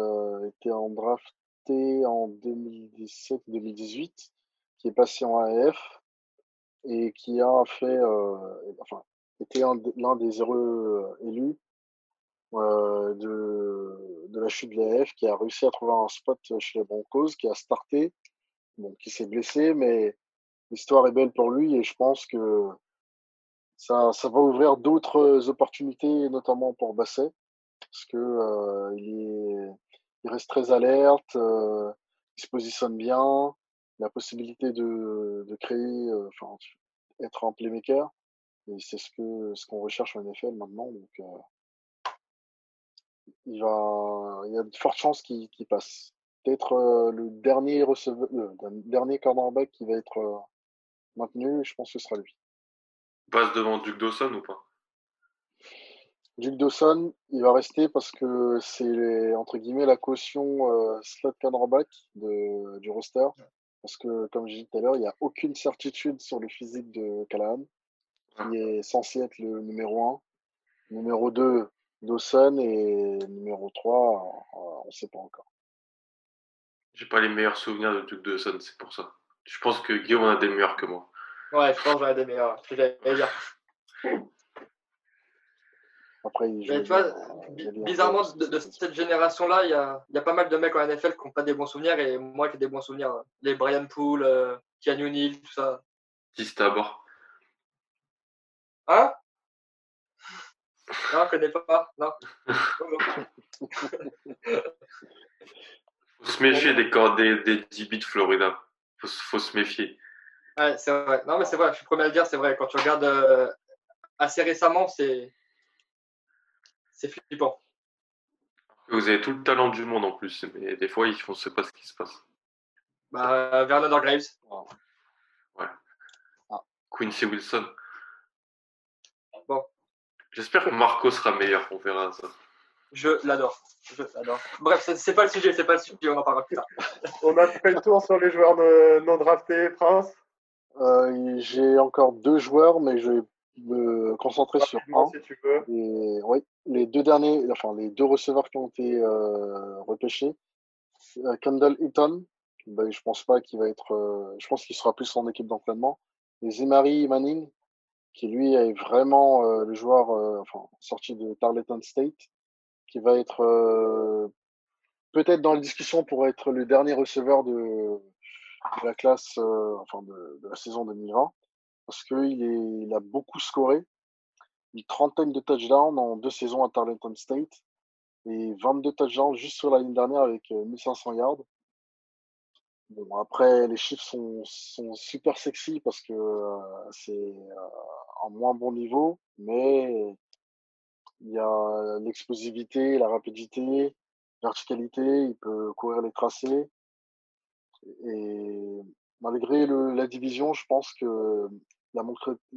Speaker 4: était en drafté en 2017-2018 qui est passé en AF et qui a fait, euh, enfin, était l'un des heureux euh, élus euh, de, de la chute de l'AF, qui a réussi à trouver un spot chez les Broncos, qui a starté, bon, qui s'est blessé, mais l'histoire est belle pour lui et je pense que ça, ça va ouvrir d'autres opportunités, notamment pour Basset, parce que euh, il, est, il reste très alerte, euh, il se positionne bien, la possibilité de, de créer, euh, enfin, être un playmaker. Et c'est ce que ce qu'on recherche en NFL maintenant. Donc, euh, il va, il y a de fortes chances qu'il passe. Peut-être euh, le dernier receveur, le dernier cornerback qui va être maintenu. Je pense que ce sera lui.
Speaker 1: Passe devant Duke Dawson ou pas?
Speaker 4: Duke Dawson, il va rester parce que c'est entre guillemets la caution slot cornerback de, du roster. Parce que, comme j'ai dit tout à l'heure, il n'y a aucune certitude sur le physique de Callahan, qui est censé être le numéro 1. Numéro 2, Dawson, et numéro 3, on ne sait pas encore.
Speaker 1: J'ai pas les meilleurs souvenirs de Duke Dawson, c'est pour ça. Je pense que Guillaume en a des meilleurs que moi.
Speaker 3: Ouais, je pense que j'en ai des meilleurs. Ce que j'allais dire.
Speaker 4: Après, il
Speaker 3: Mais
Speaker 4: joue
Speaker 3: tu vois,
Speaker 4: bien
Speaker 3: bizarrement, de, de cette génération-là, il y a, il y a pas mal de mecs en NFL qui n'ont pas des bons souvenirs et moi j'ai des bons souvenirs. Les Brian Poole, euh, Keanu Neal, tout ça.
Speaker 1: Qui c'était à bord
Speaker 3: Hein? Non, je connais pas. Non.
Speaker 1: Faut se méfier des, des, des DB de Florida. Faut, faut se méfier.
Speaker 3: Ouais, c'est vrai. Non, mais c'est vrai, je suis premier à le dire, c'est vrai. Quand tu regardes euh, assez récemment, c'est c'est flippant.
Speaker 1: Vous avez tout le talent du monde en plus, mais des fois, ils ne sait pas ce qui se passe.
Speaker 3: Bah, Vernon Graves.
Speaker 1: Quincy Wilson.
Speaker 3: Bon.
Speaker 1: J'espère que Marco sera meilleur, on verra ça.
Speaker 3: Je l'adore. Je l'adore. Bref, c'est- pas le sujet, c'est pas le sujet, on en parlera plus tard.
Speaker 2: On a fait le tour sur les joueurs non draftés, Prince?
Speaker 4: Euh, J'ai encore deux joueurs, mais je vais me concentrer sur un.
Speaker 2: si tu veux.
Speaker 4: Et oui, les deux derniers, enfin les deux receveurs qui ont été euh, repêchés, euh, Kendall Eaton, ben, je pense pas qu'il va être, euh, je pense qu'il sera plus en équipe d'entraînement, et Zimari Manning, qui lui est vraiment euh, le joueur, euh, enfin sorti de Tarleton State, qui va être euh, peut-être dans la discussion pour être le dernier receveur de, de la classe, euh, enfin de, la saison 2020, parce qu'il a beaucoup scoré une trentaine de touchdowns en deux saisons à Tarleton State et 22 touchdowns juste sur l'année dernière avec euh, 1500 yards. Bon, après, les chiffres sont, super sexy parce que euh, c'est euh, un moins bon niveau, mais il y a l'explosivité, la rapidité, verticalité, il peut courir les tracés. Et malgré la division, je pense que il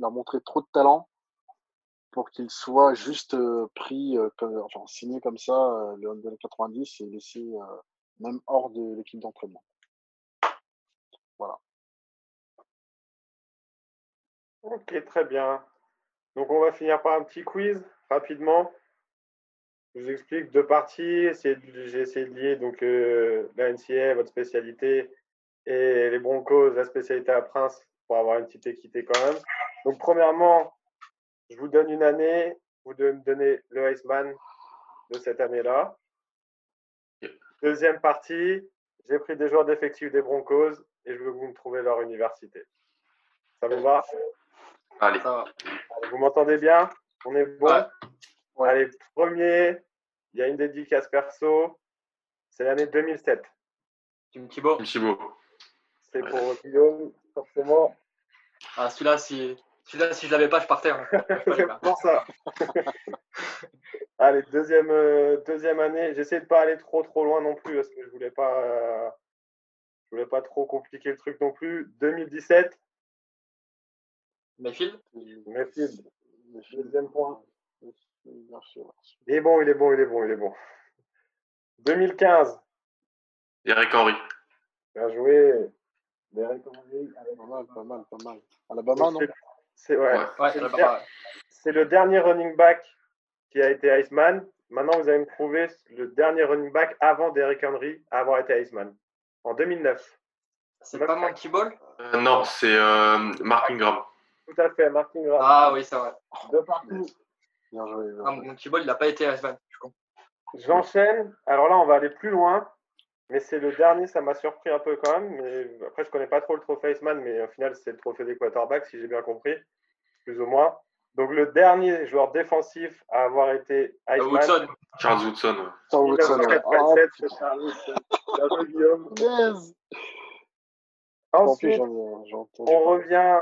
Speaker 4: a montré, trop de talent pour qu'il soit juste euh, pris, euh, enfin signé comme ça, euh, le Under 90 et laissé même hors de l'équipe d'entraînement. Voilà.
Speaker 2: Ok, très bien. Donc, on va finir par un petit quiz rapidement. Je vous explique deux parties. De- J'ai essayé de lier donc, la NCA, votre spécialité, et les Broncos, la spécialité à Prince, pour avoir une petite équité quand même. Donc, premièrement, je vous donne une année. Vous devez me donner le Iceman de cette année-là. Deuxième partie, j'ai pris des joueurs d'effectifs des Broncos et je veux que vous me trouviez leur université. Ça vous va?
Speaker 1: Allez,
Speaker 3: Ça va.
Speaker 2: vous m'entendez bien? On est bon?
Speaker 3: Ouais.
Speaker 2: Allez, premier, il y a une dédicace perso. C'est l'année 2007.
Speaker 3: Tim Thibault.
Speaker 1: Tim Thibault.
Speaker 2: C'est pour Guillaume, forcément.
Speaker 3: Ah, celui-là, si, celui-là, si je l'avais pas, je partais. hein. [LAUGHS]
Speaker 2: C'est pour ça. [LAUGHS] Allez, deuxième, euh, deuxième année. J'essaie de pas aller trop trop loin non plus parce que je voulais pas, euh, je voulais pas trop compliquer le truc non plus. 2017,
Speaker 3: Mayfield.
Speaker 2: Mayfield, deuxième point. Il est bon, il est bon, il est bon, il est bon. 2015,
Speaker 1: Eric Henry.
Speaker 2: bien joué. Derek Henry avec-
Speaker 4: Pas mal, pas mal, pas mal. Alabama, non
Speaker 2: C'est- ouais.
Speaker 1: Ouais.
Speaker 2: Le, dernier running back qui a été Iceman. Maintenant, vous allez me trouver le dernier running back avant Derrick Henry à avoir été Iceman. En 2009.
Speaker 3: c'est pas Monkey Ball?
Speaker 1: Euh, non, c'est euh, Mark Ingram.
Speaker 2: Tout à fait, Mark Ingram.
Speaker 3: Ah oui, c'est vrai.
Speaker 2: De partout.
Speaker 4: Bien joué.
Speaker 3: Ah. Monkey Ball, il n'a pas été Iceman. Je suis con.
Speaker 2: J'enchaîne. Alors là, on va aller plus loin. Mais c'est le dernier, ça m'a surpris un peu quand même. Mais après, je connais pas trop le trophée Iceman, mais au final, c'est le trophée des quarterbacks, si j'ai bien compris. Plus ou moins. Donc, le dernier joueur défensif à avoir été Iceman.
Speaker 3: Woodson.
Speaker 1: Charles Woodson. ouais.
Speaker 4: Charles Woodson, ouais.
Speaker 2: 1987,
Speaker 4: Ah,
Speaker 2: Charles Woodson. Bien joué, Guillaume.
Speaker 4: yes. En plus,
Speaker 2: Ensuite, on revient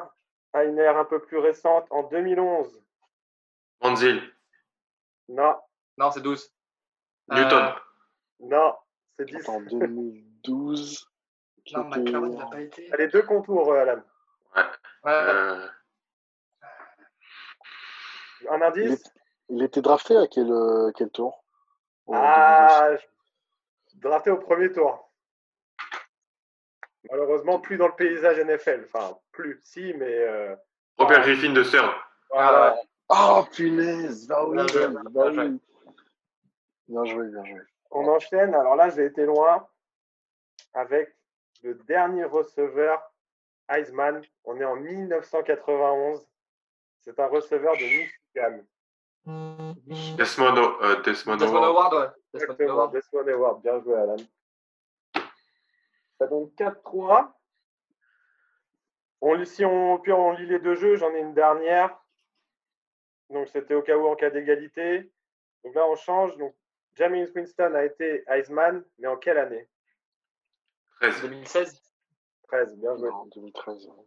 Speaker 2: à une ère un peu plus récente, en 2011.
Speaker 1: Manziel.
Speaker 2: Non,
Speaker 3: Non, c'est 12.
Speaker 1: Newton.
Speaker 3: Euh,
Speaker 2: non, c'est 10.
Speaker 4: Attends, 2012. qui
Speaker 3: non,
Speaker 4: était-
Speaker 3: McLaren, il n'a pas été.
Speaker 2: Les deux contours, euh, Alan.
Speaker 3: Ouais,
Speaker 1: Euh,
Speaker 2: Un indice
Speaker 4: il était drafté à quel, euh, quel tour Au 2012.
Speaker 2: Ah, drafté au premier tour. Malheureusement, plus dans le paysage NFL. Enfin, plus, si, mais. euh,
Speaker 1: Robert Griffin de CERN.
Speaker 2: voilà.
Speaker 4: Oh, punaise Bah oui,
Speaker 3: Bien joué,
Speaker 4: bah
Speaker 3: bien joué.
Speaker 4: oui. Bien joué, bien joué.
Speaker 2: On enchaîne. Alors là, j'ai été loin avec le dernier receveur Heisman. On est en 1991. C'est un receveur de Michigan.
Speaker 1: Desmond, euh, Desmond
Speaker 3: Desmond
Speaker 1: Howard.
Speaker 3: Howard, ouais. Desmond
Speaker 2: Exactement,
Speaker 3: Howard.
Speaker 2: Desmond Howard. Bien joué, Alan. Ça donne 4-3. On lit, si on, puis on lit les deux jeux, j'en ai une dernière. Donc c'était au cas où en cas d'égalité. Donc là on change. Donc James Winston a été Heisman, mais en quelle année?
Speaker 1: 13.
Speaker 3: 2016.
Speaker 2: 13, bien joué.
Speaker 4: En 2013. ouais.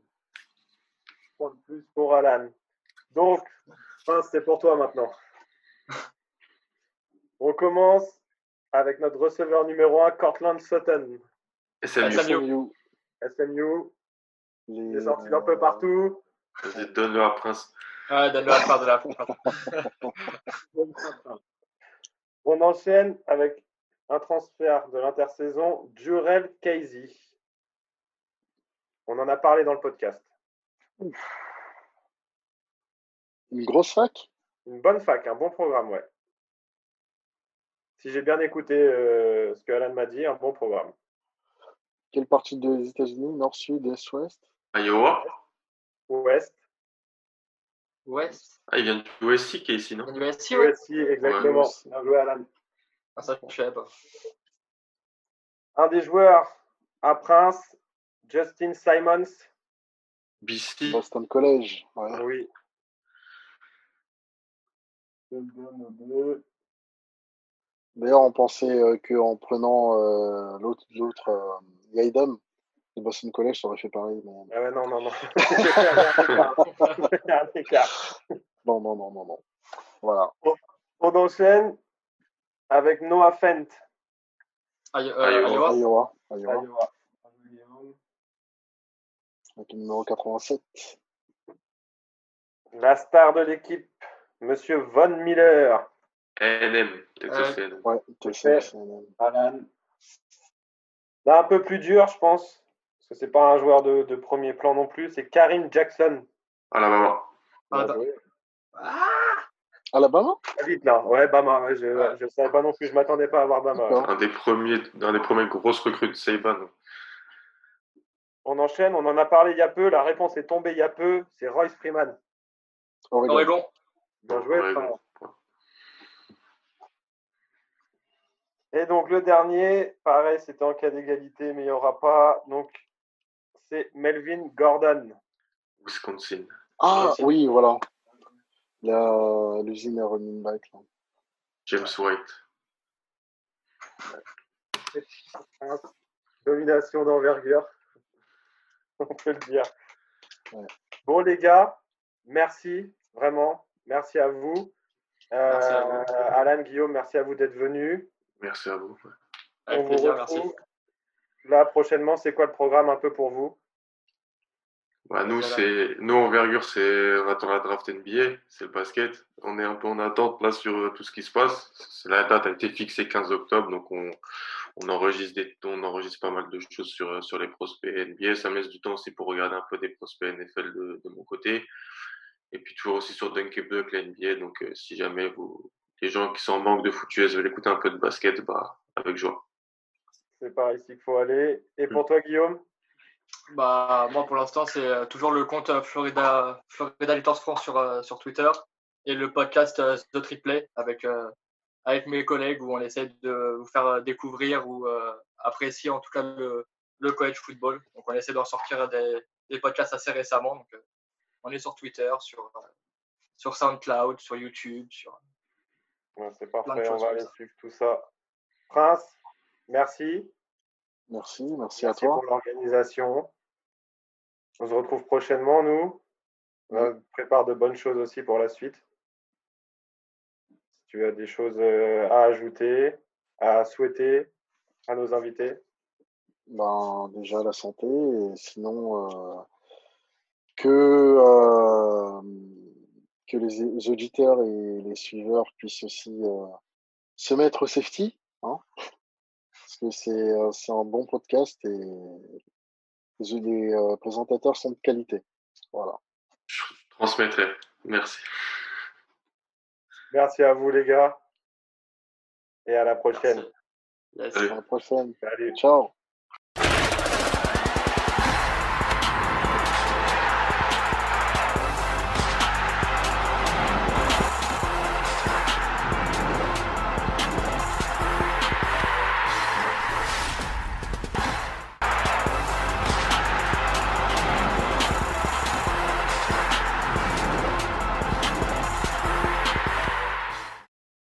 Speaker 2: Point de plus pour Alan. Donc, Vince, c'est pour toi maintenant. [LAUGHS] On commence avec notre receveur numéro 1, Cortland Sutton.
Speaker 1: SMU.
Speaker 3: SMU.
Speaker 2: SMU, il est sorti d'un peu partout.
Speaker 1: Vas-y, donne-le à Prince.
Speaker 3: Ouais, donne-le à part de la
Speaker 2: On enchaîne avec un transfert de l'intersaison, Jurel Casey. On en a parlé dans le podcast.
Speaker 4: Une grosse fac?
Speaker 2: Une bonne fac, un bon programme, ouais. Si j'ai bien écouté euh, ce que Alan m'a dit, un bon programme.
Speaker 4: Quelle partie des États-Unis? Nord, Sud, Est, Ouest?
Speaker 1: Iowa.
Speaker 2: Ouest,
Speaker 3: Ouais.
Speaker 1: Ah, il vient de USC qui est ici, non?
Speaker 3: USC.
Speaker 2: USC, exactement.
Speaker 4: Ouais,
Speaker 2: Bien joué, Alan.
Speaker 3: Ah, ça, je savais pas.
Speaker 2: Un des joueurs à Prince, Justin Simons.
Speaker 1: BC.
Speaker 4: Boston College. ouais.
Speaker 2: Oui.
Speaker 4: D'ailleurs, on pensait euh, qu'en prenant euh, l'autre, l'autre euh, Yaidam de Boston College, ça aurait fait pareil. Mais...
Speaker 2: Ah ouais, non, non, non.
Speaker 4: Non, non, non, non, non. Voilà.
Speaker 2: On enchaîne avec Noah Fent.
Speaker 3: Euh,
Speaker 1: Iowa.
Speaker 3: Iowa.
Speaker 4: Iowa. Avec le numéro 87.
Speaker 2: La star de l'équipe, Monsieur Von Miller.
Speaker 1: A&M. Texas
Speaker 3: Ouais.
Speaker 1: A&M.
Speaker 4: Ouais, Texas.
Speaker 2: Alan. Là, un peu plus dur, je pense, parce que c'est pas un joueur de, de premier plan non plus. C'est Karim Jackson.
Speaker 1: Alabama.
Speaker 3: Ah,
Speaker 2: joué.
Speaker 4: Alabama?
Speaker 2: Vite là. Ouais, Bama. ouais, je ne savais pas non plus. Je m'attendais pas à voir Bama.
Speaker 1: Un des premiers, un des premiers grosses recrues de Saban.
Speaker 2: On enchaîne. On en a parlé il y a peu. La réponse est tombée il y a peu. C'est Royce Freeman.
Speaker 4: Oregon.
Speaker 3: Oregon.
Speaker 2: Bien joué.
Speaker 1: Oregon.
Speaker 2: Et donc le dernier, pareil, c'était en cas d'égalité, mais il n'y aura pas. Donc c'est Melvin Gordon.
Speaker 1: Wisconsin.
Speaker 4: Ah, oui, voilà. La- L'usine à running back. là.
Speaker 1: James White.
Speaker 2: Domination d'envergure. [LAUGHS] On peut le dire.
Speaker 4: Ouais.
Speaker 2: Bon, les gars, merci, vraiment. Merci à vous. Euh,
Speaker 3: Merci à vous.
Speaker 2: Alan, Guillaume, merci à vous d'être venus.
Speaker 1: Merci à vous.
Speaker 3: Avec
Speaker 2: On vous
Speaker 3: plaisir, merci.
Speaker 2: retrouve Là, prochainement, c'est quoi le programme un peu pour vous?
Speaker 1: Bah, nous,
Speaker 3: Voilà.
Speaker 1: c'est, nous, envergure, c'est, on attend la draft NBA, c'est le basket. On est un peu en attente là sur euh, tout ce qui se passe. La date a été fixée 15 octobre, donc on, on enregistre des, on enregistre pas mal de choses sur, euh, sur les prospects NBA. Ça me laisse du temps aussi pour regarder un peu des prospects NFL de, de mon côté. Et puis toujours aussi sur Dunkebug, la NBA. Donc, euh, si jamais vous, les gens qui sont en manque de foot US veulent écouter un peu de basket, bah, avec joie.
Speaker 2: C'est par ici qu'il faut aller. Et
Speaker 3: Mm.
Speaker 2: pour toi, Guillaume?
Speaker 3: Bah, moi, pour l'instant, c'est euh, toujours le compte euh, Florida, Florida Gators France sur, euh, sur Twitter et le podcast The Triplay avec, avec mes collègues où on essaie de vous faire découvrir ou apprécier en tout cas le, le college football. Donc, on essaie d'en sortir des, des podcasts assez récemment. Donc, on est sur Twitter, sur, sur SoundCloud, sur YouTube. Sur...
Speaker 2: Ouais, C'est parfait, on va aller
Speaker 3: ça.
Speaker 2: suivre tout ça. Prince, merci.
Speaker 4: Merci, merci à
Speaker 2: Merci
Speaker 4: toi.
Speaker 2: pour l'organisation. On se retrouve prochainement, nous. On prépare de bonnes choses aussi pour la suite. Si tu as des choses euh, à ajouter, à souhaiter à nos invités.
Speaker 4: Ben, déjà la santé, et sinon euh, que, euh, que les, les auditeurs et les suiveurs puissent aussi euh, se mettre au safety, hein, que c'est euh, c'est un bon podcast et les, les, euh, présentateurs sont de qualité. Voilà.
Speaker 1: Je transmettrai. Merci.
Speaker 2: Merci à vous, les gars. Et à la prochaine.
Speaker 1: Salut.
Speaker 4: À la prochaine.
Speaker 2: Salut.
Speaker 4: Ciao.